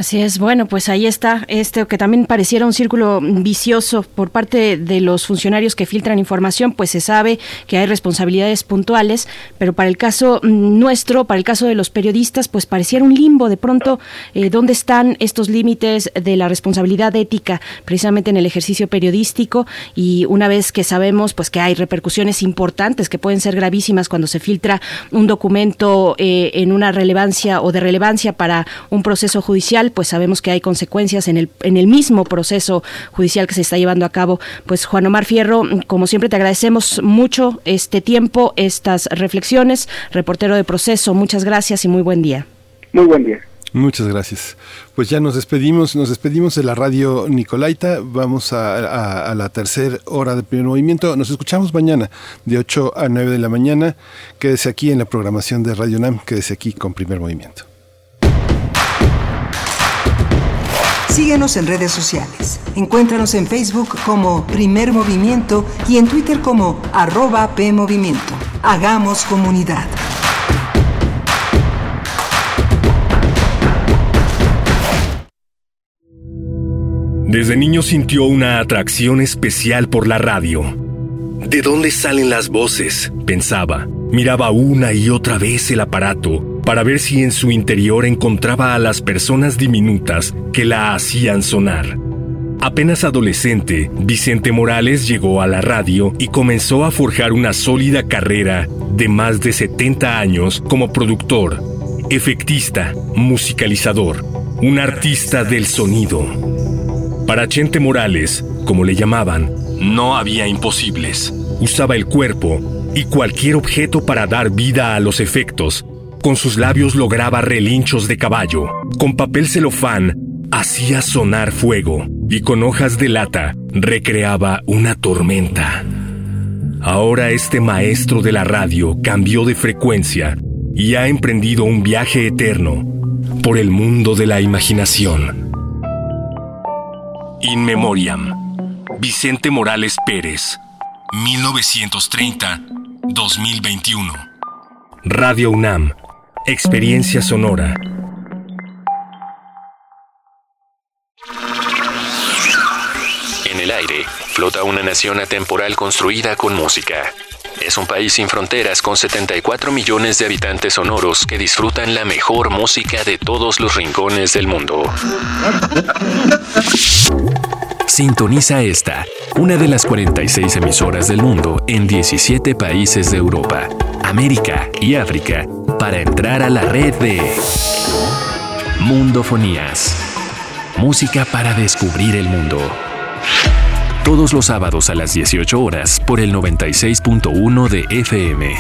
Así es, bueno, pues ahí está este que también pareciera un círculo vicioso por parte de los funcionarios que filtran información, pues se sabe que hay responsabilidades puntuales, pero para el caso nuestro, para el caso de los periodistas, pues pareciera un limbo. De pronto eh, dónde están estos límites de la responsabilidad ética precisamente en el ejercicio periodístico. Y una vez que sabemos pues que hay repercusiones importantes que pueden ser gravísimas cuando se filtra un documento eh, en una relevancia o de relevancia para un proceso judicial, pues sabemos que hay consecuencias en el, en el mismo proceso judicial que se está llevando a cabo. Pues Juan Omar Fierro, como siempre te agradecemos mucho este tiempo, estas reflexiones. Reportero de proceso, muchas gracias y muy buen día. Muy buen día. Muchas gracias. Pues ya nos despedimos, nos despedimos de la radio Nicolaita. Vamos a, a la tercera hora de primer movimiento. Nos escuchamos mañana de 8 a 9 de la mañana. Quédese aquí en la programación de Radio NAM. Quédese aquí con primer movimiento. Síguenos en redes sociales. Encuéntranos en Facebook como Primer Movimiento y en Twitter como arroba PMovimiento. Hagamos comunidad. Desde niño sintió una atracción especial por la radio. ¿De dónde salen las voces? pensaba. Miraba una y otra vez el aparato para ver si en su interior encontraba a las personas diminutas que la hacían sonar. Apenas adolescente, Vicente Morales llegó a la radio y comenzó a forjar una sólida carrera de más de 70 años como productor, efectista, musicalizador, un artista del sonido. Para Chente Morales, como le llamaban, no había imposibles. Usaba el cuerpo y cualquier objeto para dar vida a los efectos. Con sus labios lograba relinchos de caballo. Con papel celofán hacía sonar fuego y con hojas de lata recreaba una tormenta. Ahora este maestro de la radio cambió de frecuencia y ha emprendido un viaje eterno por el mundo de la imaginación. In Memoriam. Vicente Morales Pérez. 1930-2021. Radio UNAM. Experiencia sonora. En el aire flota una nación atemporal construida con música. Es un país sin fronteras con 74 millones de habitantes sonoros que disfrutan la mejor música de todos los rincones del mundo. Sintoniza esta, una de las 46 emisoras del mundo en 17 países de Europa, América y África para entrar a la red de Mundofonías. Música para descubrir el mundo. Todos los sábados a las 18 horas por el 96.1 de FM.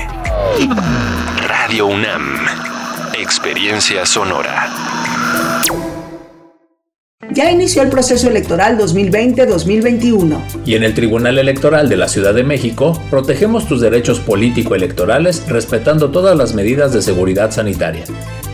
Radio UNAM. Experiencia sonora. Ya inició el proceso electoral 2020-2021. Y en el Tribunal Electoral de la Ciudad de México, protegemos tus derechos político-electorales respetando todas las medidas de seguridad sanitaria.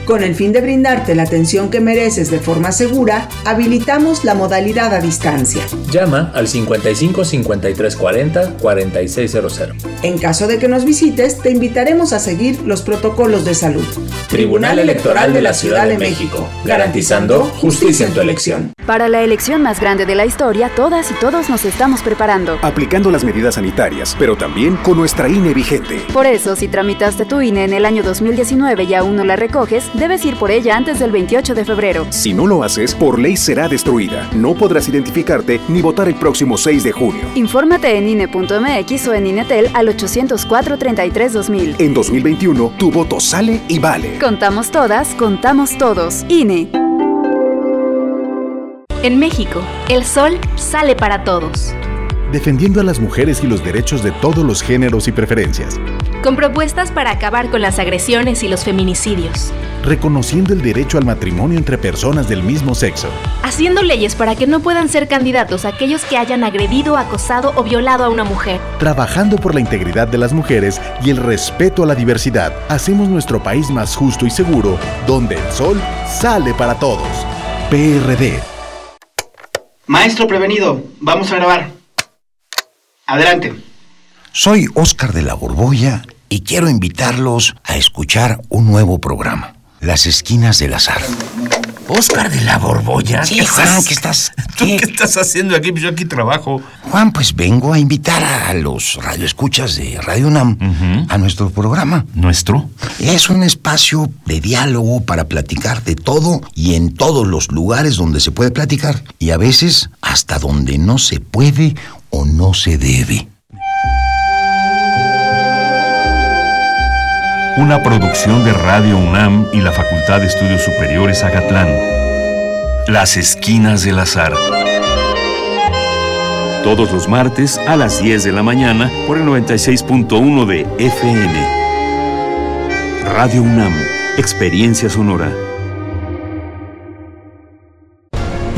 Con el fin de brindarte la atención que mereces de forma segura, habilitamos la modalidad a distancia. Llama al 55 53 40 4600. En caso de que nos visites, te invitaremos a seguir los protocolos de salud. Tribunal Electoral de la Ciudad de México, garantizando justicia en tu elección. Para la elección más grande de la historia, todas y todos nos estamos preparando. Aplicando las medidas sanitarias, pero también con nuestra INE vigente. Por eso, si tramitaste tu INE en el año 2019 y aún no la recoges, debes ir por ella antes del 28 de febrero. Si no lo haces, por ley será destruida. No podrás identificarte ni votar el próximo 6 de junio. Infórmate en INE.mx o en INETEL al 804-33-2000. En 2021, tu voto sale y vale. Contamos todas, contamos todos. INE. En México, el sol sale para todos. Defendiendo a las mujeres y los derechos de todos los géneros y preferencias. Con propuestas para acabar con las agresiones y los feminicidios. Reconociendo el derecho al matrimonio entre personas del mismo sexo. Haciendo leyes para que no puedan ser candidatos aquellos que hayan agredido, acosado o violado a una mujer. Trabajando por la integridad de las mujeres y el respeto a la diversidad, hacemos nuestro país más justo y seguro, donde el sol sale para todos. PRD. Maestro prevenido, vamos a grabar. Adelante. Soy Óscar de la Borbolla y quiero invitarlos a escuchar un nuevo programa, Las Esquinas del Azar. Oscar de la Borbolla. Sí, Juan, ¿qué estás? ¿Qué? estás haciendo aquí? Pues yo aquí trabajo. Juan, pues vengo a invitar a los radioescuchas de Radio UNAM a nuestro programa. ¿Nuestro? Es un espacio de diálogo para platicar de todo y en todos los lugares donde se puede platicar y a veces hasta donde no se puede o no se debe. Una producción de Radio UNAM y la Facultad de Estudios Superiores Agatlán. Las Esquinas del Azar. Todos los martes a las 10 de la mañana por el 96.1 de FM. Radio UNAM. Experiencia sonora.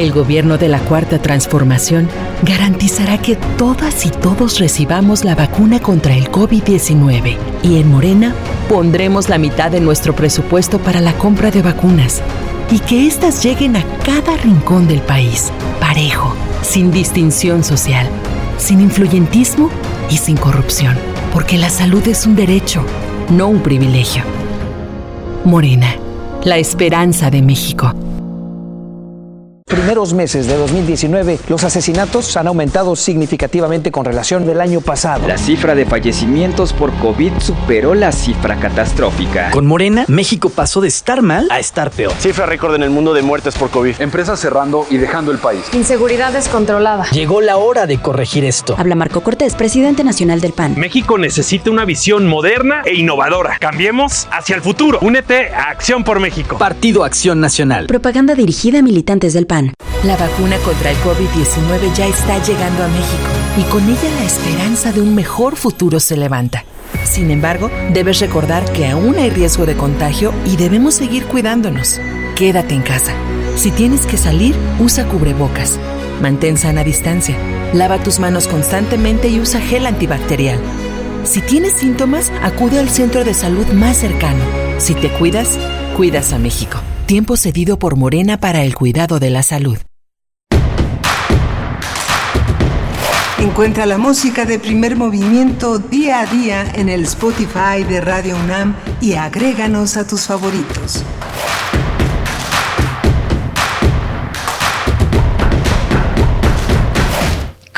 El gobierno de la Cuarta Transformación garantizará que todas y todos recibamos la vacuna contra el COVID-19. Y en Morena pondremos la mitad de nuestro presupuesto para la compra de vacunas y que éstas lleguen a cada rincón del país, parejo, sin distinción social, sin influyentismo y sin corrupción, porque la salud es un derecho, no un privilegio. Morena, la esperanza de México primeros meses de 2019, los asesinatos han aumentado significativamente con relación del año pasado. La cifra de fallecimientos por COVID superó la cifra catastrófica. Con Morena, México pasó de estar mal a estar peor. Cifra récord en el mundo de muertes por COVID. Empresas cerrando y dejando el país. Inseguridad descontrolada. Llegó la hora de corregir esto. Habla Marco Cortés, presidente nacional del PAN. México necesita una visión moderna e innovadora. Cambiemos hacia el futuro. Únete a Acción por México. Partido Acción Nacional. Propaganda dirigida a militantes del PAN. La vacuna contra el COVID-19 ya está llegando a México y con ella la esperanza de un mejor futuro se levanta. Sin embargo, debes recordar que aún hay riesgo de contagio y debemos seguir cuidándonos. Quédate en casa. Si tienes que salir, usa cubrebocas. Mantén sana distancia. Lava tus manos constantemente y usa gel antibacterial. Si tienes síntomas, acude al centro de salud más cercano. Si te cuidas, cuidas a México. Tiempo cedido por Morena para el cuidado de la salud. Encuentra la música de primer movimiento día a día en el Spotify de Radio UNAM y agréganos a tus favoritos.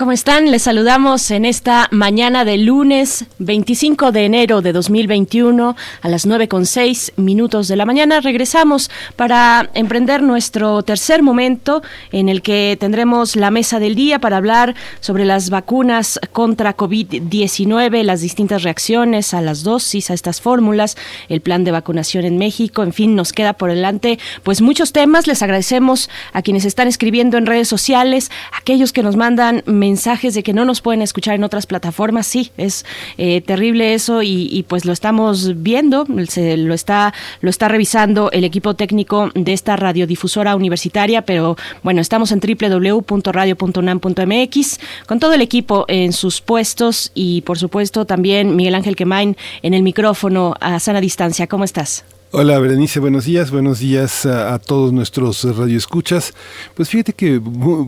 ¿Cómo están? Les saludamos en esta mañana de lunes 25 de enero de 2021 a las 9.6 minutos de la mañana. Regresamos para emprender nuestro tercer momento en el que tendremos la mesa del día para hablar sobre las vacunas contra COVID-19, las distintas reacciones a las dosis, a estas fórmulas, el plan de vacunación en México. En fin, nos queda por delante pues muchos temas. Les agradecemos a quienes están escribiendo en redes sociales, aquellos que nos mandan mensajes mensajes de que no nos pueden escuchar en otras plataformas. Sí, es eh, terrible eso y, pues lo estamos viendo, se lo está lo está revisando el equipo técnico de esta radiodifusora universitaria, pero bueno, estamos en www.radio.unam.mx con todo el equipo en sus puestos y por supuesto también Miguel Ángel Quemain en el micrófono a sana distancia. ¿Cómo estás? Hola Berenice, buenos días, buenos días a, todos nuestros radioescuchas. Pues fíjate que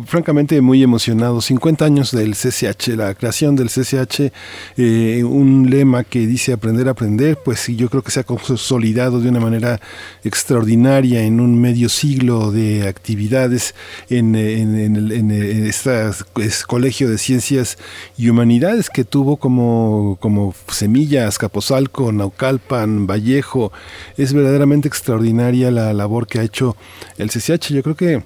francamente muy emocionado, 50 años del CCH, la creación del CCH, eh, un lema que dice aprender a aprender, pues yo creo que se ha consolidado de una manera extraordinaria en un medio siglo de actividades en, este colegio de ciencias y humanidades que tuvo como, como semilla Azcapotzalco, Naucalpan, Vallejo, verdaderamente extraordinaria la labor que ha hecho el CCH. Yo creo que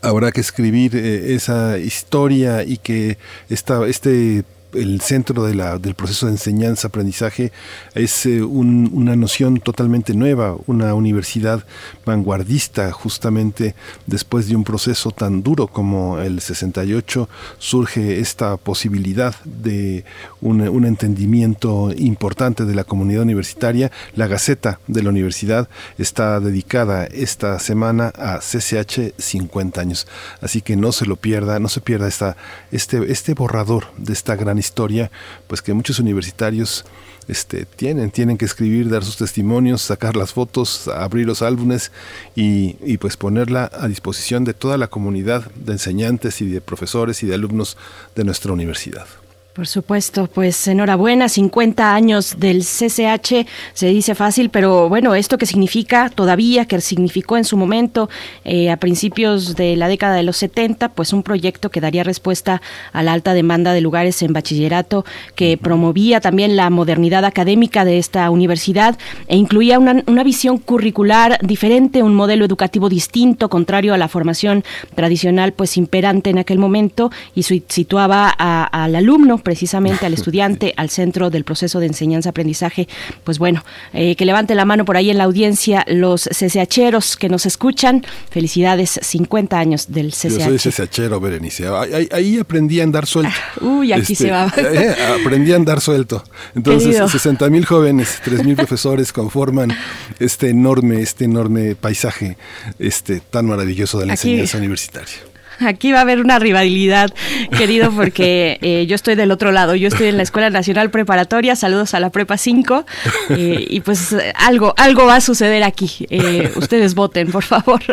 habrá que escribir eh, esa historia y que esta, este el centro del proceso de enseñanza-aprendizaje es eh, una noción totalmente nueva, una universidad vanguardista justamente después de un proceso tan duro como el 68 surge esta posibilidad de un, un entendimiento importante de la comunidad universitaria. La Gaceta de la Universidad está dedicada esta semana a CCH 50 años, así que no se lo pierda, no se pierda esta, este, este borrador de esta gran historia, pues que muchos universitarios este, tienen, tienen que escribir, dar sus testimonios, sacar las fotos, abrir los álbumes y, pues ponerla a disposición de toda la comunidad de enseñantes y de profesores y de alumnos de nuestra universidad. Por supuesto, pues enhorabuena, 50 años del CCH, se dice fácil, pero bueno, esto que significa todavía, que significó en su momento, eh, a principios de la década de los 70, pues un proyecto que daría respuesta a la alta demanda de lugares en bachillerato, que promovía también la modernidad académica de esta universidad e incluía una, una visión curricular diferente, un modelo educativo distinto, contrario a la formación tradicional, pues imperante en aquel momento, y situaba al alumno precisamente al estudiante al centro del proceso de enseñanza-aprendizaje. Pues bueno, eh, que levante la mano por ahí en la audiencia los CCHeros que nos escuchan. Felicidades, 50 años del CCH. Yo soy CCHero, Berenice. Ahí, aprendí a andar suelto. Uy, aquí se este, va. Eh, aprendí a andar suelto. Entonces, 60 mil jóvenes, 3 mil profesores conforman este enorme, este enorme paisaje este tan maravilloso de la enseñanza universitaria. Aquí va a haber una rivalidad, querido, porque eh, yo estoy del otro lado. Yo estoy en la Escuela Nacional Preparatoria. Saludos a la Prepa 5. Eh, y pues algo, algo va a suceder aquí. Eh, ustedes voten, por favor.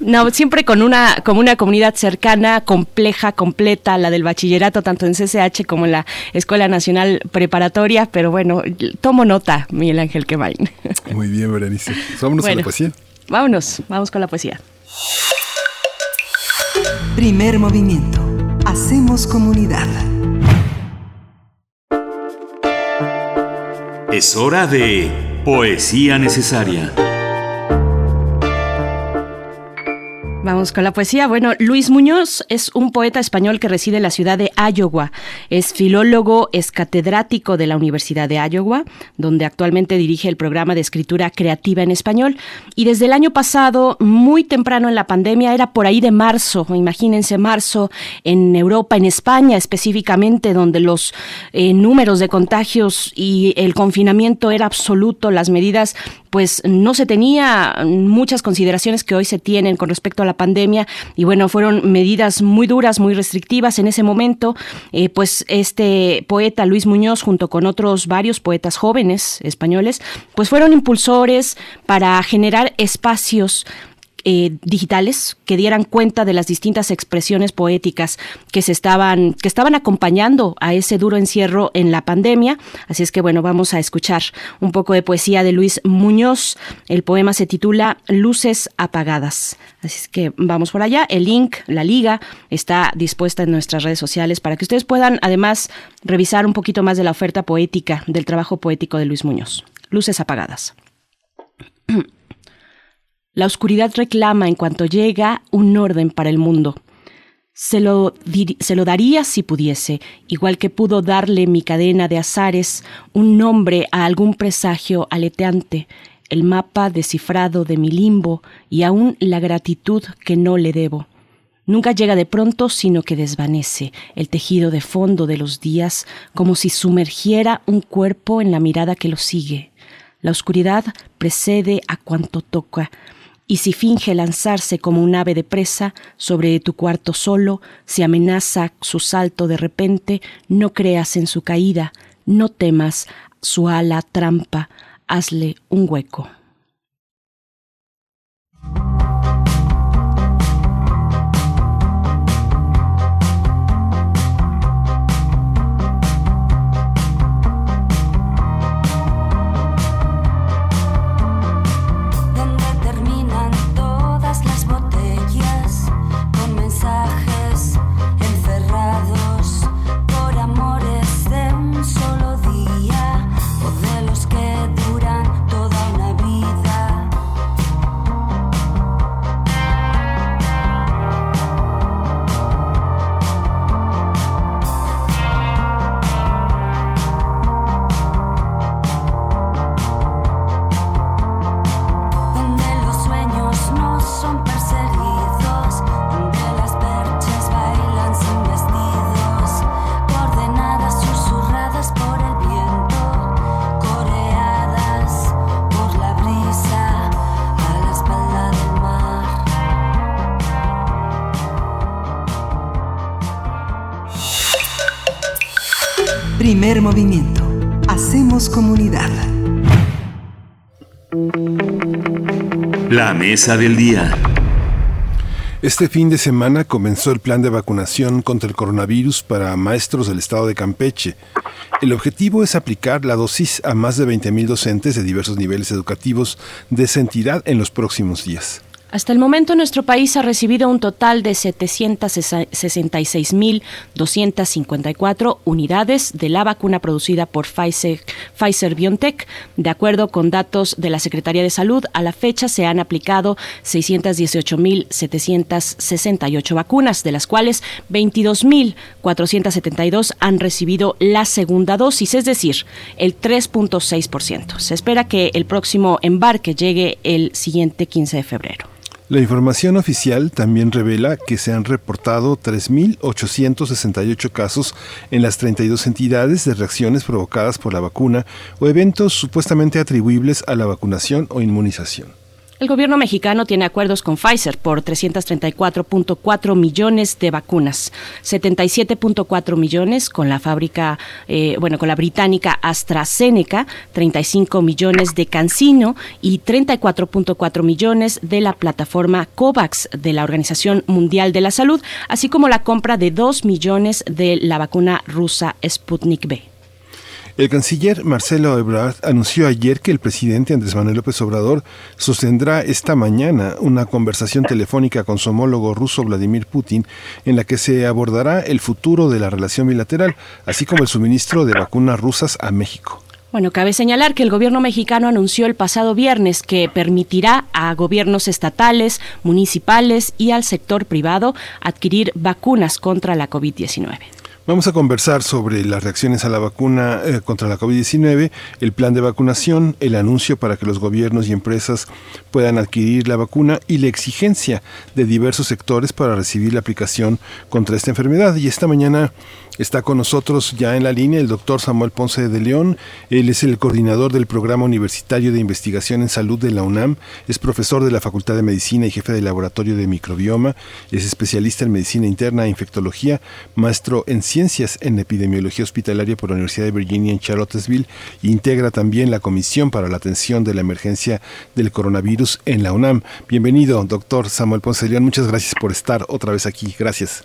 No, siempre con una, como una comunidad cercana, compleja, completa, la del bachillerato, tanto en CCH como en la Escuela Nacional Preparatoria. Pero bueno, tomo nota, Miguel Ángel Quemain. Muy bien, Berenice. Vámonos a la poesía. Vámonos, vamos con la poesía. Primer movimiento. Hacemos comunidad. Es hora de Poesía Necesaria. Vamos con la poesía. Bueno, Luis Muñoz es un poeta español que reside en la ciudad de Iowa. Es filólogo, es catedrático de la Universidad de Iowa, donde actualmente dirige el programa de escritura creativa en español. Y desde el año pasado, muy temprano en la pandemia, era por ahí de marzo, imagínense marzo, en Europa, en España específicamente, donde los eh, números de contagios y el confinamiento era absoluto, las medidas pues no se tenía muchas consideraciones que hoy se tienen con respecto a la pandemia. Y bueno, fueron medidas muy duras, muy restrictivas en ese momento, eh, pues este poeta Luis Muñoz junto con otros varios poetas jóvenes españoles, pues fueron impulsores para generar espacios eh, digitales que dieran cuenta de las distintas expresiones poéticas que se estaban que estaban acompañando a ese duro encierro en la pandemia. Así es que bueno, vamos a escuchar un poco de poesía de Luis Muñoz. El poema se titula Luces apagadas. Así es que vamos por allá. El link, la liga, está dispuesta en nuestras redes sociales para que ustedes puedan además revisar un poquito más de la oferta poética, del trabajo poético de Luis Muñoz. Luces apagadas. La oscuridad reclama en cuanto llega un orden para el mundo. Se lo, se lo, daría si pudiese, igual que pudo darle mi cadena de azares un nombre a algún presagio aleteante, el mapa descifrado de mi limbo y aún la gratitud que no le debo. Nunca llega de pronto, sino que desvanece el tejido de fondo de los días, como si sumergiera un cuerpo en la mirada que lo sigue. La oscuridad precede a cuanto toca, y si finge lanzarse como un ave de presa sobre tu cuarto solo, si amenaza su salto de repente, no creas en su caída, no temas su ala trampa, hazle un hueco. Primer movimiento. Hacemos comunidad. La mesa del día. Este fin de semana comenzó el plan de vacunación contra el coronavirus para maestros del estado de Campeche. El objetivo es aplicar la dosis a más de 20.000 docentes de diversos niveles educativos de esa entidad en los próximos días. Hasta el momento nuestro país ha recibido un total de 766.254 unidades de la vacuna producida por Pfizer, Pfizer BioNTech. De acuerdo con datos de la Secretaría de Salud, a la fecha se han aplicado 618.768 vacunas, de las cuales 22.472 han recibido la segunda dosis, es decir, el 3.6%. Se espera que el próximo embarque llegue el siguiente 15 de febrero. La información oficial también revela que se han reportado 3.868 casos en las 32 entidades de reacciones provocadas por la vacuna o eventos supuestamente atribuibles a la vacunación o inmunización. El gobierno mexicano tiene acuerdos con Pfizer por 334.4 millones de vacunas, 77.4 millones con la fábrica, eh, bueno, con la británica AstraZeneca, 35 millones de Cancino y 34.4 millones de la plataforma COVAX de la Organización Mundial de la Salud, así como la compra de 2 millones de la vacuna rusa Sputnik V. El canciller Marcelo Ebrard anunció ayer que el presidente Andrés Manuel López Obrador sostendrá esta mañana una conversación telefónica con su homólogo ruso Vladimir Putin en la que se abordará el futuro de la relación bilateral, así como el suministro de vacunas rusas a México. Bueno, cabe señalar que el gobierno mexicano anunció el pasado viernes que permitirá a gobiernos estatales, municipales y al sector privado adquirir vacunas contra la COVID-19. Vamos a conversar sobre las reacciones a la vacuna eh, contra la COVID-19, el plan de vacunación, el anuncio para que los gobiernos y empresas puedan adquirir la vacuna y la exigencia de diversos sectores para recibir la aplicación contra esta enfermedad. Y esta mañana Está con nosotros ya en la línea el doctor Samuel Ponce de León. Él es el coordinador del Programa Universitario de Investigación en Salud de la UNAM. Es profesor de la Facultad de Medicina y jefe del Laboratorio de Microbioma. Es especialista en Medicina Interna e Infectología, maestro en Ciencias en Epidemiología Hospitalaria por la Universidad de Virginia en Charlottesville. Integra también la Comisión para la Atención de la Emergencia del Coronavirus en la UNAM. Bienvenido, doctor Samuel Ponce León. Muchas gracias por estar otra vez aquí. Gracias.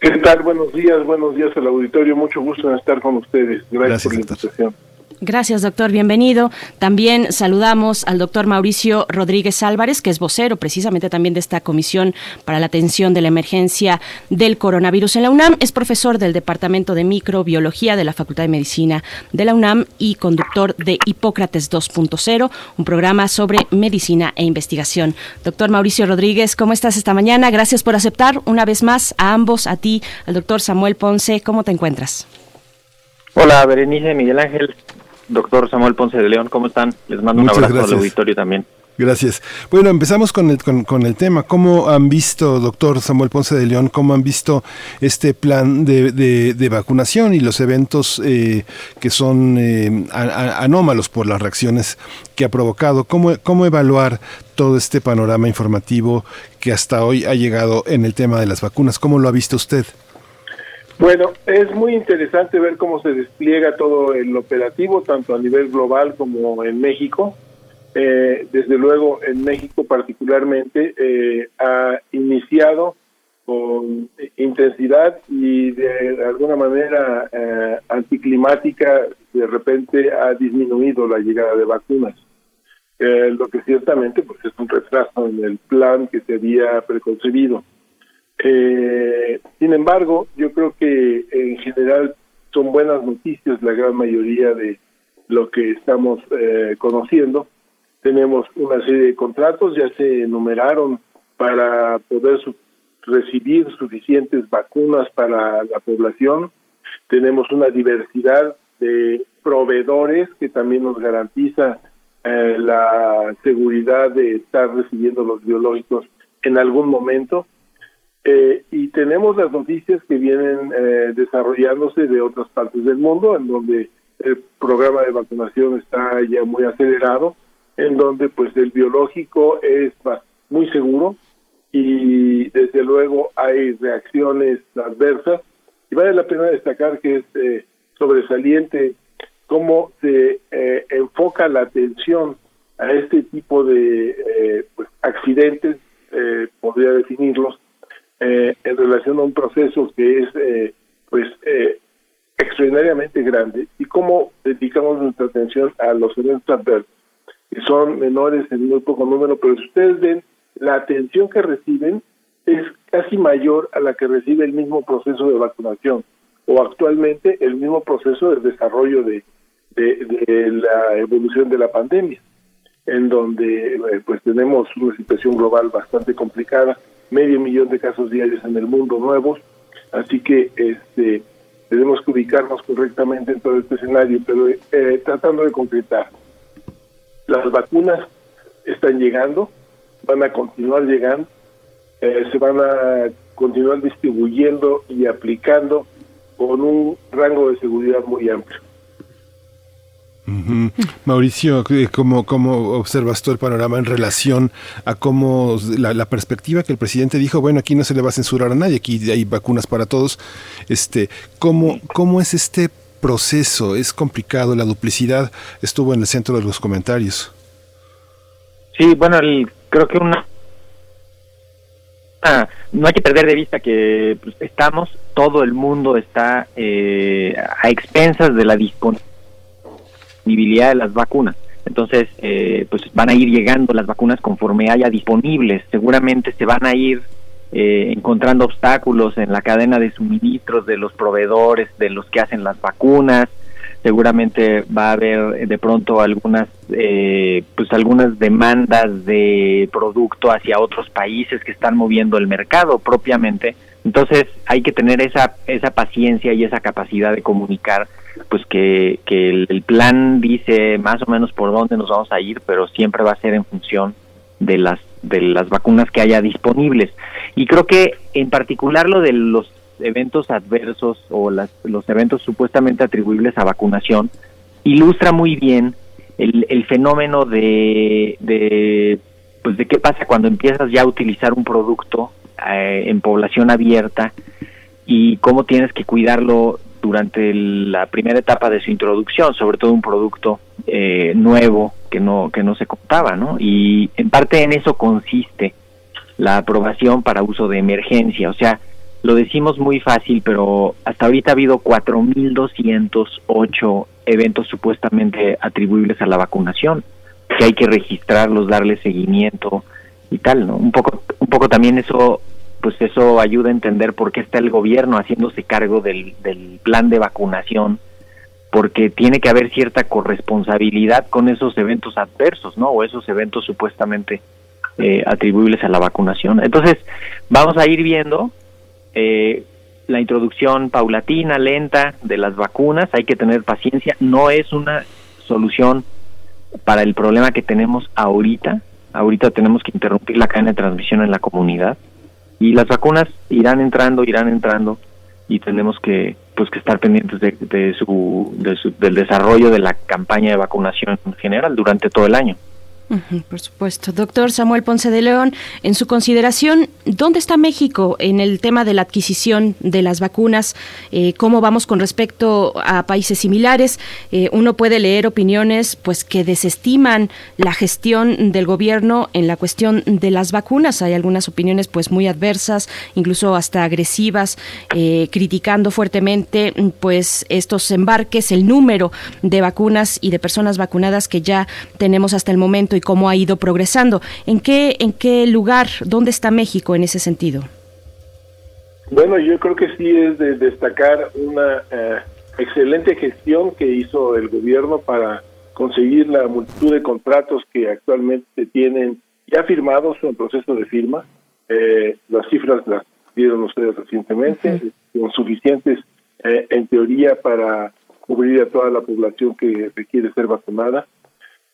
¿Qué tal? Buenos días, buenos días al auditorio. Mucho gusto en estar con ustedes. Gracias, por la invitación. Gracias, doctor. Bienvenido. También saludamos al doctor Mauricio Rodríguez Álvarez, que es vocero precisamente también de esta Comisión para la Atención de la Emergencia del Coronavirus en la UNAM. Es profesor del Departamento de Microbiología de la Facultad de Medicina de la UNAM y conductor de Hipócrates 2.0, un programa sobre medicina e investigación. Doctor Mauricio Rodríguez, ¿cómo estás esta mañana? Gracias por aceptar una vez más a ambos, a ti, al doctor Samuel Ponce. ¿Cómo te encuentras? Hola, Berenice, Miguel Ángel doctor Samuel Ponce de León, ¿cómo están? Les mando un abrazo al auditorio también. Gracias. Bueno, empezamos con el, con, el tema. ¿Cómo han visto, doctor Samuel Ponce de León, cómo han visto este plan de, de, vacunación y los eventos eh, que son eh, anómalos por las reacciones que ha provocado? ¿Cómo, ¿Cómo evaluar todo este panorama informativo que hasta hoy ha llegado en el tema de las vacunas? ¿Cómo lo ha visto usted? Bueno, es muy interesante ver cómo se despliega todo el operativo, tanto a nivel global como en México. Eh, desde luego, en México particularmente, eh, ha iniciado con intensidad y de alguna manera eh, anticlimática, de repente ha disminuido la llegada de vacunas. lo que ciertamente pues, es un retraso en el plan que se había preconcebido. Eh, sin embargo, yo creo que en general son buenas noticias la gran mayoría de lo que estamos eh, conociendo. Tenemos una serie de contratos, ya se enumeraron para poder recibir suficientes vacunas para la población. Tenemos una diversidad de proveedores que también nos garantiza eh, la seguridad de estar recibiendo los biológicos en algún momento eh, y tenemos las noticias que vienen eh, desarrollándose de otras partes del mundo, en donde el programa de vacunación está ya muy acelerado, en donde pues el biológico es muy seguro y desde luego hay reacciones adversas. Y vale la pena destacar que es eh, sobresaliente cómo se enfoca la atención a este tipo de pues, accidentes, podría definirlos, eh, en relación a un proceso que es eh, pues eh, extraordinariamente grande y cómo dedicamos nuestra atención a los eventos adversos, que son menores en muy poco número, pero si ustedes ven, la atención que reciben es casi mayor a la que recibe el mismo proceso de vacunación o actualmente el mismo proceso de desarrollo de, de, la evolución de la pandemia, en donde eh, pues tenemos una situación global bastante complicada, medio millón de casos diarios en el mundo nuevos, así que este tenemos que ubicarnos correctamente en todo este escenario, pero eh, tratando de concretar, las vacunas están llegando, van a continuar llegando, eh, se van a continuar distribuyendo y aplicando con un rango de seguridad muy amplio. Mauricio, ¿cómo, ¿cómo observas tú el panorama en relación a cómo la, perspectiva que el presidente dijo, bueno, aquí no se le va a censurar a nadie, aquí hay vacunas para todos, este, ¿cómo, cómo es este proceso? ¿Es complicado? ¿La duplicidad estuvo en el centro de los comentarios? Sí, bueno, creo que una... no hay que perder de vista que pues, estamos, todo el mundo está eh, a expensas de la disponibilidad disponibilidad de las vacunas. Entonces, eh, pues van a ir llegando las vacunas conforme haya disponibles. Seguramente se van a ir eh, encontrando obstáculos en la cadena de suministros de los proveedores, de los que hacen las vacunas. Seguramente va a haber de pronto algunas, eh, pues algunas demandas de producto hacia otros países que están moviendo el mercado propiamente. Entonces, hay que tener esa esa paciencia y esa capacidad de comunicar pues que, que el, plan dice más o menos por dónde nos vamos a ir, pero siempre va a ser en función de las de las vacunas que haya disponibles. Y creo que en particular lo de los eventos adversos o las, los eventos supuestamente atribuibles a vacunación ilustra muy bien el, el fenómeno de, de pues de qué pasa cuando empiezas ya a utilizar un producto eh, en población abierta y cómo tienes que cuidarlo durante la primera etapa de su introducción, sobre todo un producto eh, nuevo que no que no se contaba, ¿no? Y en parte en eso consiste la aprobación para uso de emergencia, o sea, lo decimos muy fácil, pero hasta ahorita ha habido 4.208 eventos supuestamente atribuibles a la vacunación, que hay que registrarlos, darle seguimiento y tal, ¿no? Un poco, un poco también eso pues eso ayuda a entender por qué está el gobierno haciéndose cargo del, plan de vacunación, porque tiene que haber cierta corresponsabilidad con esos eventos adversos, ¿no? O esos eventos supuestamente eh, atribuibles a la vacunación. Entonces, vamos a ir viendo eh, la introducción paulatina, lenta de las vacunas, hay que tener paciencia, no es una solución para el problema que tenemos ahorita, ahorita tenemos que interrumpir la cadena de transmisión en la comunidad, y las vacunas irán entrando, irán entrando y tenemos que pues que estar pendientes de, de, su, de su, del desarrollo de la campaña de vacunación en general durante todo el año por supuesto. Doctor Samuel Ponce de León, en su consideración, ¿dónde está México en el tema de la adquisición de las vacunas? Eh, ¿Cómo vamos con respecto a países similares? Eh, uno puede leer opiniones pues que desestiman la gestión del gobierno en la cuestión de las vacunas. Hay algunas opiniones pues muy adversas, incluso hasta agresivas, eh, criticando fuertemente pues estos embarques, el número de vacunas y de personas vacunadas que ya tenemos hasta el momento y cómo ha ido progresando. ¿En qué, en qué lugar, dónde está México en ese sentido? Bueno, yo creo que sí es de destacar una eh, excelente gestión que hizo el gobierno para conseguir la multitud de contratos que actualmente tienen ya firmados o en proceso de firma. Eh, las cifras las dieron ustedes recientemente, son suficientes eh, en teoría para cubrir a toda la población que requiere ser vacunada.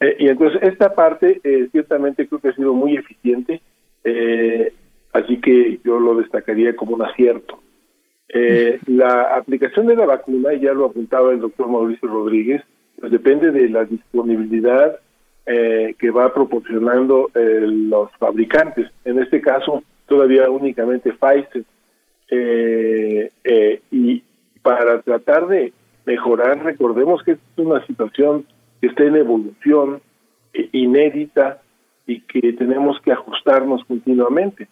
Eh, y entonces esta parte eh, ciertamente creo que ha sido muy eficiente, eh, así que yo lo destacaría como un acierto. la aplicación de la vacuna, ya lo apuntaba el doctor Mauricio Rodríguez, pues depende de la disponibilidad que va proporcionando los fabricantes. En este caso, todavía únicamente Pfizer. y para tratar de mejorar, recordemos que es una situación que está en evolución eh, inédita y que tenemos que ajustarnos continuamente.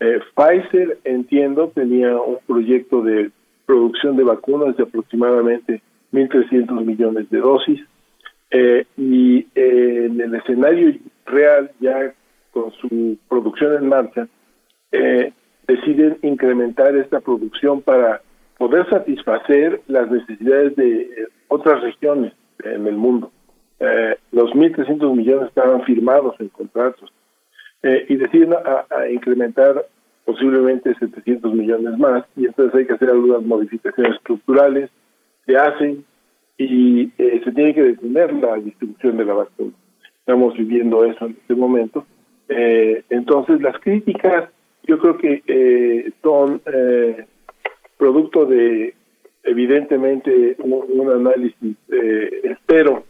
Eh, Pfizer, entiendo, tenía un proyecto de producción de vacunas de aproximadamente 1.300 millones de dosis eh, y en el escenario real, ya con su producción en marcha, deciden incrementar esta producción para poder satisfacer las necesidades de otras regiones en el mundo. Los 1.300 millones estaban firmados en contratos eh, y deciden a, incrementar posiblemente 700 millones más y entonces hay que hacer algunas modificaciones estructurales, se hacen y eh, se tiene que detener la distribución de la vacuna. Estamos viviendo eso en este momento. Eh, entonces las críticas yo creo que son producto de evidentemente un análisis, espero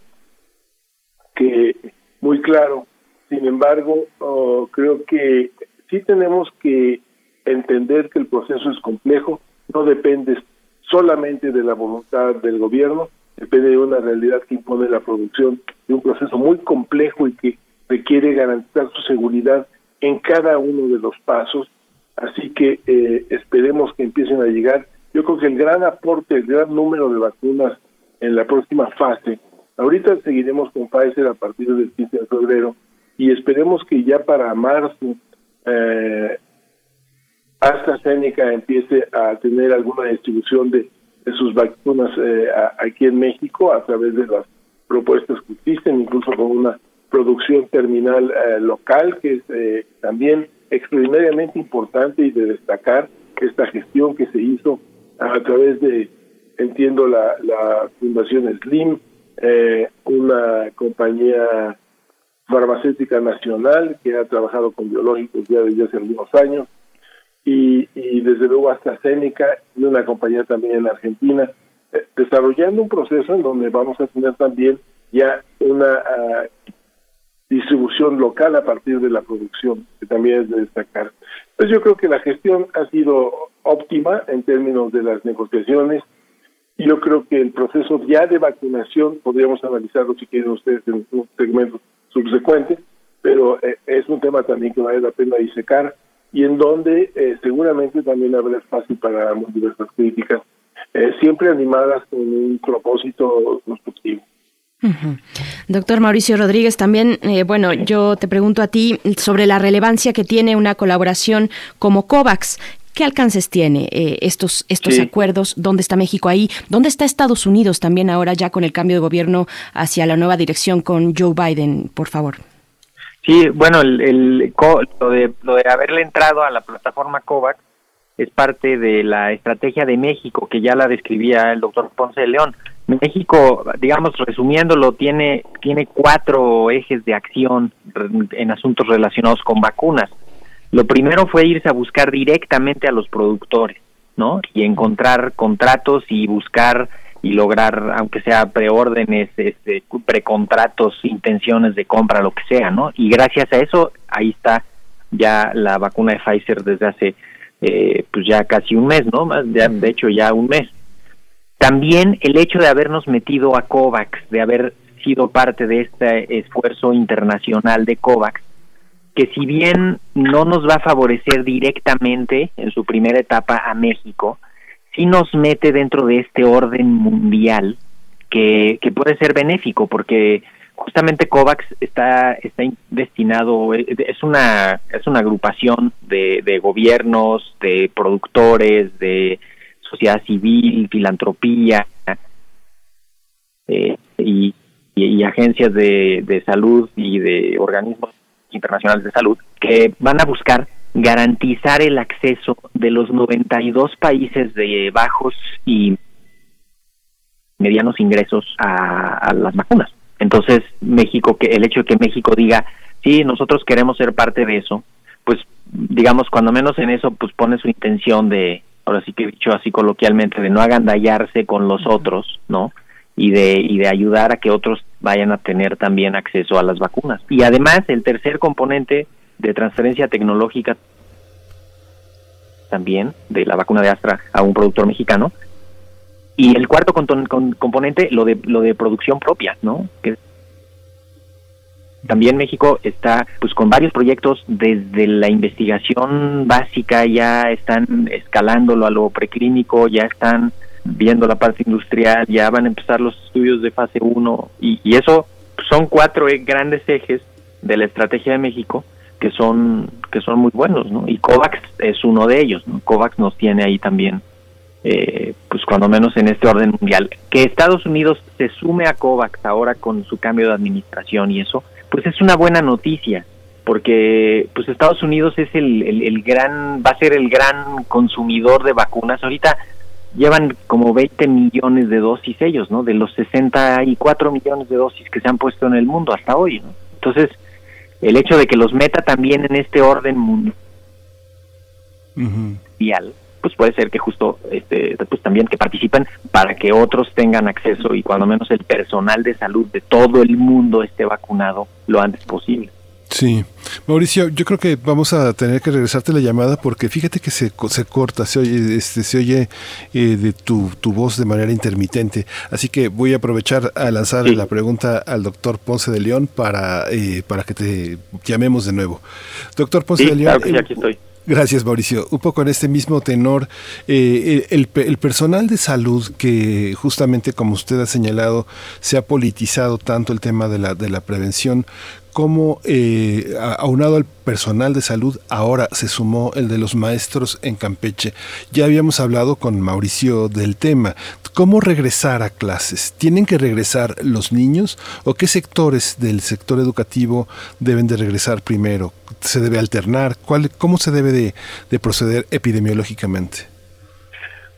que muy claro sin embargo, oh, creo que sí tenemos que entender que el proceso es complejo, no depende solamente de la voluntad del gobierno, depende de una realidad que impone la producción de un proceso muy complejo y que requiere garantizar su seguridad en cada uno de los pasos. Así que eh, esperemos que empiecen a llegar. Yo creo que el gran aporte, el gran número de vacunas en la próxima fase, ahorita seguiremos con Pfizer a partir del 15 de febrero, y esperemos que ya para marzo eh, AstraZeneca empiece a tener alguna distribución de, sus vacunas eh, aquí en México a través de las propuestas que existen, incluso con una producción terminal eh, local que es eh, también extraordinariamente importante y de destacar esta gestión que se hizo a través de, entiendo, la, la Fundación Slim, una compañía farmacéutica nacional que ha trabajado con biológicos ya desde hace algunos años y, desde luego AstraZeneca y una compañía también en Argentina eh, desarrollando un proceso en donde vamos a tener también ya una ah, distribución local a partir de la producción que también es de destacar. Entonces yo creo que la gestión ha sido óptima en términos de las negociaciones y yo creo que el proceso ya de vacunación podríamos analizarlo si quieren ustedes en un segmento subsecuente, pero eh, es un tema también que vale la pena disecar y en donde eh, seguramente también habrá espacio para diversas críticas, eh, siempre animadas con un propósito constructivo. Doctor Mauricio Rodríguez, también, bueno, yo te pregunto a ti sobre la relevancia que tiene una colaboración como COVAX. ¿Qué alcances tiene estos, estos acuerdos? ¿Dónde está México ahí? ¿Dónde está Estados Unidos también ahora ya con el cambio de gobierno hacia la nueva dirección con Joe Biden, por favor? Sí, bueno, el, lo, de, lo de haberle entrado a la plataforma COVAX es parte de la estrategia de México, que ya la describía el doctor Ponce de León. México, digamos, resumiéndolo, tiene, tiene cuatro ejes de acción en asuntos relacionados con vacunas. Lo primero fue irse a buscar directamente a los productores, ¿no? Y encontrar contratos y buscar y lograr, aunque sea preórdenes, este, precontratos, intenciones de compra, lo que sea, ¿no? Y gracias a eso, ahí está ya la vacuna de Pfizer desde hace, eh, pues ya casi un mes, ¿no? de hecho, ya un mes. También el hecho de habernos metido a COVAX, de haber sido parte de este esfuerzo internacional de COVAX, que si bien no nos va a favorecer directamente en su primera etapa a México, sí nos mete dentro de este orden mundial que, que puede ser benéfico porque justamente COVAX está está destinado es una es una agrupación de, de gobiernos de productores de sociedad civil filantropía eh, y, agencias de salud y de organismos internacionales de salud que van a buscar garantizar el acceso de los 92 países de bajos y medianos ingresos a, las vacunas. Entonces, México, que el hecho de que México diga, sí, nosotros queremos ser parte de eso, pues digamos, cuando menos en eso, pues pone su intención de, ahora sí que he dicho así coloquialmente, de no agandallarse con los otros, ¿no? Y de, y de ayudar a que otros vayan a tener también acceso a las vacunas. Y además, el tercer componente de transferencia tecnológica también de la vacuna de Astra a un productor mexicano. Y el cuarto componente, lo de, lo de producción propia, ¿no? Que también México está pues con varios proyectos desde la investigación básica ya están escalándolo a lo preclínico, ya están viendo la parte industrial, ya van a empezar los estudios de fase 1 y, y eso son cuatro eh, grandes ejes de la estrategia de México que son que son muy buenos, ¿no? Y COVAX es uno de ellos, ¿no? COVAX nos tiene ahí también, eh, pues cuando menos en este orden mundial. Que Estados Unidos se sume a COVAX ahora con su cambio de administración y eso, pues es una buena noticia, porque pues Estados Unidos es el, el, el gran, va a ser el gran consumidor de vacunas. Ahorita llevan como 20 millones de dosis ellos, ¿no? De los 64 millones de dosis que se han puesto en el mundo hasta hoy, ¿no? Entonces, el hecho de que los meta también en este orden mundial, pues puede ser que justo este pues también que participen para que otros tengan acceso y cuando menos el personal de salud de todo el mundo esté vacunado lo antes posible. Sí, Mauricio, yo creo que vamos a tener que regresarte la llamada porque fíjate que se, se corta, se oye, este, se oye eh, de tu, tu, voz de manera intermitente. Así que voy a aprovechar a lanzar sí. la pregunta al doctor Ponce de León para, eh, para que te llamemos de nuevo. Doctor Ponce sí, de León. Claro que sí, aquí estoy. Gracias, Mauricio. Un poco en este mismo tenor, eh, el, el, personal de salud que justamente como usted ha señalado, se ha politizado tanto el tema de la, de la prevención, cómo eh, aunado al personal de salud, ahora se sumó el de los maestros en Campeche. Ya habíamos hablado con Mauricio del tema. ¿Cómo regresar a clases? ¿Tienen que regresar los niños o qué sectores del sector educativo deben de regresar primero? ¿Se debe alternar? ¿Cuál, ¿Cómo se debe de, de proceder epidemiológicamente?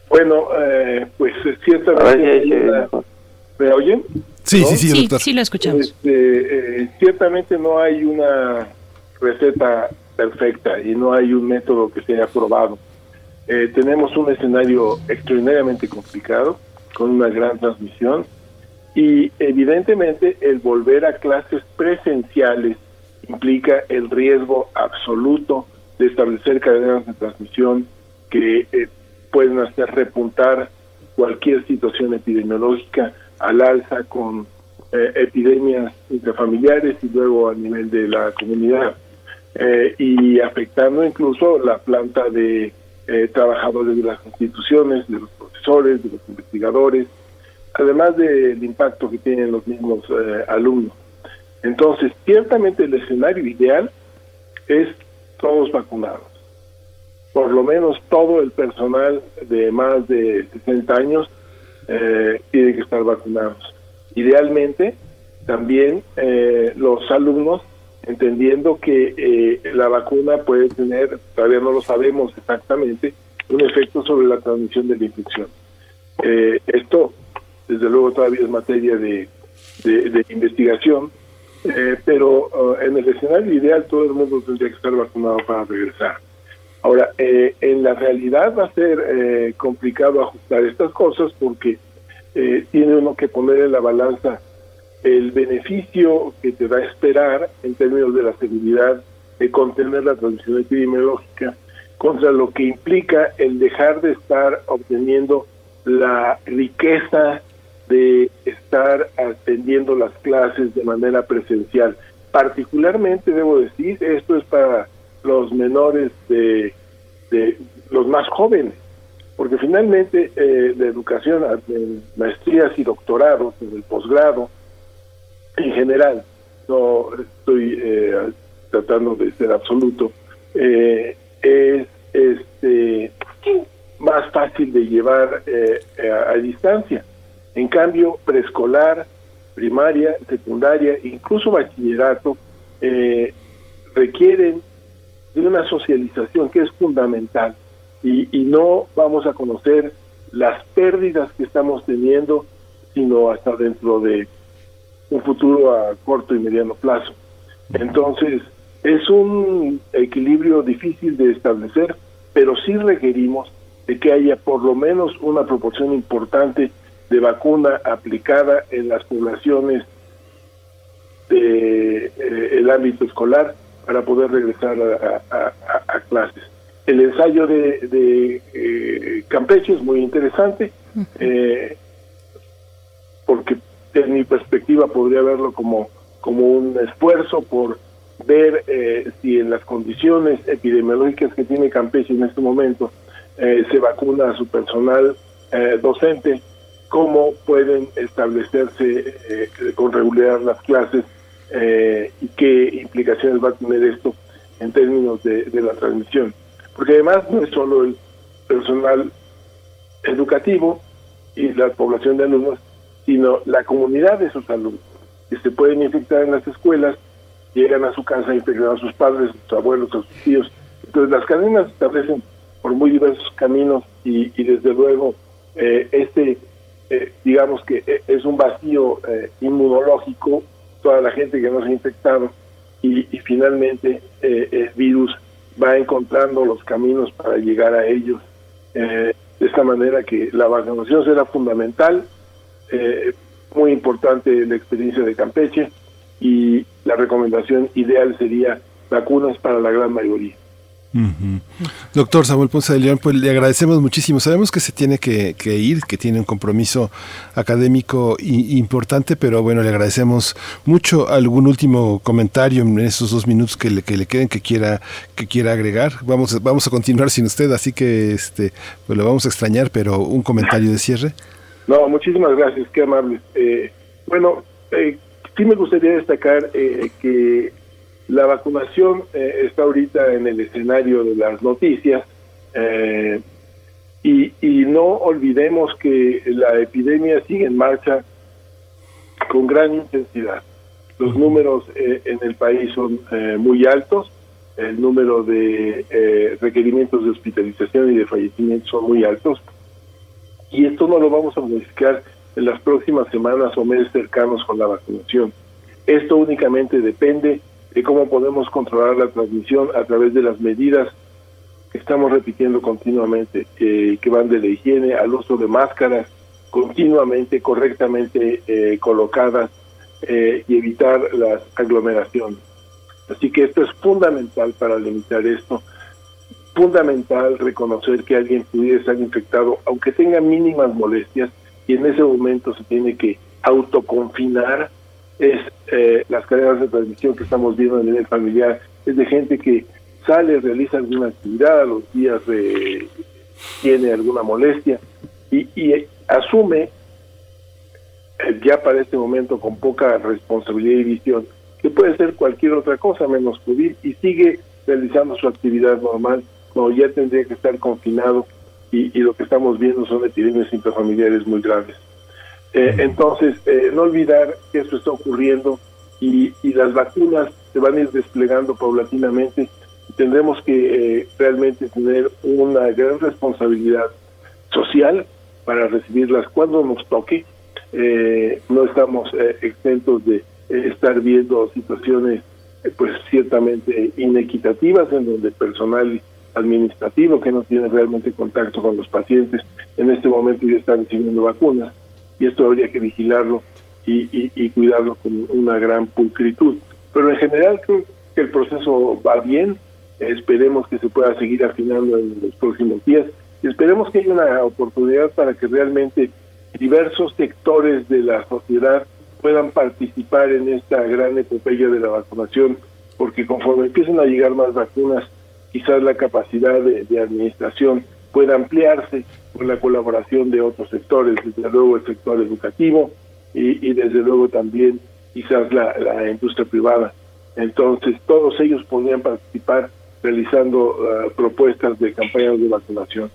Bueno, eh, pues ciertamente... ¿Me oyen? Sí, sí, sí, sí, doctor. sí, lo escuchamos. Este, eh, ciertamente no hay una receta perfecta y no hay un método que sea aprobado. Eh, tenemos un escenario extraordinariamente complicado, con una gran transmisión, y evidentemente el volver a clases presenciales implica el riesgo absoluto de establecer cadenas de transmisión que eh, pueden hacer repuntar cualquier situación epidemiológica al alza con eh, epidemias intrafamiliares y luego a nivel de la comunidad eh, y afectando incluso la planta de eh, trabajadores de las instituciones, de los profesores, de los investigadores, además del impacto que tienen los mismos alumnos. Entonces, ciertamente el escenario ideal es todos vacunados. Por lo menos todo el personal de más de 60 años eh, tienen que estar vacunados. Idealmente, también eh, los alumnos, entendiendo que eh, la vacuna puede tener, todavía no lo sabemos exactamente, un efecto sobre la transmisión de la infección. Eh, esto, desde luego, todavía es materia de, de, investigación, eh, pero en el escenario ideal todo el mundo tendría que estar vacunado para regresar. Ahora, eh, en la realidad va a ser eh, complicado ajustar estas cosas porque eh, tiene uno que poner en la balanza el beneficio que te va a esperar en términos de la seguridad de contener la transmisión epidemiológica contra lo que implica el dejar de estar obteniendo la riqueza de estar atendiendo las clases de manera presencial. Particularmente, debo decir, esto es para los menores de, de los más jóvenes, porque finalmente eh, la educación, maestrías y doctorados, en el posgrado, en general, no estoy eh, tratando de ser absoluto, eh, es este más fácil de llevar eh, a, a distancia. En cambio, preescolar, primaria, secundaria, incluso bachillerato, eh, requieren de una socialización que es fundamental y, no vamos a conocer las pérdidas que estamos teniendo, sino hasta dentro de un futuro a corto y mediano plazo. Entonces, es un equilibrio difícil de establecer, pero sí requerimos de que haya por lo menos una proporción importante de vacuna aplicada en las poblaciones del de, eh, ámbito escolar para poder regresar a, a, a, a clases. El ensayo de, de eh, Campeche es muy interesante, eh, porque en mi perspectiva podría verlo como como un esfuerzo por ver eh, si en las condiciones epidemiológicas que tiene Campeche en este momento eh, se vacuna a su personal eh, docente, cómo pueden establecerse con regularidad las clases y qué implicaciones va a tener esto en términos de, la transmisión. Porque además no es solo el personal educativo y la población de alumnos, sino la comunidad de esos alumnos, que se pueden infectar en las escuelas llegan a su casa infectan a sus padres, a sus abuelos, a sus tíos. Entonces las cadenas se establecen por muy diversos caminos y, desde luego eh, este, eh, digamos que eh, es un vacío inmunológico, toda la gente que no se ha infectado y, finalmente el virus va encontrando los caminos para llegar a ellos. de esta manera que la vacunación será fundamental, muy importante la experiencia de Campeche y la recomendación ideal sería vacunas para la gran mayoría. Doctor Samuel Ponce de León, pues le agradecemos muchísimo. Sabemos que se tiene que, ir, que tiene un compromiso académico importante, pero bueno, le agradecemos mucho. ¿Algún último comentario en esos dos minutos que le, que le queden que quiera, que quiera agregar? Vamos, vamos a continuar sin usted, así que este, pues lo vamos a extrañar, pero un comentario de cierre. No, muchísimas gracias, qué amable. Eh, bueno, eh, Sí me gustaría destacar eh, que la vacunación eh, está ahorita en el escenario de las noticias eh, y, no olvidemos que la epidemia sigue en marcha con gran intensidad. Los números en el país son muy altos, el número de requerimientos de hospitalización y de fallecimientos son muy altos y esto no lo vamos a modificar en las próximas semanas o meses cercanos con la vacunación. Esto únicamente depende de cómo podemos controlar la transmisión a través de las medidas que estamos repitiendo continuamente, eh, que van de la higiene al uso de máscaras continuamente, correctamente eh, colocadas eh, y evitar las aglomeraciones. Así que esto es fundamental para limitar esto. Fundamental reconocer que alguien pudiera estar infectado, aunque tenga mínimas molestias, y en ese momento se tiene que autoconfinar, es eh, las cadenas de transmisión que estamos viendo a nivel familiar, es de gente que sale, realiza alguna actividad, a los días de, tiene alguna molestia y, asume eh, ya para este momento con poca responsabilidad y visión que puede ser cualquier otra cosa menos COVID y sigue realizando su actividad normal cuando ya tendría que estar confinado y, lo que estamos viendo son epidemias intrafamiliares muy graves. Eh, entonces, eh, no olvidar que esto está ocurriendo y, las vacunas se van a ir desplegando paulatinamente y tendremos que eh, realmente tener una gran responsabilidad social para recibirlas cuando nos toque. no estamos exentos de estar viendo situaciones pues ciertamente inequitativas en donde personal administrativo que no tiene realmente contacto con los pacientes en este momento ya están recibiendo vacunas y esto habría que vigilarlo y, cuidarlo con una gran pulcritud. Pero en general creo que el proceso va bien, esperemos que se pueda seguir afinando en los próximos días esperemos que haya una oportunidad para que realmente diversos sectores de la sociedad puedan participar en esta gran epopeya de la vacunación, porque conforme empiezan a llegar más vacunas, quizás la capacidad de, administración pueda ampliarse con la colaboración de otros sectores, desde luego el sector educativo y, desde luego también quizás la, industria privada. Entonces todos ellos podrían participar realizando ah, propuestas de campañas de vacunación.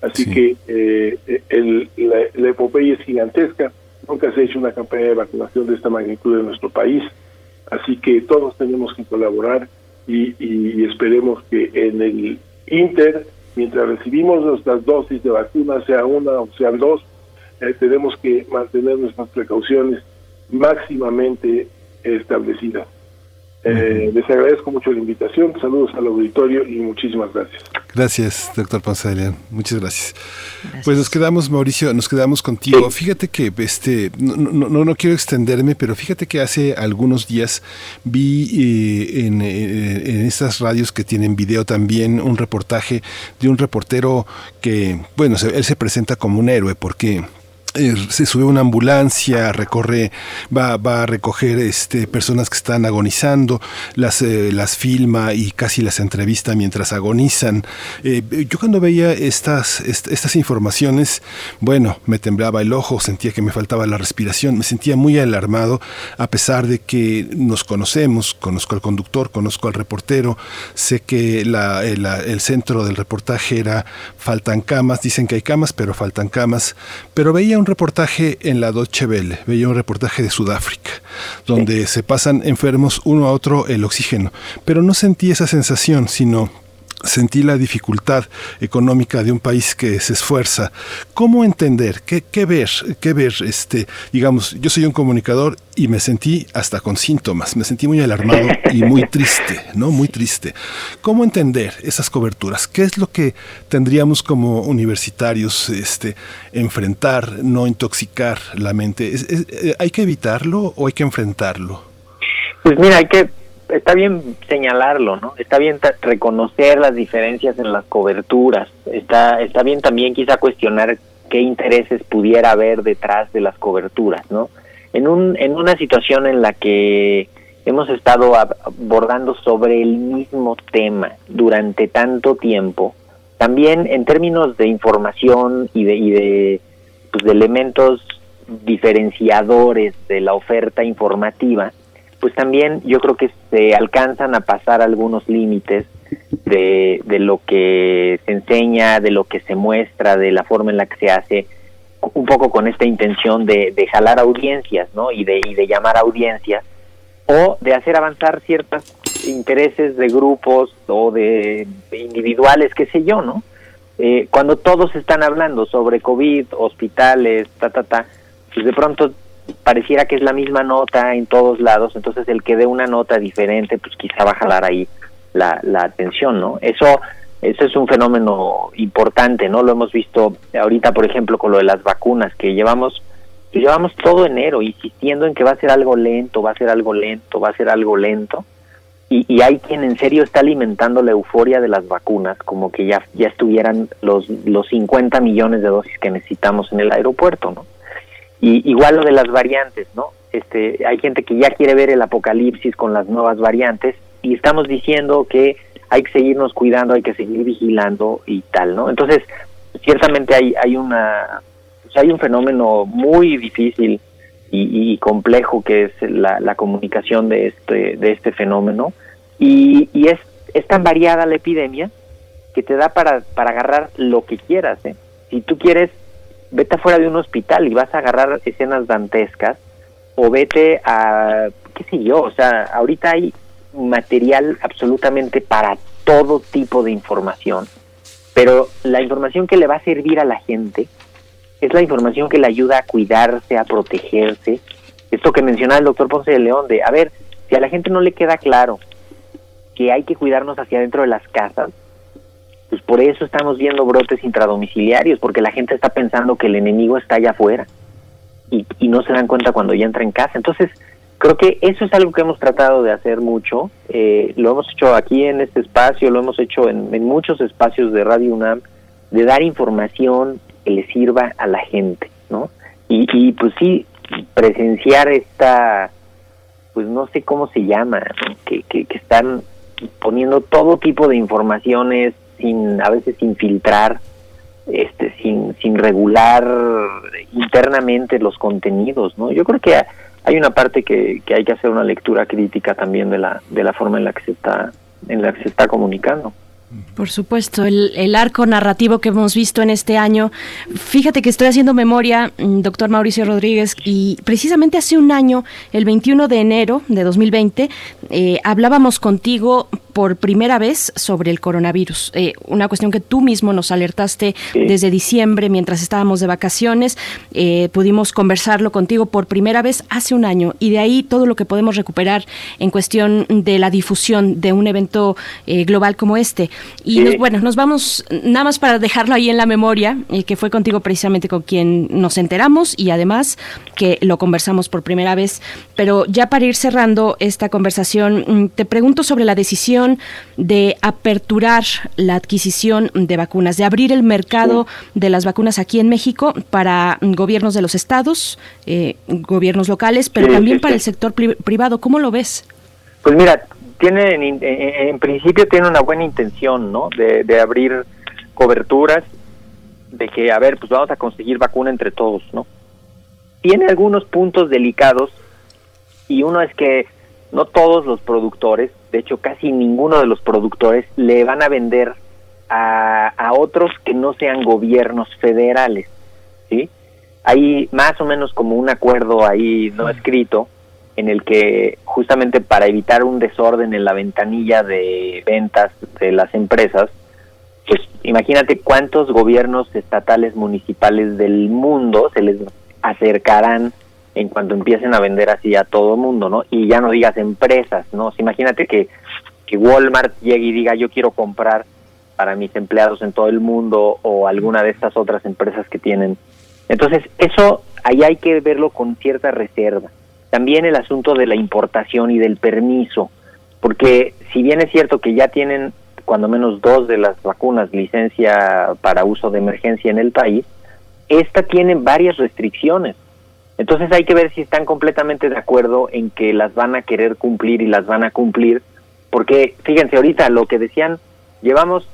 Así que eh, el, la, la epopeya es gigantesca, nunca se ha hecho una campaña de vacunación de esta magnitud en nuestro país, así que todos tenemos que colaborar y, esperemos que en el Inter, mientras recibimos nuestras dosis de vacuna, sea una o sea dos, eh, tenemos que mantener nuestras precauciones máximamente establecidas. Eh, les agradezco mucho la invitación, saludos al auditorio y muchísimas gracias. Gracias, doctor Ponce de León, muchas gracias. Pues nos quedamos, Mauricio, nos quedamos contigo. Fíjate que, este, no, no, no, quiero extenderme, pero fíjate que hace algunos días vi eh, en, eh, en estas radios que tienen video también un reportaje de un reportero que, bueno, él se presenta como un héroe porque eh, se sube una ambulancia, recorre, va, va a recoger este, personas que están agonizando, las, eh, las filma y casi las entrevista mientras agonizan. Eh, yo cuando veía estas, estas informaciones, bueno, me temblaba el ojo, sentía que me faltaba la respiración, me sentía muy alarmado, a pesar de que nos conocemos, conozco al conductor, conozco al reportero, sé que la, el, el centro del reportaje era faltan camas, dicen que hay camas, pero faltan camas, pero veía un reportaje en la Deutsche Welle, veía un reportaje de Sudáfrica, donde se pasan enfermos uno a otro el oxígeno, pero no sentí esa sensación, sino sentí la dificultad económica de un país que se esfuerza. ¿Cómo entender? ¿Qué, qué ver? ¿Qué ver? Este, digamos, yo soy un comunicador y me sentí hasta con síntomas, me sentí muy alarmado y muy triste, ¿no? Muy triste. ¿Cómo entender esas coberturas? ¿Qué es lo que tendríamos como universitarios este, enfrentar, no intoxicar la mente? Eh, ¿Hay que evitarlo o hay que enfrentarlo? Pues mira, hay que está bien señalarlo, ¿no? Está bien reconocer las diferencias en las coberturas. Está está bien también quizá cuestionar qué intereses pudiera haber detrás de las coberturas, ¿no? En un en una situación en la que hemos estado abordando sobre el mismo tema durante tanto tiempo, también en términos de información y de y de pues de elementos diferenciadores de la oferta informativa, pues también yo creo que se alcanzan a pasar algunos límites de, de lo que se enseña, de lo que se muestra, de la forma en la que se hace, un poco con esta intención de, de jalar audiencias, ¿no? Y de, y de llamar audiencias, o de hacer avanzar ciertos intereses de grupos o de, individuales, qué sé yo, ¿no? Eh, cuando todos están hablando sobre COVID, hospitales, ta, ta, ta, pues de pronto pareciera que es la misma nota en todos lados, entonces el que dé una nota diferente, pues quizá va a jalar ahí la, la atención, ¿no? Eso, eso es un fenómeno importante, ¿no? Lo hemos visto ahorita, por ejemplo, con lo de las vacunas, que llevamos, que llevamos todo enero insistiendo en que va a ser algo lento, va a ser algo lento, va a ser algo lento, y, y hay quien en serio está alimentando la euforia de las vacunas, como que ya, ya estuvieran los, los 50 millones de dosis que necesitamos en el aeropuerto, ¿no? Y igual lo de las variantes, ¿no? Este, hay gente que ya quiere ver el apocalipsis con las nuevas variantes y estamos diciendo que hay que seguirnos cuidando, hay que seguir vigilando y tal, ¿no? Entonces, ciertamente hay hay una pues hay un fenómeno muy difícil y, complejo que es la, la, comunicación de este de este fenómeno y, y es es tan variada la epidemia que te da para para agarrar lo que quieras, ¿eh? Si tú quieres vete afuera de un hospital y vas a agarrar escenas dantescas o vete a, qué sé yo, o sea, ahorita hay material absolutamente para todo tipo de información, pero la información que le va a servir a la gente es la información que le ayuda a cuidarse, a protegerse. Esto que mencionaba el doctor Ponce de León, de, a ver, si a la gente no le queda claro que hay que cuidarnos hacia adentro de las casas, pues por eso estamos viendo brotes intradomiciliarios, porque la gente está pensando que el enemigo está allá afuera y, no se dan cuenta cuando ya entra en casa. Entonces, creo que eso es algo que hemos tratado de hacer mucho. Eh, lo hemos hecho aquí en este espacio, lo hemos hecho en, muchos espacios de Radio UNAM, de dar información que le sirva a la gente, ¿no? Y, pues sí, presenciar esta, pues no sé cómo se llama, que, que están poniendo todo tipo de informaciones sin a veces sin filtrar este sin sin regular internamente los contenidos no yo creo que hay una parte que, que hay que hacer una lectura crítica también de la de la forma en la que se está en la que se está comunicando por supuesto, el, el, arco narrativo que hemos visto en este año. Fíjate que estoy haciendo memoria, doctor Mauricio Rodríguez, y precisamente hace un año, el 21 de enero de 2020, eh, hablábamos contigo por primera vez sobre el coronavirus. Eh, una cuestión que tú mismo nos alertaste desde diciembre mientras estábamos de vacaciones. Eh, pudimos conversarlo contigo por primera vez hace un año y de ahí todo lo que podemos recuperar en cuestión de la difusión de un evento eh, global como este. Y sí. nos, bueno, nos vamos nada más para dejarlo ahí en la memoria, eh, que fue contigo precisamente con quien nos enteramos y además que lo conversamos por primera vez. Pero ya para ir cerrando esta conversación, mm, te pregunto sobre la decisión de aperturar la adquisición de vacunas, de abrir el mercado de las vacunas aquí en México para gobiernos de los estados, eh, gobiernos locales, pero también para el sector privado. ¿Cómo lo ves? Pues mira, tiene en, principio tiene una buena intención, ¿no? De, de abrir coberturas, de que, a ver, pues vamos a conseguir vacuna entre todos, ¿no? Tiene algunos puntos delicados y uno es que no todos los productores, de hecho casi ninguno de los productores le van a vender a, a otros que no sean gobiernos federales, ¿sí? Hay más o menos como un acuerdo ahí no escrito en el que justamente para evitar un desorden en la ventanilla de ventas de las empresas, pues imagínate cuántos gobiernos estatales municipales del mundo se les acercarán en cuanto empiecen a vender así a todo mundo, ¿no? Y ya no digas empresas, ¿no? imagínate que, que Walmart llegue y diga yo quiero comprar para mis empleados en todo el mundo o alguna de estas otras empresas que tienen. Entonces, eso ahí hay que verlo con cierta reserva. También el asunto de la importación y del permiso, porque si bien es cierto que ya tienen cuando menos dos de las vacunas licencia para uso de emergencia en el país, esta tiene varias restricciones. Entonces hay que ver si están completamente de acuerdo en que las van a querer cumplir y las van a cumplir, porque fíjense ahorita lo que decían, llevamos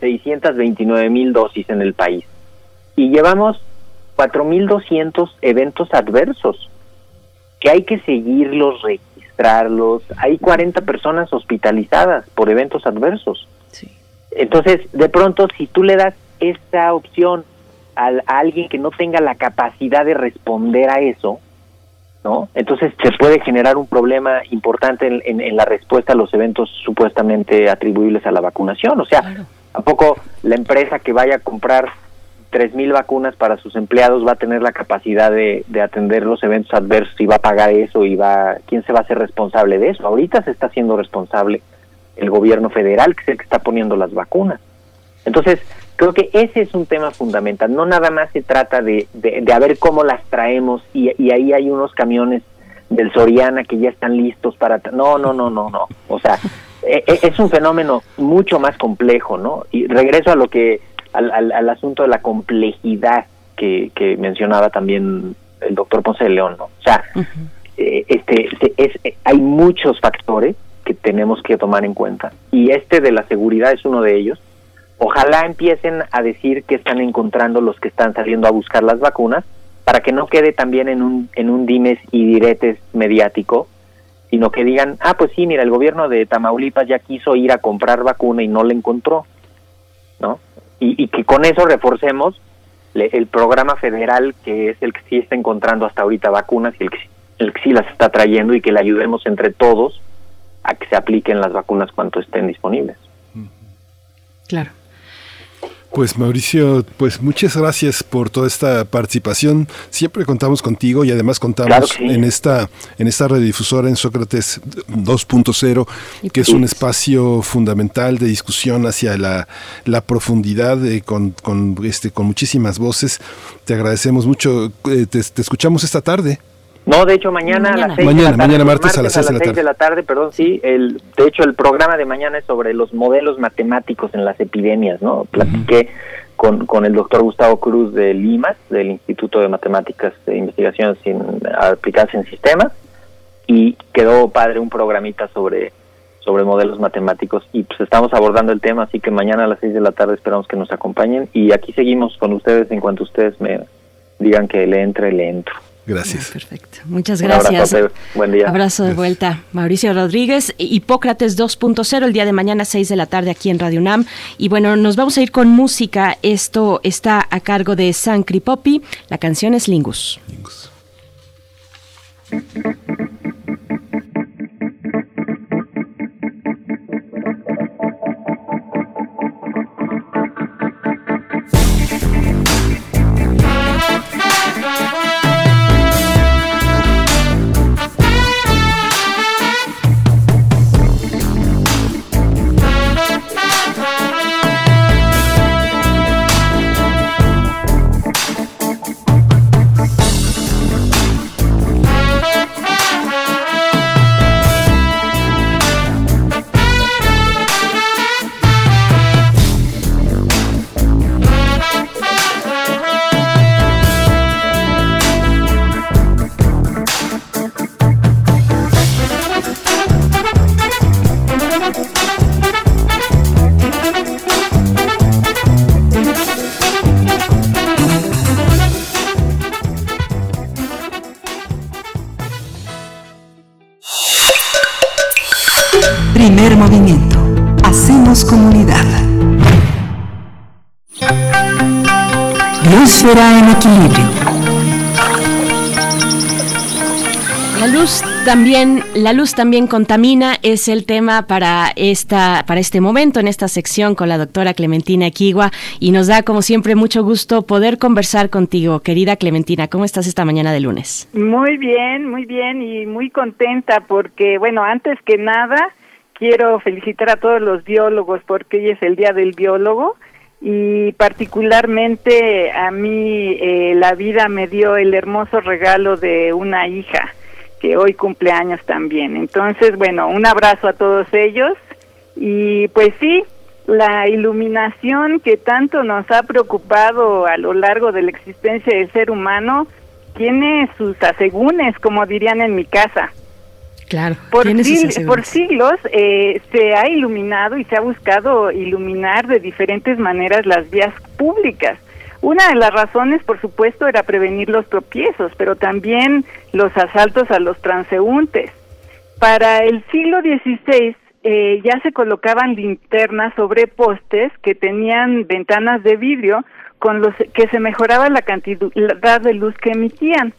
629 mil dosis en el país y llevamos 4.200 eventos adversos que hay que seguirlos, registrarlos. Hay 40 personas hospitalizadas por eventos adversos. Entonces, de pronto, si tú le das esta opción a, alguien que no tenga la capacidad de responder a eso, ¿no? Entonces se puede generar un problema importante en, la respuesta a los eventos supuestamente atribuibles a la vacunación. O sea, ¿a poco la empresa que vaya a comprar mil vacunas para sus empleados va a tener la capacidad de, atender los eventos adversos y va a pagar eso y va quién se va a hacer responsable de eso ahorita se está haciendo responsable el gobierno federal que es el que está poniendo las vacunas. Entonces creo que ese es un tema fundamental. No nada más se trata de, de, de a ver cómo las traemos y, y ahí hay unos camiones del Soriana que ya están listos para no no no no no. O sea e, e, es un fenómeno mucho más complejo no y regreso a lo que al, asunto de la complejidad que, mencionaba también el doctor Ponce de León, ¿no? O sea, eh, este, es, hay muchos factores que tenemos que tomar en cuenta y este de la seguridad es uno de ellos. Ojalá empiecen a decir que están encontrando los que están saliendo a buscar las vacunas para que no quede también en un, en un dimes y diretes mediático, sino que digan, ah, pues sí, mira, el gobierno de Tamaulipas ya quiso ir a comprar vacuna y no la encontró, y, que con eso reforcemos el programa federal que es el que sí está encontrando hasta ahorita vacunas y el que, el que sí las está trayendo y que le ayudemos entre todos a que se apliquen las vacunas cuanto estén disponibles. Claro. Pues Mauricio, pues muchas gracias por toda esta participación. Siempre contamos contigo y además contamos en esta en esta radiodifusora en Sócrates 2.0, que es un espacio fundamental de discusión hacia la, la profundidad eh, con, con, este con muchísimas voces. Te agradecemos mucho. Eh, te, escuchamos esta tarde. No, de hecho mañana, a las 6 mañana, de la tarde. Mañana martes, a las 6 de la tarde. de la tarde, perdón, sí. El, de hecho, el programa de mañana es sobre los modelos matemáticos en las epidemias, ¿no? Platiqué con, con el doctor Gustavo Cruz de Limas, del Instituto de Matemáticas e Investigaciones sin, Aplicadas en Sistemas, y quedó padre un programita sobre sobre modelos matemáticos y pues estamos abordando el tema, así que mañana a las 6 de la tarde esperamos que nos acompañen y aquí seguimos con ustedes en cuanto ustedes me digan que le entre, le entro. Gracias. perfecto. Muchas gracias. abrazo, Buen día. Abrazo de vuelta. Mauricio Rodríguez, Hipócrates 2.0, el día de mañana 6 de la tarde aquí en Radio UNAM. Y bueno, nos vamos a ir con música. Esto está a cargo de San Cripopi. La canción es Lingus. Lingus. También, la luz también contamina es el tema para esta, para este momento en esta sección con la doctora Clementina Equigua y nos da como siempre mucho gusto poder conversar contigo, querida Clementina. ¿Cómo estás esta mañana de lunes? Muy bien, muy bien y muy contenta porque, bueno, antes que nada quiero felicitar a todos los biólogos porque hoy es el día del biólogo y particularmente a mí eh, la vida me dio el hermoso regalo de una hija que hoy cumple años también. Entonces, bueno, un abrazo a todos ellos y pues sí, la iluminación que tanto nos ha preocupado a lo largo de la existencia del ser humano tiene sus asegúnes, como dirían en mi casa. Claro, por, por siglos eh, se ha iluminado y se ha buscado iluminar de diferentes maneras las vías públicas. Una de las razones, por supuesto, era prevenir los tropiezos, pero también los asaltos a los transeúntes. Para el siglo XVI eh, ya se colocaban linternas sobre postes que tenían ventanas de vidrio con los que se mejoraba la cantidad de luz que emitían.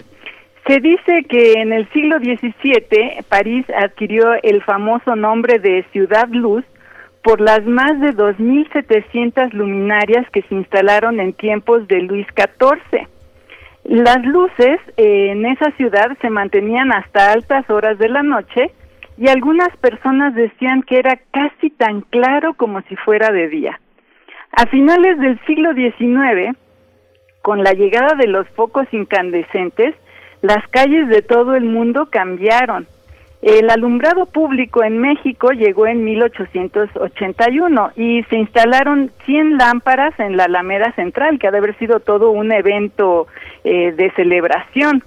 Se dice que en el siglo XVII París adquirió el famoso nombre de Ciudad Luz por las más de 2.700 luminarias que se instalaron en tiempos de Luis XIV. Las luces eh, en esa ciudad se mantenían hasta altas horas de la noche y algunas personas decían que era casi tan claro como si fuera de día. A finales del siglo XIX, con la llegada de los focos incandescentes, las calles de todo el mundo cambiaron. El alumbrado público en México llegó en 1881 y se instalaron 100 lámparas en la Alameda Central, que ha de haber sido todo un evento eh, de celebración.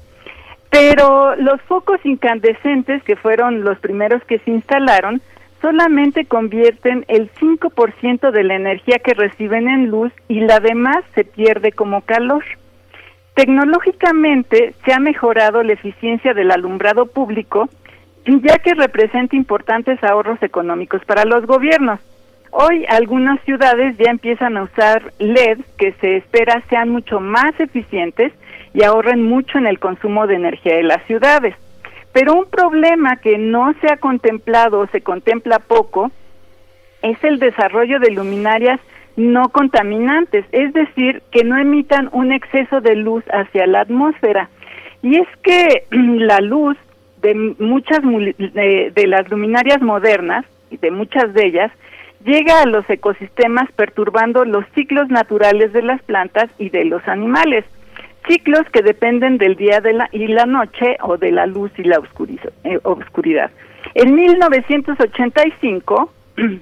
Pero los focos incandescentes, que fueron los primeros que se instalaron, solamente convierten el 5% de la energía que reciben en luz y la demás se pierde como calor. Tecnológicamente se ha mejorado la eficiencia del alumbrado público, ya que representa importantes ahorros económicos para los gobiernos. Hoy algunas ciudades ya empiezan a usar LEDs que se espera sean mucho más eficientes y ahorren mucho en el consumo de energía de las ciudades. Pero un problema que no se ha contemplado o se contempla poco es el desarrollo de luminarias no contaminantes, es decir, que no emitan un exceso de luz hacia la atmósfera. Y es que la luz de muchas de, las luminarias modernas y de muchas de ellas llega a los ecosistemas perturbando los ciclos naturales de las plantas y de los animales, ciclos que dependen del día de la, y la noche o de la luz y la eh, oscuridad. En 1985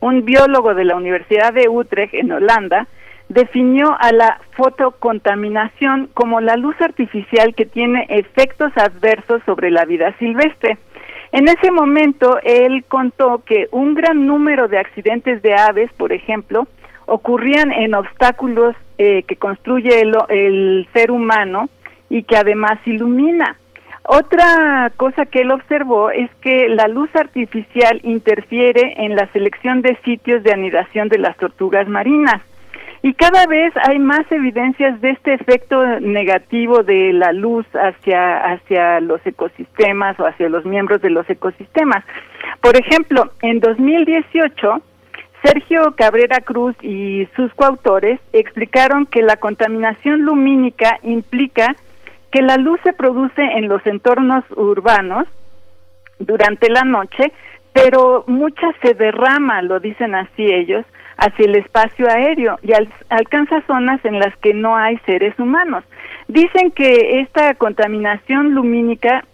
un biólogo de la Universidad de Utrecht en Holanda definió a la fotocontaminación como la luz artificial que tiene efectos adversos sobre la vida silvestre. En ese momento él contó que un gran número de accidentes de aves, por ejemplo, ocurrían en obstáculos eh, que construye el ser humano y que además ilumina. Otra cosa que él observó es que la luz artificial interfiere en la selección de sitios de anidación de las tortugas marinas. Y cada vez hay más evidencias de este efecto negativo de la luz hacia, hacia los ecosistemas o hacia los miembros de los ecosistemas. Por ejemplo, en 2018, Sergio Cabrera Cruz y sus coautores explicaron que la contaminación lumínica implica que la luz se produce en los entornos urbanos durante la noche, pero mucha se derrama, lo dicen así ellos, hacia el espacio aéreo y alcanza zonas en las que no hay seres humanos. Dicen que esta contaminación lumínica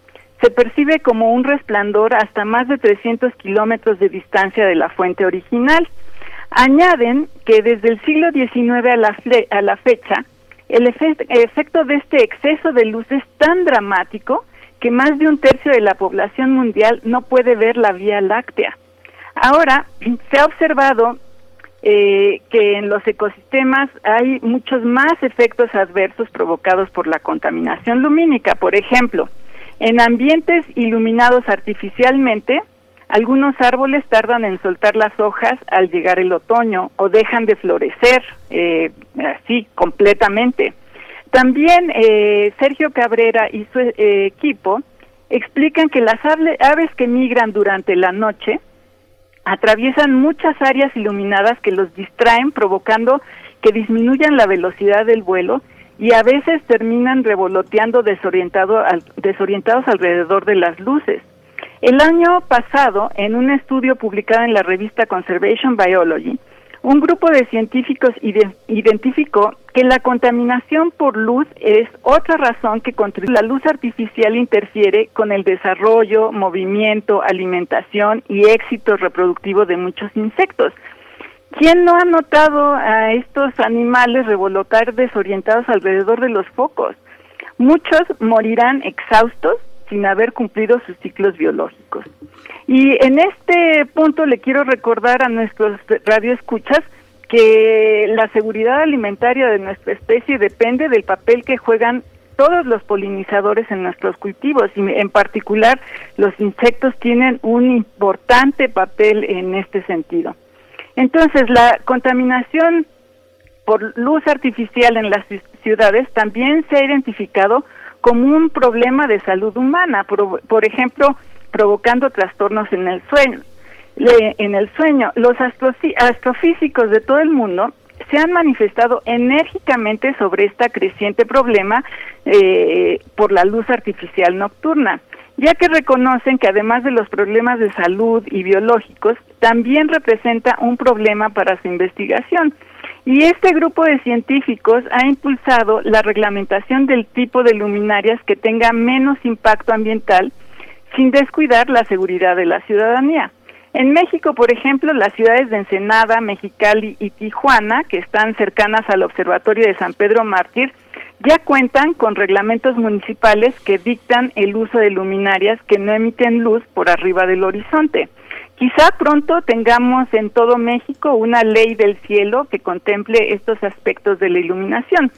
se percibe como un resplandor hasta más de 300 kilómetros de distancia de la fuente original. Añaden que desde el siglo XIX a la, a la fecha, el efecto de este exceso de luz es tan dramático que más de un tercio de la población mundial no puede ver la Vía Láctea. Ahora, se ha observado eh, que en los ecosistemas hay muchos más efectos adversos provocados por la contaminación lumínica. Por ejemplo, en ambientes iluminados artificialmente, Algunos árboles tardan en soltar las hojas al llegar el otoño o dejan de florecer eh, así completamente. También eh, Sergio Cabrera y su eh, equipo explican que las aves que migran durante la noche atraviesan muchas áreas iluminadas que los distraen, provocando que disminuyan la velocidad del vuelo y a veces terminan revoloteando desorientado desorientados alrededor de las luces. El año pasado, en un estudio publicado en la revista Conservation Biology, un grupo de científicos identificó que la contaminación por luz es otra razón que contribuye. La luz artificial interfiere con el desarrollo, movimiento, alimentación y éxito reproductivo de muchos insectos. ¿Quién no ha notado a estos animales revolotar desorientados alrededor de los focos? Muchos morirán exhaustos sin haber cumplido sus ciclos biológicos. Y en este punto le quiero recordar a nuestros radioescuchas que la seguridad alimentaria de nuestra especie depende del papel que juegan todos los polinizadores en nuestros cultivos y en particular los insectos tienen un importante papel en este sentido. Entonces, la contaminación por luz artificial en las ciudades también se ha identificado como un problema de salud humana, por, ejemplo, provocando trastornos en el sueño. en el sueño, los astrofísicos de todo el mundo se han manifestado enérgicamente sobre este creciente problema eh, por la luz artificial nocturna, ya que reconocen que además de los problemas de salud y biológicos, también representa un problema para su investigación. Y este grupo de científicos ha impulsado la reglamentación del tipo de luminarias que tenga menos impacto ambiental sin descuidar la seguridad de la ciudadanía. En México, por ejemplo, las ciudades de Ensenada, Mexicali y Tijuana, que están cercanas al Observatorio de San Pedro Mártir, ya cuentan con reglamentos municipales que dictan el uso de luminarias que no emiten luz por arriba del horizonte. Quizá pronto tengamos en todo México una ley del cielo que contemple estos aspectos de la iluminación.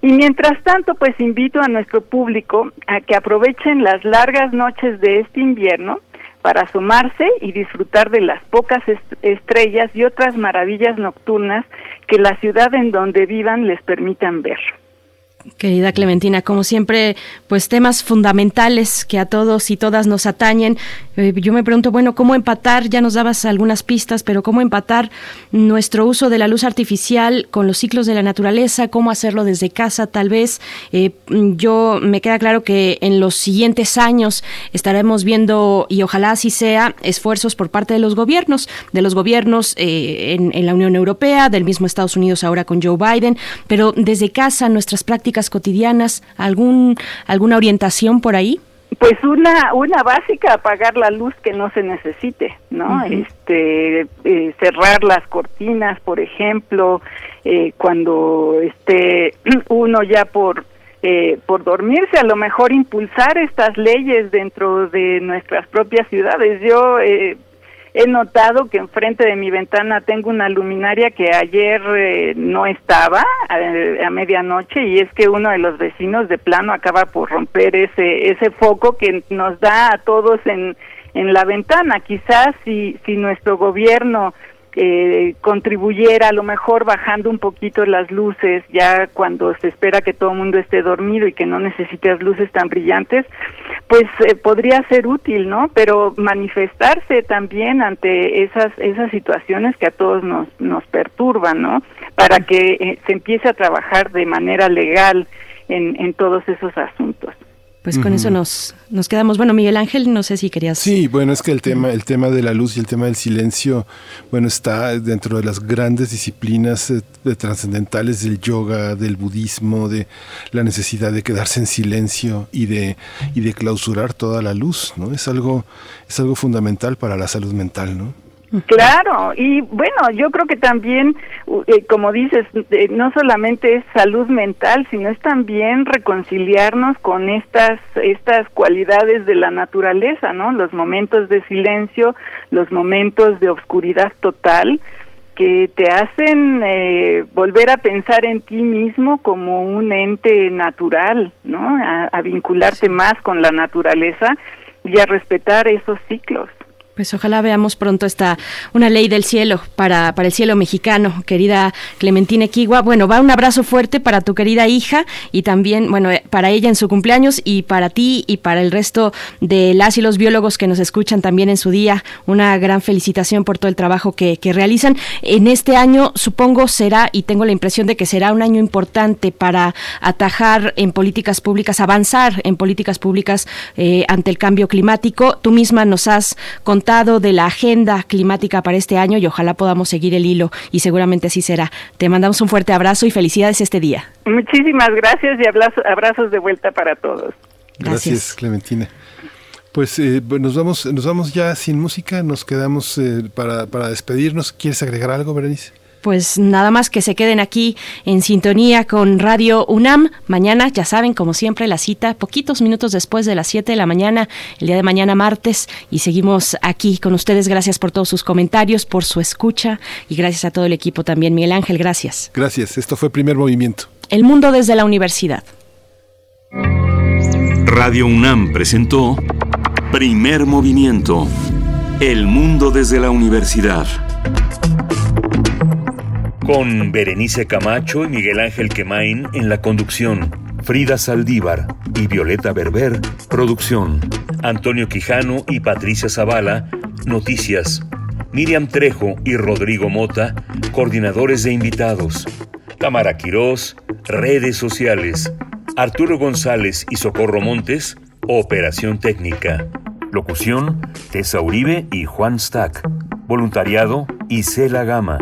Y mientras tanto, pues invito a nuestro público a que aprovechen las largas noches de este invierno para asomarse y disfrutar de las pocas estrellas y otras maravillas nocturnas que la ciudad en donde vivan les permitan ver. Querida Clementina, como siempre, pues temas fundamentales que a todos y todas nos atañen. Eh, yo me pregunto, bueno, ¿cómo empatar? Ya nos dabas algunas pistas, pero ¿cómo empatar nuestro uso de la luz artificial con los ciclos de la naturaleza? ¿Cómo hacerlo desde casa, tal vez? Eh, yo me queda claro que en los siguientes años estaremos viendo, y ojalá así sea, esfuerzos por parte de los gobiernos, de los gobiernos eh, en, en la Unión Europea, del mismo Estados Unidos ahora con Joe Biden, pero desde casa nuestras prácticas cotidianas? ¿Algún, ¿Alguna orientación por ahí? Pues una una básica apagar la luz que no se necesite, ¿no? Este eh, cerrar las cortinas, por ejemplo, eh, cuando esté uno ya por eh, por dormirse, a lo mejor impulsar estas leyes dentro de nuestras propias ciudades. Yo eh, he notado que enfrente de mi ventana tengo una luminaria que ayer eh, no estaba eh, a, medianoche y es que uno de los vecinos de plano acaba por romper ese ese foco que nos da a todos en en la ventana. Quizás si si nuestro gobierno eh, contribuyera a lo mejor bajando un poquito las luces ya cuando se espera que todo el mundo esté dormido y que no necesites luces tan brillantes, pues eh, podría ser útil, ¿no? Pero manifestarse también ante esas esas situaciones que a todos nos nos perturban, ¿no? Para que eh, se empiece a trabajar de manera legal en, en todos esos asuntos. Pues con eso nos, nos quedamos. Bueno, Miguel Ángel, no sé si querías. Sí, bueno, es que el tema, el tema de la luz y el tema del silencio, bueno, está dentro de las grandes disciplinas eh, de trascendentales del yoga, del budismo, de la necesidad de quedarse en silencio y de, y de clausurar toda la luz, ¿no? Es algo, es algo fundamental para la salud mental, ¿no? Claro, y bueno, yo creo que también, eh, como dices, eh, no solamente es salud mental, sino es también reconciliarnos con estas estas cualidades de la naturaleza, ¿no? Los momentos de silencio, los momentos de oscuridad total, que te hacen eh, volver a pensar en ti mismo como un ente natural, ¿no? a vincularte más con la naturaleza y a respetar esos ciclos. Pues ojalá veamos pronto esta una ley del cielo para, para el cielo mexicano, querida Clementina Equigua. Bueno, va un abrazo fuerte para tu querida hija y también, bueno, eh, para ella en su cumpleaños y para ti y para el resto de las y los biólogos que nos escuchan también en su día. Una gran felicitación por todo el trabajo que, que realizan. En este año, supongo, será, y tengo la impresión de que será un año importante para atajar en políticas públicas, avanzar en políticas públicas eh, ante el cambio climático. Tú misma nos has contado de la agenda climática para este año y ojalá podamos seguir el hilo y seguramente así será. Te mandamos un fuerte abrazo y felicidades este día. Muchísimas gracias y abrazos de vuelta para todos. Gracias, Clementina. Pues eh, nos vamos, nos vamos ya sin música, nos quedamos eh, para, para despedirnos. ¿Quieres agregar algo, Berenice? Pues nada más que se queden aquí en sintonía con Radio UNAM. Mañana, ya saben, como siempre, la cita, poquitos minutos después de las 7 de la mañana, el día de mañana martes, y seguimos aquí con ustedes. Gracias por todos sus comentarios, por su escucha y gracias a todo el equipo también. Miguel Ángel, gracias. Gracias, esto fue Primer Movimiento. El mundo desde la universidad. Radio UNAM presentó Primer Movimiento. El mundo desde la universidad con Berenice Camacho y Miguel Ángel Quemain en la conducción, Frida Saldívar y Violeta Berber, producción, Antonio Quijano y Patricia Zavala, noticias, Miriam Trejo y Rodrigo Mota, coordinadores de invitados, Tamara Quirós, redes sociales, Arturo González y Socorro Montes, operación técnica. Locución, Tessa Uribe y Juan Stack. Voluntariado, Isela Gama.